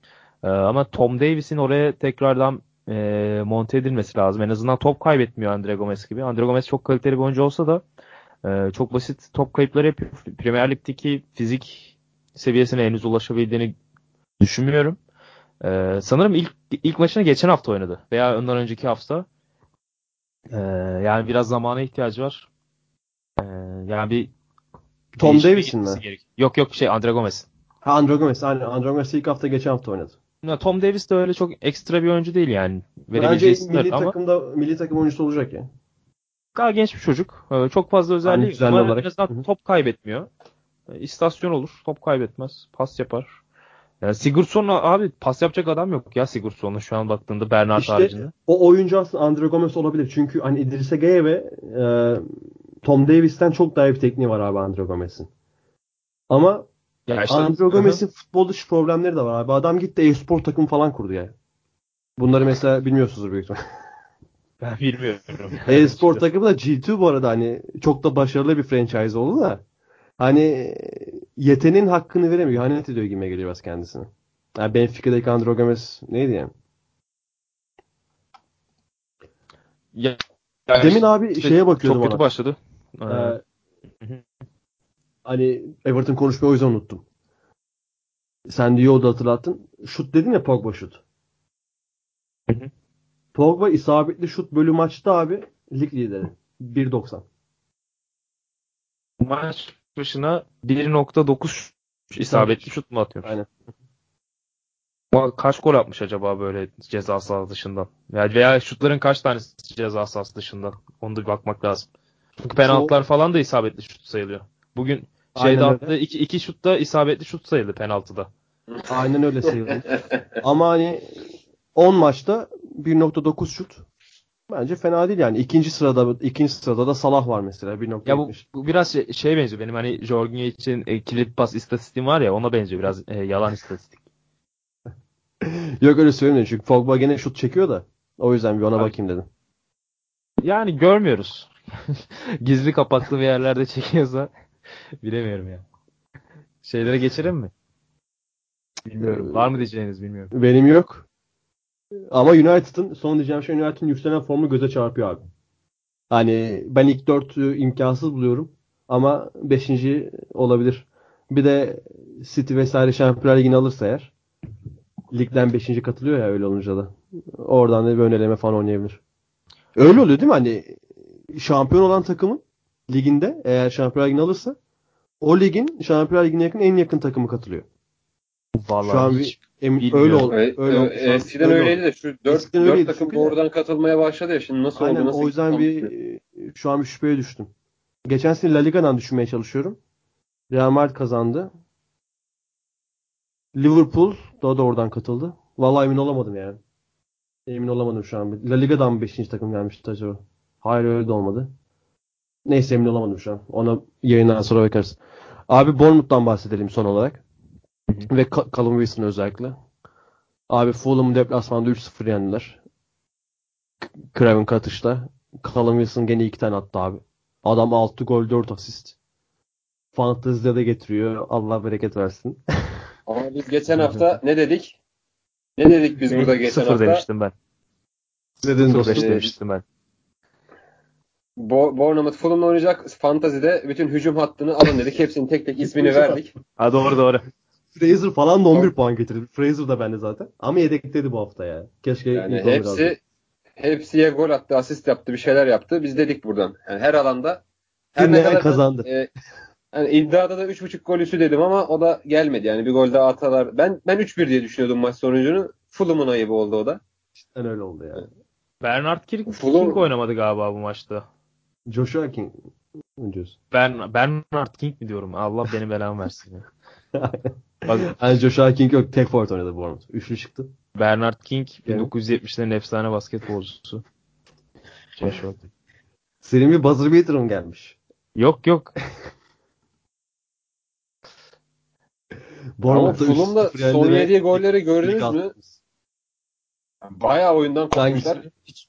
E, ama Tom Davis'in oraya tekrardan e, monte edilmesi lazım. En azından top kaybetmiyor Andre Gomez gibi. Andre Gomez çok kaliteli bir oyuncu olsa da Ee, çok basit top kayıpları yapıyor. Premier Lig'deki fizik seviyesine henüz ulaşabildiğini düşünmüyorum. Ee, sanırım ilk ilk maçını geçen hafta oynadı veya ondan önceki hafta. Ee, yani biraz zamana ihtiyacı var. Ee, yani bir Tom Davis'in mi? gerek. Yok yok şey Andre Gomez. Ha Andro Gomez. Aynen. Andro Gomez ilk hafta geçen hafta oynadı. Ya, Tom Davis de öyle çok ekstra bir oyuncu değil yani. Bence milli ama takımda milli takım oyuncusu olacak ya. daha genç bir çocuk. Ee, Çok fazla özelliği Yani düzenli ama en olarak. azından top kaybetmiyor. Ee, İstasyon olur. Top kaybetmez. Pas yapar. Yani Sigurdsson abi pas yapacak adam yok ya Sigurdsson'un şu an baktığında Bernard İşte haricinde. o oyuncu aslında Andre Gomez olabilir. Çünkü hani İdris Geye ve e, Tom Davis'ten çok daha iyi bir tekniği var abi Andre Gomez'in. Ama Ya işte- Andre Gomez'in futbol dışı problemleri de var abi. Adam gitti e-spor takım falan kurdu ya. Bunları mesela bilmiyorsunuzdur büyük ihtimalle. Ben bilmiyorum. E-spor takımı da G2 bu arada hani çok da başarılı bir franchise oldu da hani yeteneğin hakkını veremiyor. İhanet ediyor gibi geliyor biraz kendisine. Yani Benfica'daki Andre Gomez neydi yani? Ya, yani Demin işte- abi şeye bakıyordum çok kötü ona. başladı. Ee, Ee, hani Everton konuşmayı o yüzden unuttum. Sen de iyi oldu hatırlattın. Şut dedin ya Pogba şut. Hı. Pogba isabetli şut bölü maçta abi lig lideri. 1.90. maç başına 1.9 isabetli şut mu atıyor? Aynen. Kaç gol atmış acaba böyle ceza sahası dışından? Yani veya şutların kaç tanesi ceza sahası dışından? Onu da bir bakmak lazım. Çünkü penaltılar falan da isabetli şut sayılıyor. Bugün şeyde attığı iki, iki şutta isabetli şut sayıldı penaltıda. Aynen öyle sayılır. Ama hani 10 maçta 1.9 şut bence fena değil yani. İkinci sırada ikinci sırada da Salah var mesela 1.70. Ya bu, bu biraz şey, şeye benziyor. Benim hani Jorginho için e, kilit pas istatistiğim var ya ona benziyor biraz e, yalan istatistik. Yok öyle söylemiyorum çünkü Pogba gene şut çekiyor da. O yüzden bir ona Abi- bakayım dedim. Yani görmüyoruz. Gizli kapaklı bir yerlerde çekiyorsa bilemiyorum ya. Şeylere geçelim mi? Bilmiyorum. Var mı diyeceğiniz bilmiyorum. Benim yok. Ama United'ın son diyeceğim şey United'ın yükselen formu göze çarpıyor abi. Hani ben ilk 4'ü imkansız buluyorum. Ama 5. olabilir. Bir de City vesaire Şampiyonlar Ligi'ni alırsa eğer ligden 5. katılıyor ya öyle olunca da. Oradan da bir öneleme falan oynayabilir. Öyle oluyor değil mi? Hani şampiyon olan takımın liginde eğer Şampiyonlar Ligi'ni alırsa o ligin Şampiyonlar Ligi'ne yakın en yakın takımı katılıyor. Vallahi Şu an hiç bir emin, bilmiyorum. öyle oldu. Öyle, Öyle an eskiden öyle öyleydi de şu 4, Eskiden öyleydi takım çünkü- doğrudan katılmaya başladı ya. Şimdi nasıl Aynen oldu? Nasıl o yüzden oldu? bir şu an bir şüpheye düştüm. Geçen sene La Liga'dan düşünmeye çalışıyorum. Real Madrid kazandı. Liverpool da, da oradan katıldı. Vallahi emin olamadım yani. Emin olamadım şu an. La Liga'dan mı 5. takım gelmişti acaba? Hayır öyle de olmadı. Neyse emin olamadım şu an. Ona yayından sonra bakarız. Abi Bournemouth'tan bahsedelim son olarak. Ve Callum Wilson özellikle. Abi Fulham deplasmanda 3-0 yendiler. Craven Katış'ta. Callum Wilson gene iki tane attı abi. Adam 6 gol 4 asist. Fantasy'de de getiriyor. Allah bereket versin. Ama biz geçen hafta ne dedik? Ne dedik biz burada geçen sıfır hafta? demiştim ben. Dedin Sıfır dostum. demiştim ben. Bo Bournemouth Fulham'la oynayacak Fantasy'de bütün hücum hattını alın dedik. Hepsinin tek tek ismini verdik. Ha doğru doğru. Fraser falan da 11 Tamam. puan getirdi. Fraser da bende zaten. Ama yedekteydi bu hafta ya. Keşke Yani ilk 11 alsaydı. hepsi hepsiye gol attı, asist yaptı, bir şeyler yaptı. Biz dedik buradan. Yani her alanda her ne kadar kazandı. e, yani iddiada da 3.5 gol üstü dedim ama o da gelmedi. Yani bir gol daha atalar. Ben ben 3-1 diye düşünüyordum maç sonucunu. Fulham'ın ayıbı oldu o da. Cidden öyle oldu ya. Bernard King, Fulham- King oynamadı galiba bu maçta. Joshua King diyorsun? Ben Bernard King mi diyorum? Allah benim belamı versin. Bak, hani Joshua King yok. Tek forvet oynadı Bournemouth. Üçlü çıktı. Bernard King Evet. 1970'lerin efsane basketbolcusu. Joshua King. Senin bir buzzer beater'ın gelmiş. Yok yok. Bournemouth'ta Fulham'da 3-0 son yediği golleri gördünüz mü? Bayağı oyundan kopmuşlar. Hiç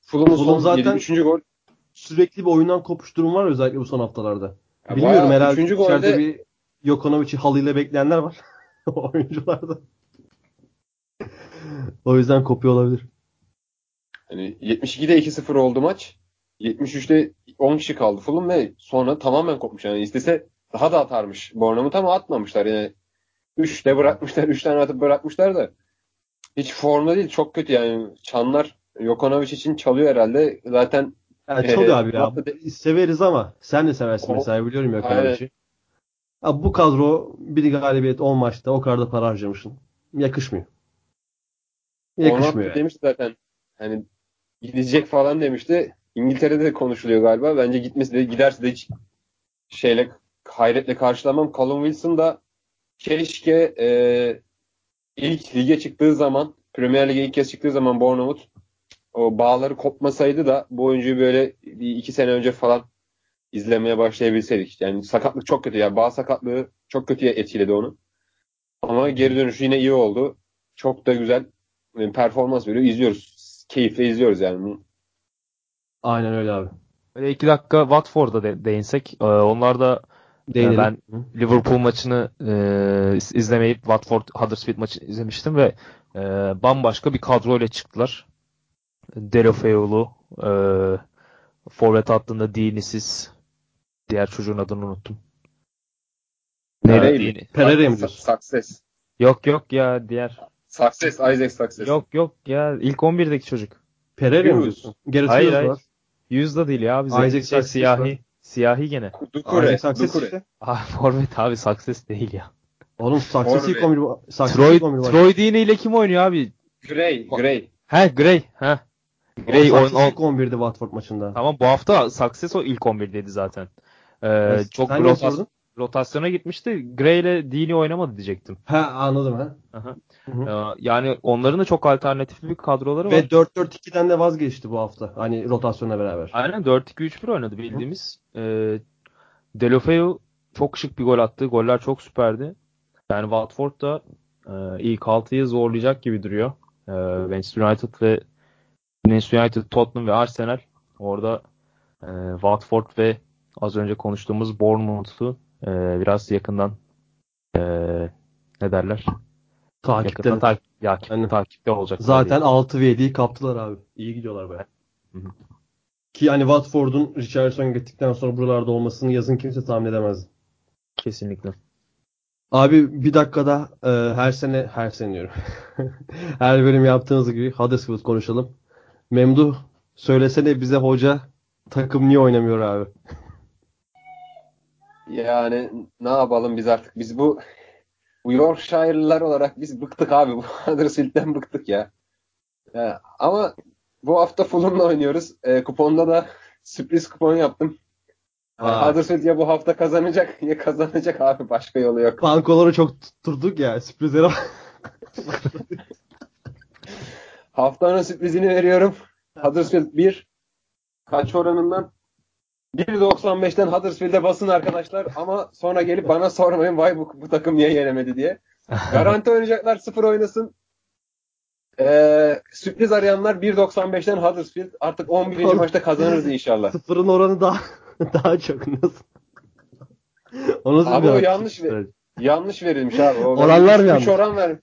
Fulham'ın Fulham son zaten- yediği üçüncü gol. Sürekli bir oyundan kopuş durum var özellikle bu son haftalarda. Ya Bilmiyorum bayağı herhalde üçüncü golde bir Jokonovic'i halıyla bekleyenler var. Oyuncularda. o yüzden kopuyor olabilir. hani 72'de 2-0 oldu maç. 73'te 10 kişi kaldı Fulham ve sonra tamamen kopmuş. Yani istese daha da atarmış. Bournemouth ama atmamışlar. Yani 3'te bırakmışlar. 3 tane atıp bırakmışlar da hiç formda değil. Çok kötü yani. Çanlar Jokanovic için çalıyor herhalde. Zaten Yani Ee, çok abi ya. hafta Severiz ama sen de seversin O- mesela biliyorum ya Ya bu kadro bir galibiyet 10 maçta o kadar da para harcamışsın. Yakışmıyor. Yakışmıyor. Yani. demişti zaten. Hani gidecek falan demişti. İngiltere'de de konuşuluyor galiba. Bence gitmesi de giderse de hiç şeyle hayretle karşılamam. Callum Wilson da keşke e, ilk lige çıktığı zaman Premier Lig'e ilk kez çıktığı zaman Bournemouth o bağları kopmasaydı da bu oyuncuyu böyle iki sene önce falan izlemeye başlayabilseydik. Yani sakatlık çok kötü. Yani bağ sakatlığı çok kötüye etkiledi onu. Ama geri dönüşü yine iyi oldu. Çok da güzel bir performans veriyor. İzliyoruz. Keyifle izliyoruz yani. Aynen öyle abi. Böyle iki dakika Watford'a de- değinsek. Ee, onlar da Değinelim. ben Liverpool maçını e, iz- izlemeyip Watford Huddersfield maçını izlemiştim ve e, bambaşka bir kadroyla çıktılar. Delofeoğlu, e, forvet hattında Dinisiz, diğer çocuğun adını unuttum. Nereye Dini- mi? Pereira mı diyorsun? Success. Yok yok ya diğer. Success. Isaac Success. Yok yok ya ilk 11'deki çocuk. Pereira mı Hughes. diyorsun? Gareth Hayır, hayır. var. Yüz de değil ya. Bize Isaac şey, Success siyahi. var. Siyahi gene. Dukure. Isaac Success Dukure. işte. Ah, forvet abi Success değil ya. Oğlum Success ilk Orbe. 11 var. Success Troy, ilk 11 var. Troy Deeney ile kim oynuyor abi? Gray. Gray. He Gray. He. Gray on, on, ilk 11'di Watford maçında. Tamam bu hafta Success o ilk 11'deydi zaten. Ee, çok sordun? rotasyona gitmişti. Gray ile Deeney oynamadı diyecektim. Ha anladım ha. Aha. Ee, yani onların da çok alternatifli bir kadroları var. Ve 4-4-2'den de vazgeçti bu hafta. Hani rotasyonla beraber. Aynen 4-2-3-1 oynadı bildiğimiz. Ee, Delofeu çok şık bir gol attı. Goller çok süperdi. Yani Watford da e, ilk 6'yı zorlayacak gibi duruyor. E, Manchester United ve Manchester United, Tottenham ve Arsenal orada e, Watford ve az önce konuştuğumuz Bournemouth'u e, biraz yakından e, ne derler? Takipte. Yakından takip, yakip- Aynen. takipte olacak. Zaten 6 ve 7'yi kaptılar abi. İyi gidiyorlar baya. Ki hani Watford'un Richarlison gittikten sonra buralarda olmasını yazın kimse tahmin edemezdi. kesinlikle. Abi bir dakikada e, her sene her sene diyorum. her bölüm yaptığınız gibi Huddersfield konuşalım. Memduh söylesene bize hoca takım niye oynamıyor abi? Yani ne yapalım biz artık? Biz bu bu Yorkshire'lılar olarak biz bıktık abi. Bu Huddersfield'den bıktık ya. Ya, ama bu hafta Fulham'la oynuyoruz. E, kuponda da sürpriz kupon yaptım. Yani. Huddersfield ya bu hafta kazanacak ya kazanacak abi. Başka yolu yok. Bankoları çok tutturduk ya sürprizlere. Haftanın sürprizini veriyorum. Huddersfield 1. Kaç oranından? 1.95'ten Huddersfield'e basın arkadaşlar ama sonra gelip bana sormayın vay bu, bu takım niye yenemedi diye. Garanti oynayacaklar 0 oynasın. Ee, sürpriz arayanlar 1.95'ten Huddersfield artık 11. Oğlum. maçta kazanırız inşallah. Sıfırın oranı daha daha çok nasıl? Abi o yanlış strateji? Yanlış verilmiş abi. O Oranlar mı 3 yanlış? oran ver.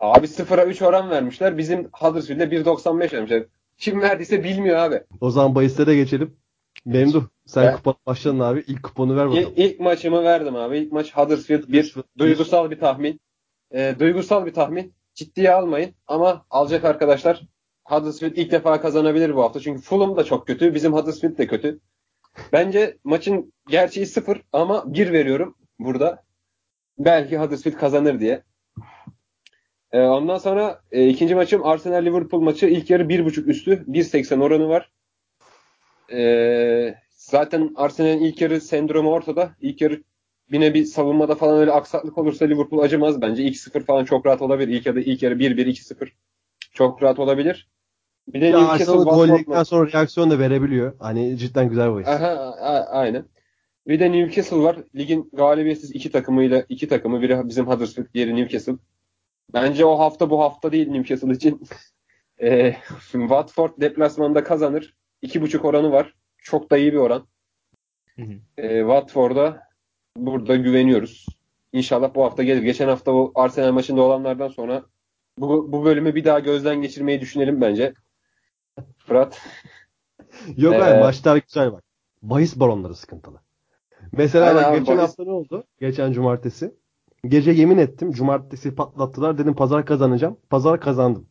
Abi 0'a 3 oran vermişler. Bizim Huddersfield'e 1.95 vermişler. Kim verdiyse bilmiyor abi. O zaman bahislere geçelim. Memduh sen Ben- kupon başladın abi. İlk kuponu ver bakalım. İlk, ilk maçımı verdim abi. İlk maç Huddersfield 1. Huddersfield bir. Duygusal bir tahmin. Ee, duygusal bir tahmin. Ciddiye almayın ama alacak arkadaşlar. Huddersfield ilk defa kazanabilir bu hafta. Çünkü Fulham da çok kötü. Bizim Huddersfield de kötü. Bence maçın gerçeği 0 ama 1 veriyorum burada. Belki Huddersfield kazanır diye. Ee, ondan sonra e, ikinci maçım Arsenal Liverpool maçı. İlk yarı 1.5 üstü. 1.80 oranı var. Ee, zaten Arsenal'in ilk yarı sendromu ortada. İlk yarı bir savunmada falan öyle aksaklık olursa Liverpool acımaz bence. 2-0 falan çok rahat olabilir. İlk yarı ilk yarı 1-1 2-0 çok rahat olabilir. Bir de Ya Arsenal sonra reaksiyon da verebiliyor. Hani cidden güzel bir bahis. Aha, a- aynen. Bir de Newcastle var. Ligin galibiyetsiz iki takımıyla iki takımı. Biri bizim Huddersfield, diğeri Newcastle. Bence o hafta bu hafta değil Newcastle için. Ee, Watford deplasmanda kazanır. İki buçuk oranı var. Çok da iyi bir oran. Hı hı. Ee, Watford'a burada güveniyoruz. İnşallah bu hafta gelir. Geçen hafta o Arsenal maçında olanlardan sonra bu, bu bölümü bir daha gözden geçirmeyi düşünelim bence. Fırat. Yok Ee, hayır maçlar güzel bak. Bahis baronları sıkıntılı. Mesela bak abi, geçen bahis- hafta ne oldu? Geçen cumartesi. Gece yemin ettim. Cumartesi patlattılar. Dedim pazar kazanacağım. Pazar kazandım.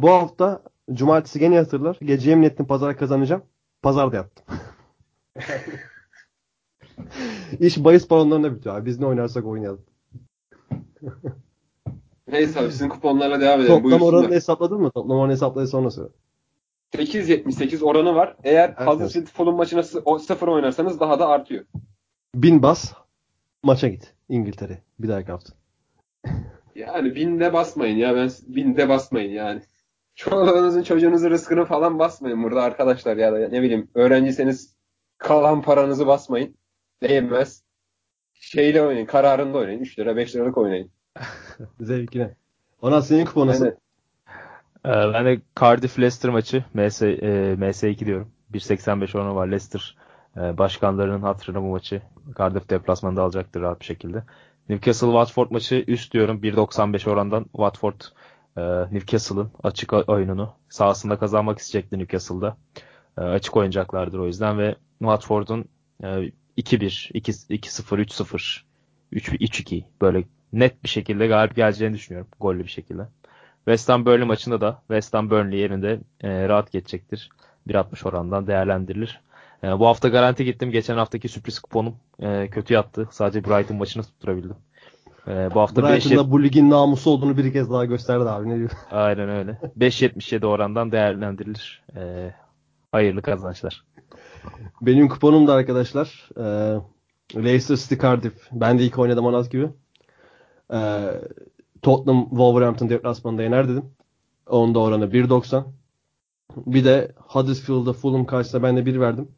Bu hafta cumartesi gene yatırlar. Gece yemin ettim pazar kazanacağım. Pazar da yattım. İş bahis baronlarına bitiyor abi. Biz ne oynarsak oynayalım. Neyse abi sizin kuponlarla devam edelim. Toplam oranını Buyursunlar. hesapladın mı? Toplam oranını hesaplayı sonra söyle. 8.78 oranı var. Eğer Evet, Huddersfield Fulham maçına sı- o- 0 oynarsanız daha da artıyor. Bin bas. Maça git. İngiltere. Bir dahaki hafta. Yani binde basmayın ya ben binde basmayın yani. Çoluğunuzun çocuğunuzun rızkını falan basmayın burada arkadaşlar ya da ne bileyim öğrenciyseniz kalan paranızı basmayın. Değmez. Şeyle oynayın kararında oynayın. 3 lira 5 liralık oynayın. Zevkine. Ona senin kupon nasıl? Ee, ben de Cardiff Leicester maçı MS, e, MS2 diyorum. 1.85 oranı var Leicester. e, başkanlarının hatırına bu maçı Cardiff deplasmanda alacaktır rahat bir şekilde. Newcastle Watford maçı üst diyorum. 1.95 orandan Watford e, Newcastle'ın açık oyununu sahasında kazanmak isteyecekti Newcastle'da. E, açık oynayacaklardır o yüzden ve Watford'un e, 2-1, 2- 2-0, 3-0, 3 3-2 böyle net bir şekilde galip geleceğini düşünüyorum. Gollü bir şekilde. West Ham Burnley maçında da West Ham Burnley yerinde e, rahat geçecektir. 1.60 orandan değerlendirilir. E, bu hafta garanti gittim. Geçen haftaki sürpriz kuponum e, kötü yattı. Sadece Brighton maçını tutturabildim. E, bu hafta 5 Brighton'da bu ligin namusu olduğunu bir kez daha gösterdi abi. Ne diyor? Aynen öyle. 5.77 orandan değerlendirilir. E, hayırlı kazançlar. Benim kuponum da arkadaşlar e, Leicester City Cardiff. Ben de ilk oynadım Onat gibi. E, Tottenham Wolverhampton deplasmanında yener dedim. Onda oranı 1.90. Bir de Huddersfield'da Fulham karşısında ben de 1 verdim.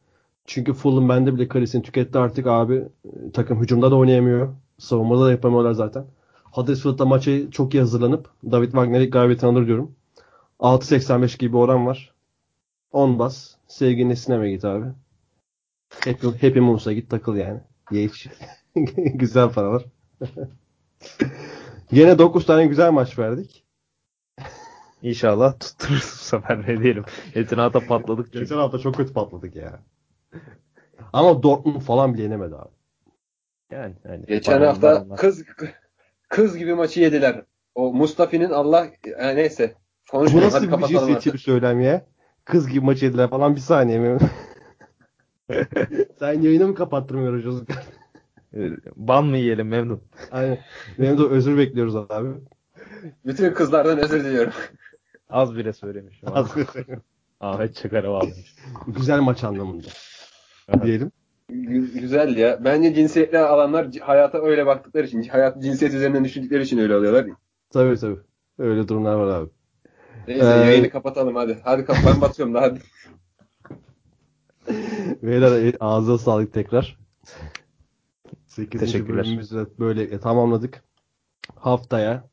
Çünkü Fulham bende bile kalesini tüketti artık abi. Takım hücumda da oynayamıyor. Savunmada da yapamıyorlar zaten. Huddersfield'da maçı çok iyi hazırlanıp David Wagner'i galibiyetini alır diyorum. 6.85 gibi oran var. 10 bas. Sevginin sineme git abi. Happy, Happy Moons'a git takıl yani. Ye iç. güzel paralar. Yine 9 tane güzel maç verdik. İnşallah tuttururuz bu sefer ne diyelim. Etinata patladık çünkü. Geçen hafta çok kötü patladık ya. Ama Dortmund falan bile yenemedi abi. Yani, yani Geçen hafta kız kız gibi maçı yediler. O Mustafi'nin Allah e, neyse. Bu Konuşmayalım. nasıl Hadi bir kapatalım cinsiyetçi artık. bir söylem ya? Kız gibi maç yediler falan bir saniye mi? Sen yayını mı kapattırmıyor çocuk? E, Ban mı yiyelim memnun? Aynen. De özür bekliyoruz abi. Bütün kızlardan özür diliyorum. Az bile söylemişim. Ahmet Çakar'a bağlamış. Güzel maç anlamında. Diyelim. Gü- Güzel ya. Bence cinsiyetli alanlar hayata öyle baktıkları için, hayat cinsiyet üzerinden düşündükleri için öyle alıyorlar. Tabii tabii. Öyle durumlar var abi. Neyse Ee, yayını kapatalım hadi. Hadi kap ben batıyorum da hadi. Beyler ağzına sağlık tekrar. 8. Teşekkürler. bölümümüzü böyle tamamladık. Haftaya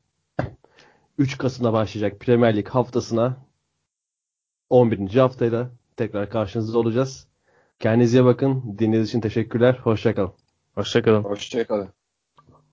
3 Kasım'da başlayacak Premier Lig haftasına 11. haftayla tekrar karşınızda olacağız. Kendinize bakın. Dinlediğiniz için teşekkürler. Hoşçakalın. Hoşçakalın. Hoşçakalın.